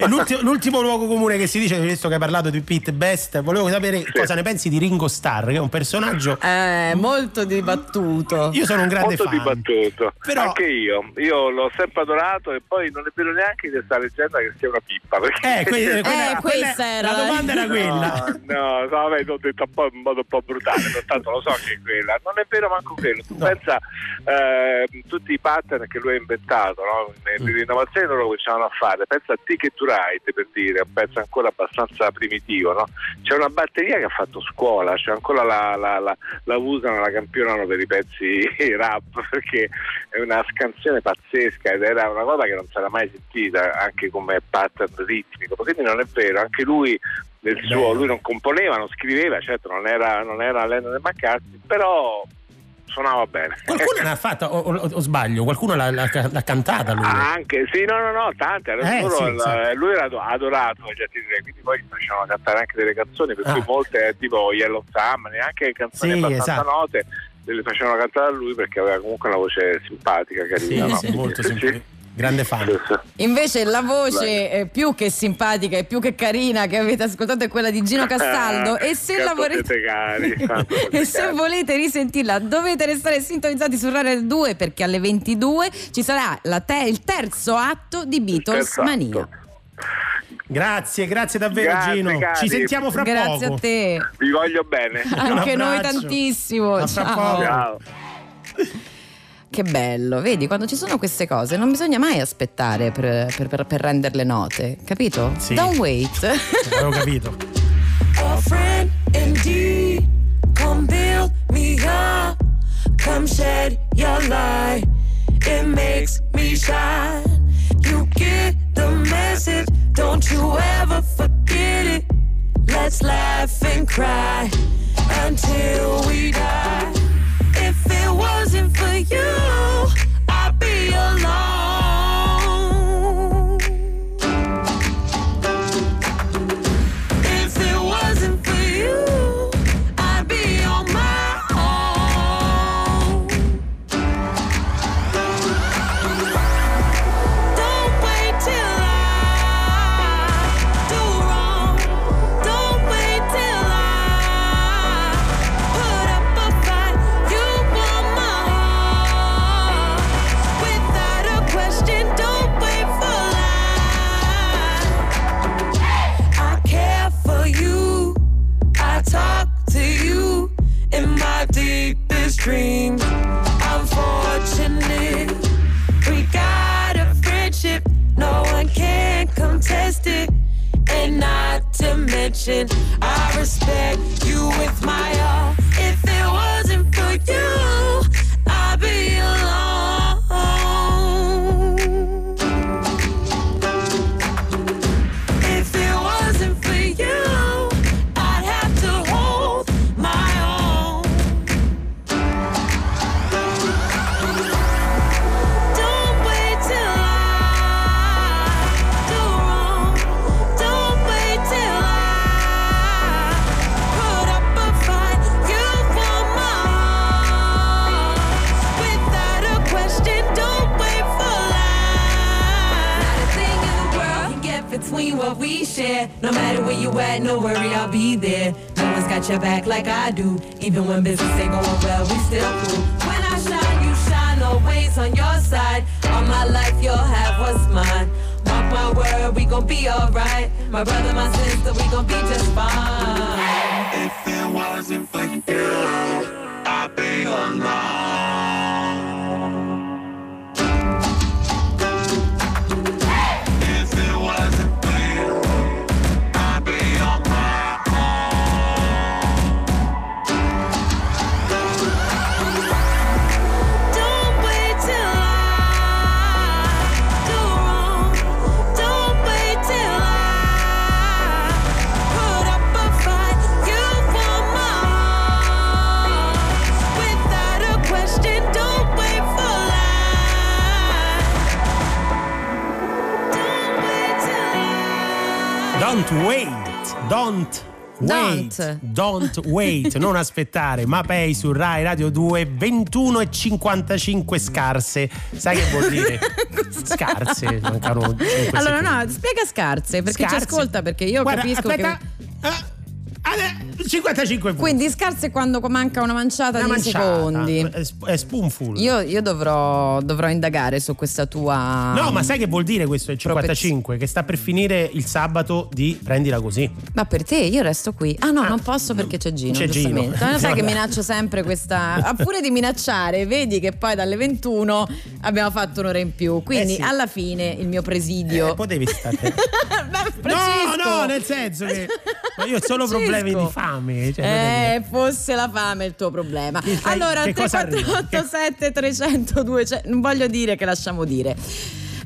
l'ultimo, l'ultimo luogo comune che si dice, visto che hai parlato di Pete Best, volevo sapere cosa ne pensi di Ringo Starr, che è un personaggio.
Eh, molto dibattuto.
Io sono un grande
molto
fan.
dibattuto
Però-
anche io io l'ho sempre adorato e poi non è vero neanche di questa leggenda che sia una pippa perché
Eh, que- quella-
Eh, questa era
la domanda era quella.
No, no, vabbè, l'ho detto un po' in modo un po' brutale, pertanto lo so che è quella. Non è vero manco quello. Tu pensa eh, tutti i pattern che lui ha inventato, no?
Mm.
le rinnovazioni loro cominciavano a fare, pensa Ticket to Ride per dire, un pezzo ancora abbastanza primitivo, no? C'è una batteria che ha fatto scuola, cioè ancora la, la, la, la usano, la campionano per i pezzi rap perché è una scansione pazzesca ed era una cosa che non si era mai sentita anche come pattern ritmico, quindi non è vero, anche lui del suo, lui non componeva, non scriveva, certo non era, non era Lennon e McCartney, però suonava bene.
Qualcuno l'ha fatta, o, o- o sbaglio, qualcuno l'ha, l'ha- l'ha cantata lui.
Anche, sì, no, no, no, tante,
Eh, sì,
il-
sì.
lui era ado- adorato dagli tre, quindi poi gli facevano cantare anche delle canzoni, per cui
Ah.
molte tipo Yellow Thumb, neanche canzoni
Sì,
abbastanza
esatto.
note, le facevano cantare a lui perché aveva comunque una voce simpatica,
Sì,
carina. no?
sì, molto
Sì,
simpatico. Grande fan.
Invece la voce più che simpatica e più che carina che avete ascoltato è quella di Gino Castaldo e se la volete
cari,
e se volete risentirla dovete restare sintonizzati su Radio 2 perché alle 22 ci sarà la te- il terzo atto di Beatles
terzo atto.
Mania.
Grazie, grazie davvero
Grazie,
Gino.
cari.
Ci sentiamo fra
Grazie
poco.
a te.
Vi voglio bene.
Anche noi tantissimo.
A fra
Ciao. Che bello, vedi, quando ci sono queste cose non bisogna mai aspettare per, per- per- per renderle note, capito?
Sì.
Don't wait.
Avevo capito.
Girlfriend indeed, come build me up, come shed your light. It makes me shine. You get the message, don't you ever forget it. Let's laugh and cry until we die. If it wasn't for you, I'd be alone. To mention, I respect no worry, I'll be there. No one's got your back like I do. Even when business ain't going well, we still cool. When I shine, you shine. Always on your side. All my life, you'll have what's mine. Mark my word, we gon' be alright. My brother, my sister, we gon' be just fine.
If it wasn't for you, I'd be alone.
Don't wait, don't wait, don't wait,
non aspettare. Mapei su Rai Radio 2 21 e 55 scarse. Sai che vuol dire? Scarse, mancano 5
Allora no, spiega scarse perché
Scarse?
ci ascolta perché io
Guarda,
capisco
aspetta.
che
Eh, 55 punti.
Quindi scarse quando manca una manciata
Una
di
manciata.
secondi.
È, spoonful.
Io, io dovrò, dovrò indagare su questa tua.
No, ma sai che vuol dire questo il 55? Che sta per finire il sabato di prendila così.
Ma per te io resto qui. Ah no, non posso perché c'è Gino.
C'è Gino.
lo sai che minaccio sempre questa. Ah, Pure di minacciare, vedi che poi dalle 21 abbiamo fatto un'ora in più. Quindi
Eh sì.
alla fine il mio presidio.
Eh, potevi stare. No, no, nel senso che ma io ho solo problemi di fame. Cioè, non è
Eh, fosse la fame il tuo problema.
Che
Allora,
che cosa arriva?
3487 300 200, non voglio dire che lasciamo dire.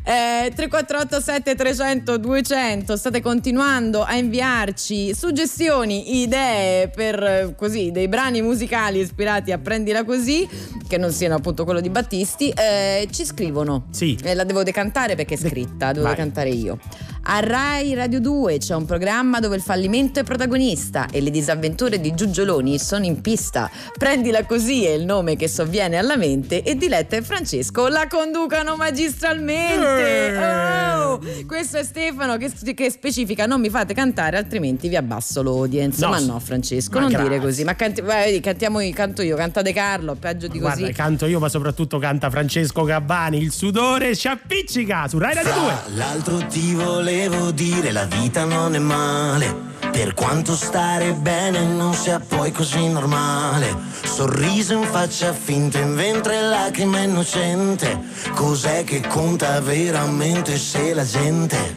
Eh, 3487 300 200 state continuando a inviarchi suggestioni, idee per così dei brani musicali ispirati a Prendila così che non siano appunto quello di Battisti Eh, ci scrivono
Sì.
Eh, la devo decantare perché è scritta devo
Vai.
decantare io a Rai Radio 2 c'è un programma dove il fallimento è protagonista e le disavventure di Giugioloni sono in pista. Prendila così è il nome che sovviene alla mente e Diletta e Francesco la conducano magistralmente. Oh! Questo è Stefano che, che specifica non mi fate cantare altrimenti vi abbasso l'audience.
No,
ma no Francesco,
ma
non
grazie.
dire così. Ma canti, vai, cantiamo, canto io, canta De Carlo, peggio di
Guarda,
così.
canto io, ma soprattutto canta Francesco Gabbani. Il sudore ci appiccica su Rai Radio 2.
Fra l'altro ti volevo dire, la vita non è male. Per quanto stare bene non sia poi così normale. Sorriso in faccia finta, in ventre lacrima innocente. Cos'è che conta veramente se la gente?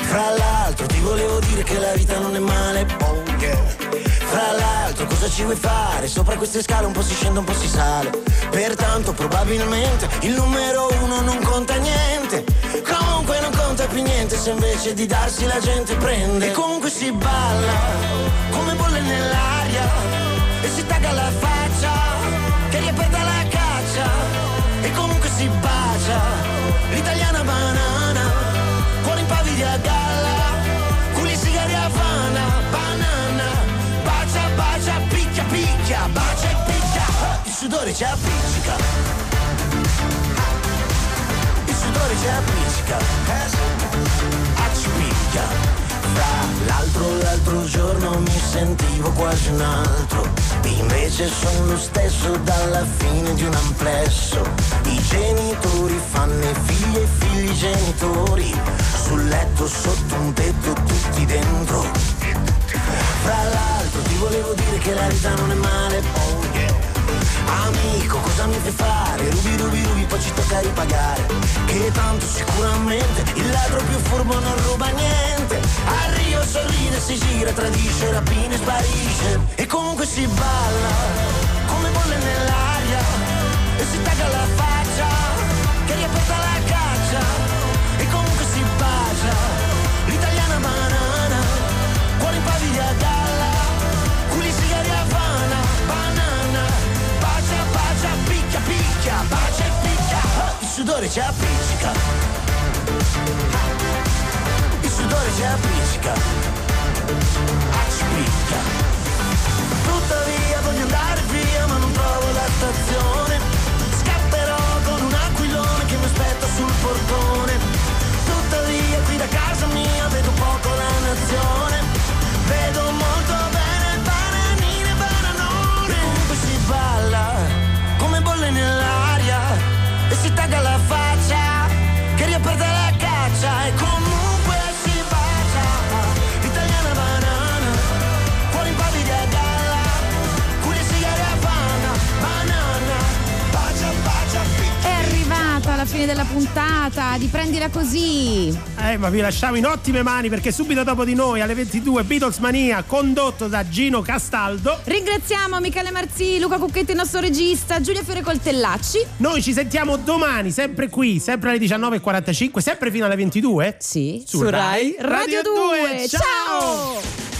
Fra l'altro ti volevo dire che la vita non è male. Oh yeah. Fra l'altro cosa ci vuoi fare? Sopra queste scale un po' si scende, un po' si sale. Pertanto probabilmente il numero uno non conta niente. Comunque non conta più niente se invece di darsi la gente prende. E comunque si balla come bolle nell'aria. E si tagga la faccia che ripeta la caccia. E comunque si bacia l'italiana banana. Cuore in pavi picchia, picchia, bacia e picchia. Il sudore ci appiccica. Il sudore ci appiccica. Accipicchia. Fra l'altro l'altro giorno mi sentivo quasi un altro. Invece sono lo stesso dalla fine di un amplesso. I genitori fanno i figli e figli genitori. Sul letto sotto un tetto tutti dentro. Fra l'altro ti volevo dire che la vita non è male, oh yeah. Amico, cosa mi fai fare? Rubi, rubi, rubi, poi ci tocca ripagare. Che tanto sicuramente il ladro più furbo non ruba niente. A sorride, si gira, tradisce, rapina e sparisce. E comunque si balla, come bolle nell'aria. E si taglia la faccia, che riaperta la caccia. Sudore ci appiccica. Il sudore ci appiccica. Accipicchia. Tuttavia
fine della puntata di Prendila così.
Eh, ma vi lasciamo in ottime mani perché subito dopo di noi alle 22 Beatles Mania condotto da Gino Castaldo.
Ringraziamo Michele Marzi, Luca Cucchetti, il nostro regista, Giulia Fiore Coltellacci.
Noi ci sentiamo domani, sempre qui, sempre alle 19.45, sempre fino alle 22.
Sì,
su,
su Rai Radio 2.
Ciao!
Ciao!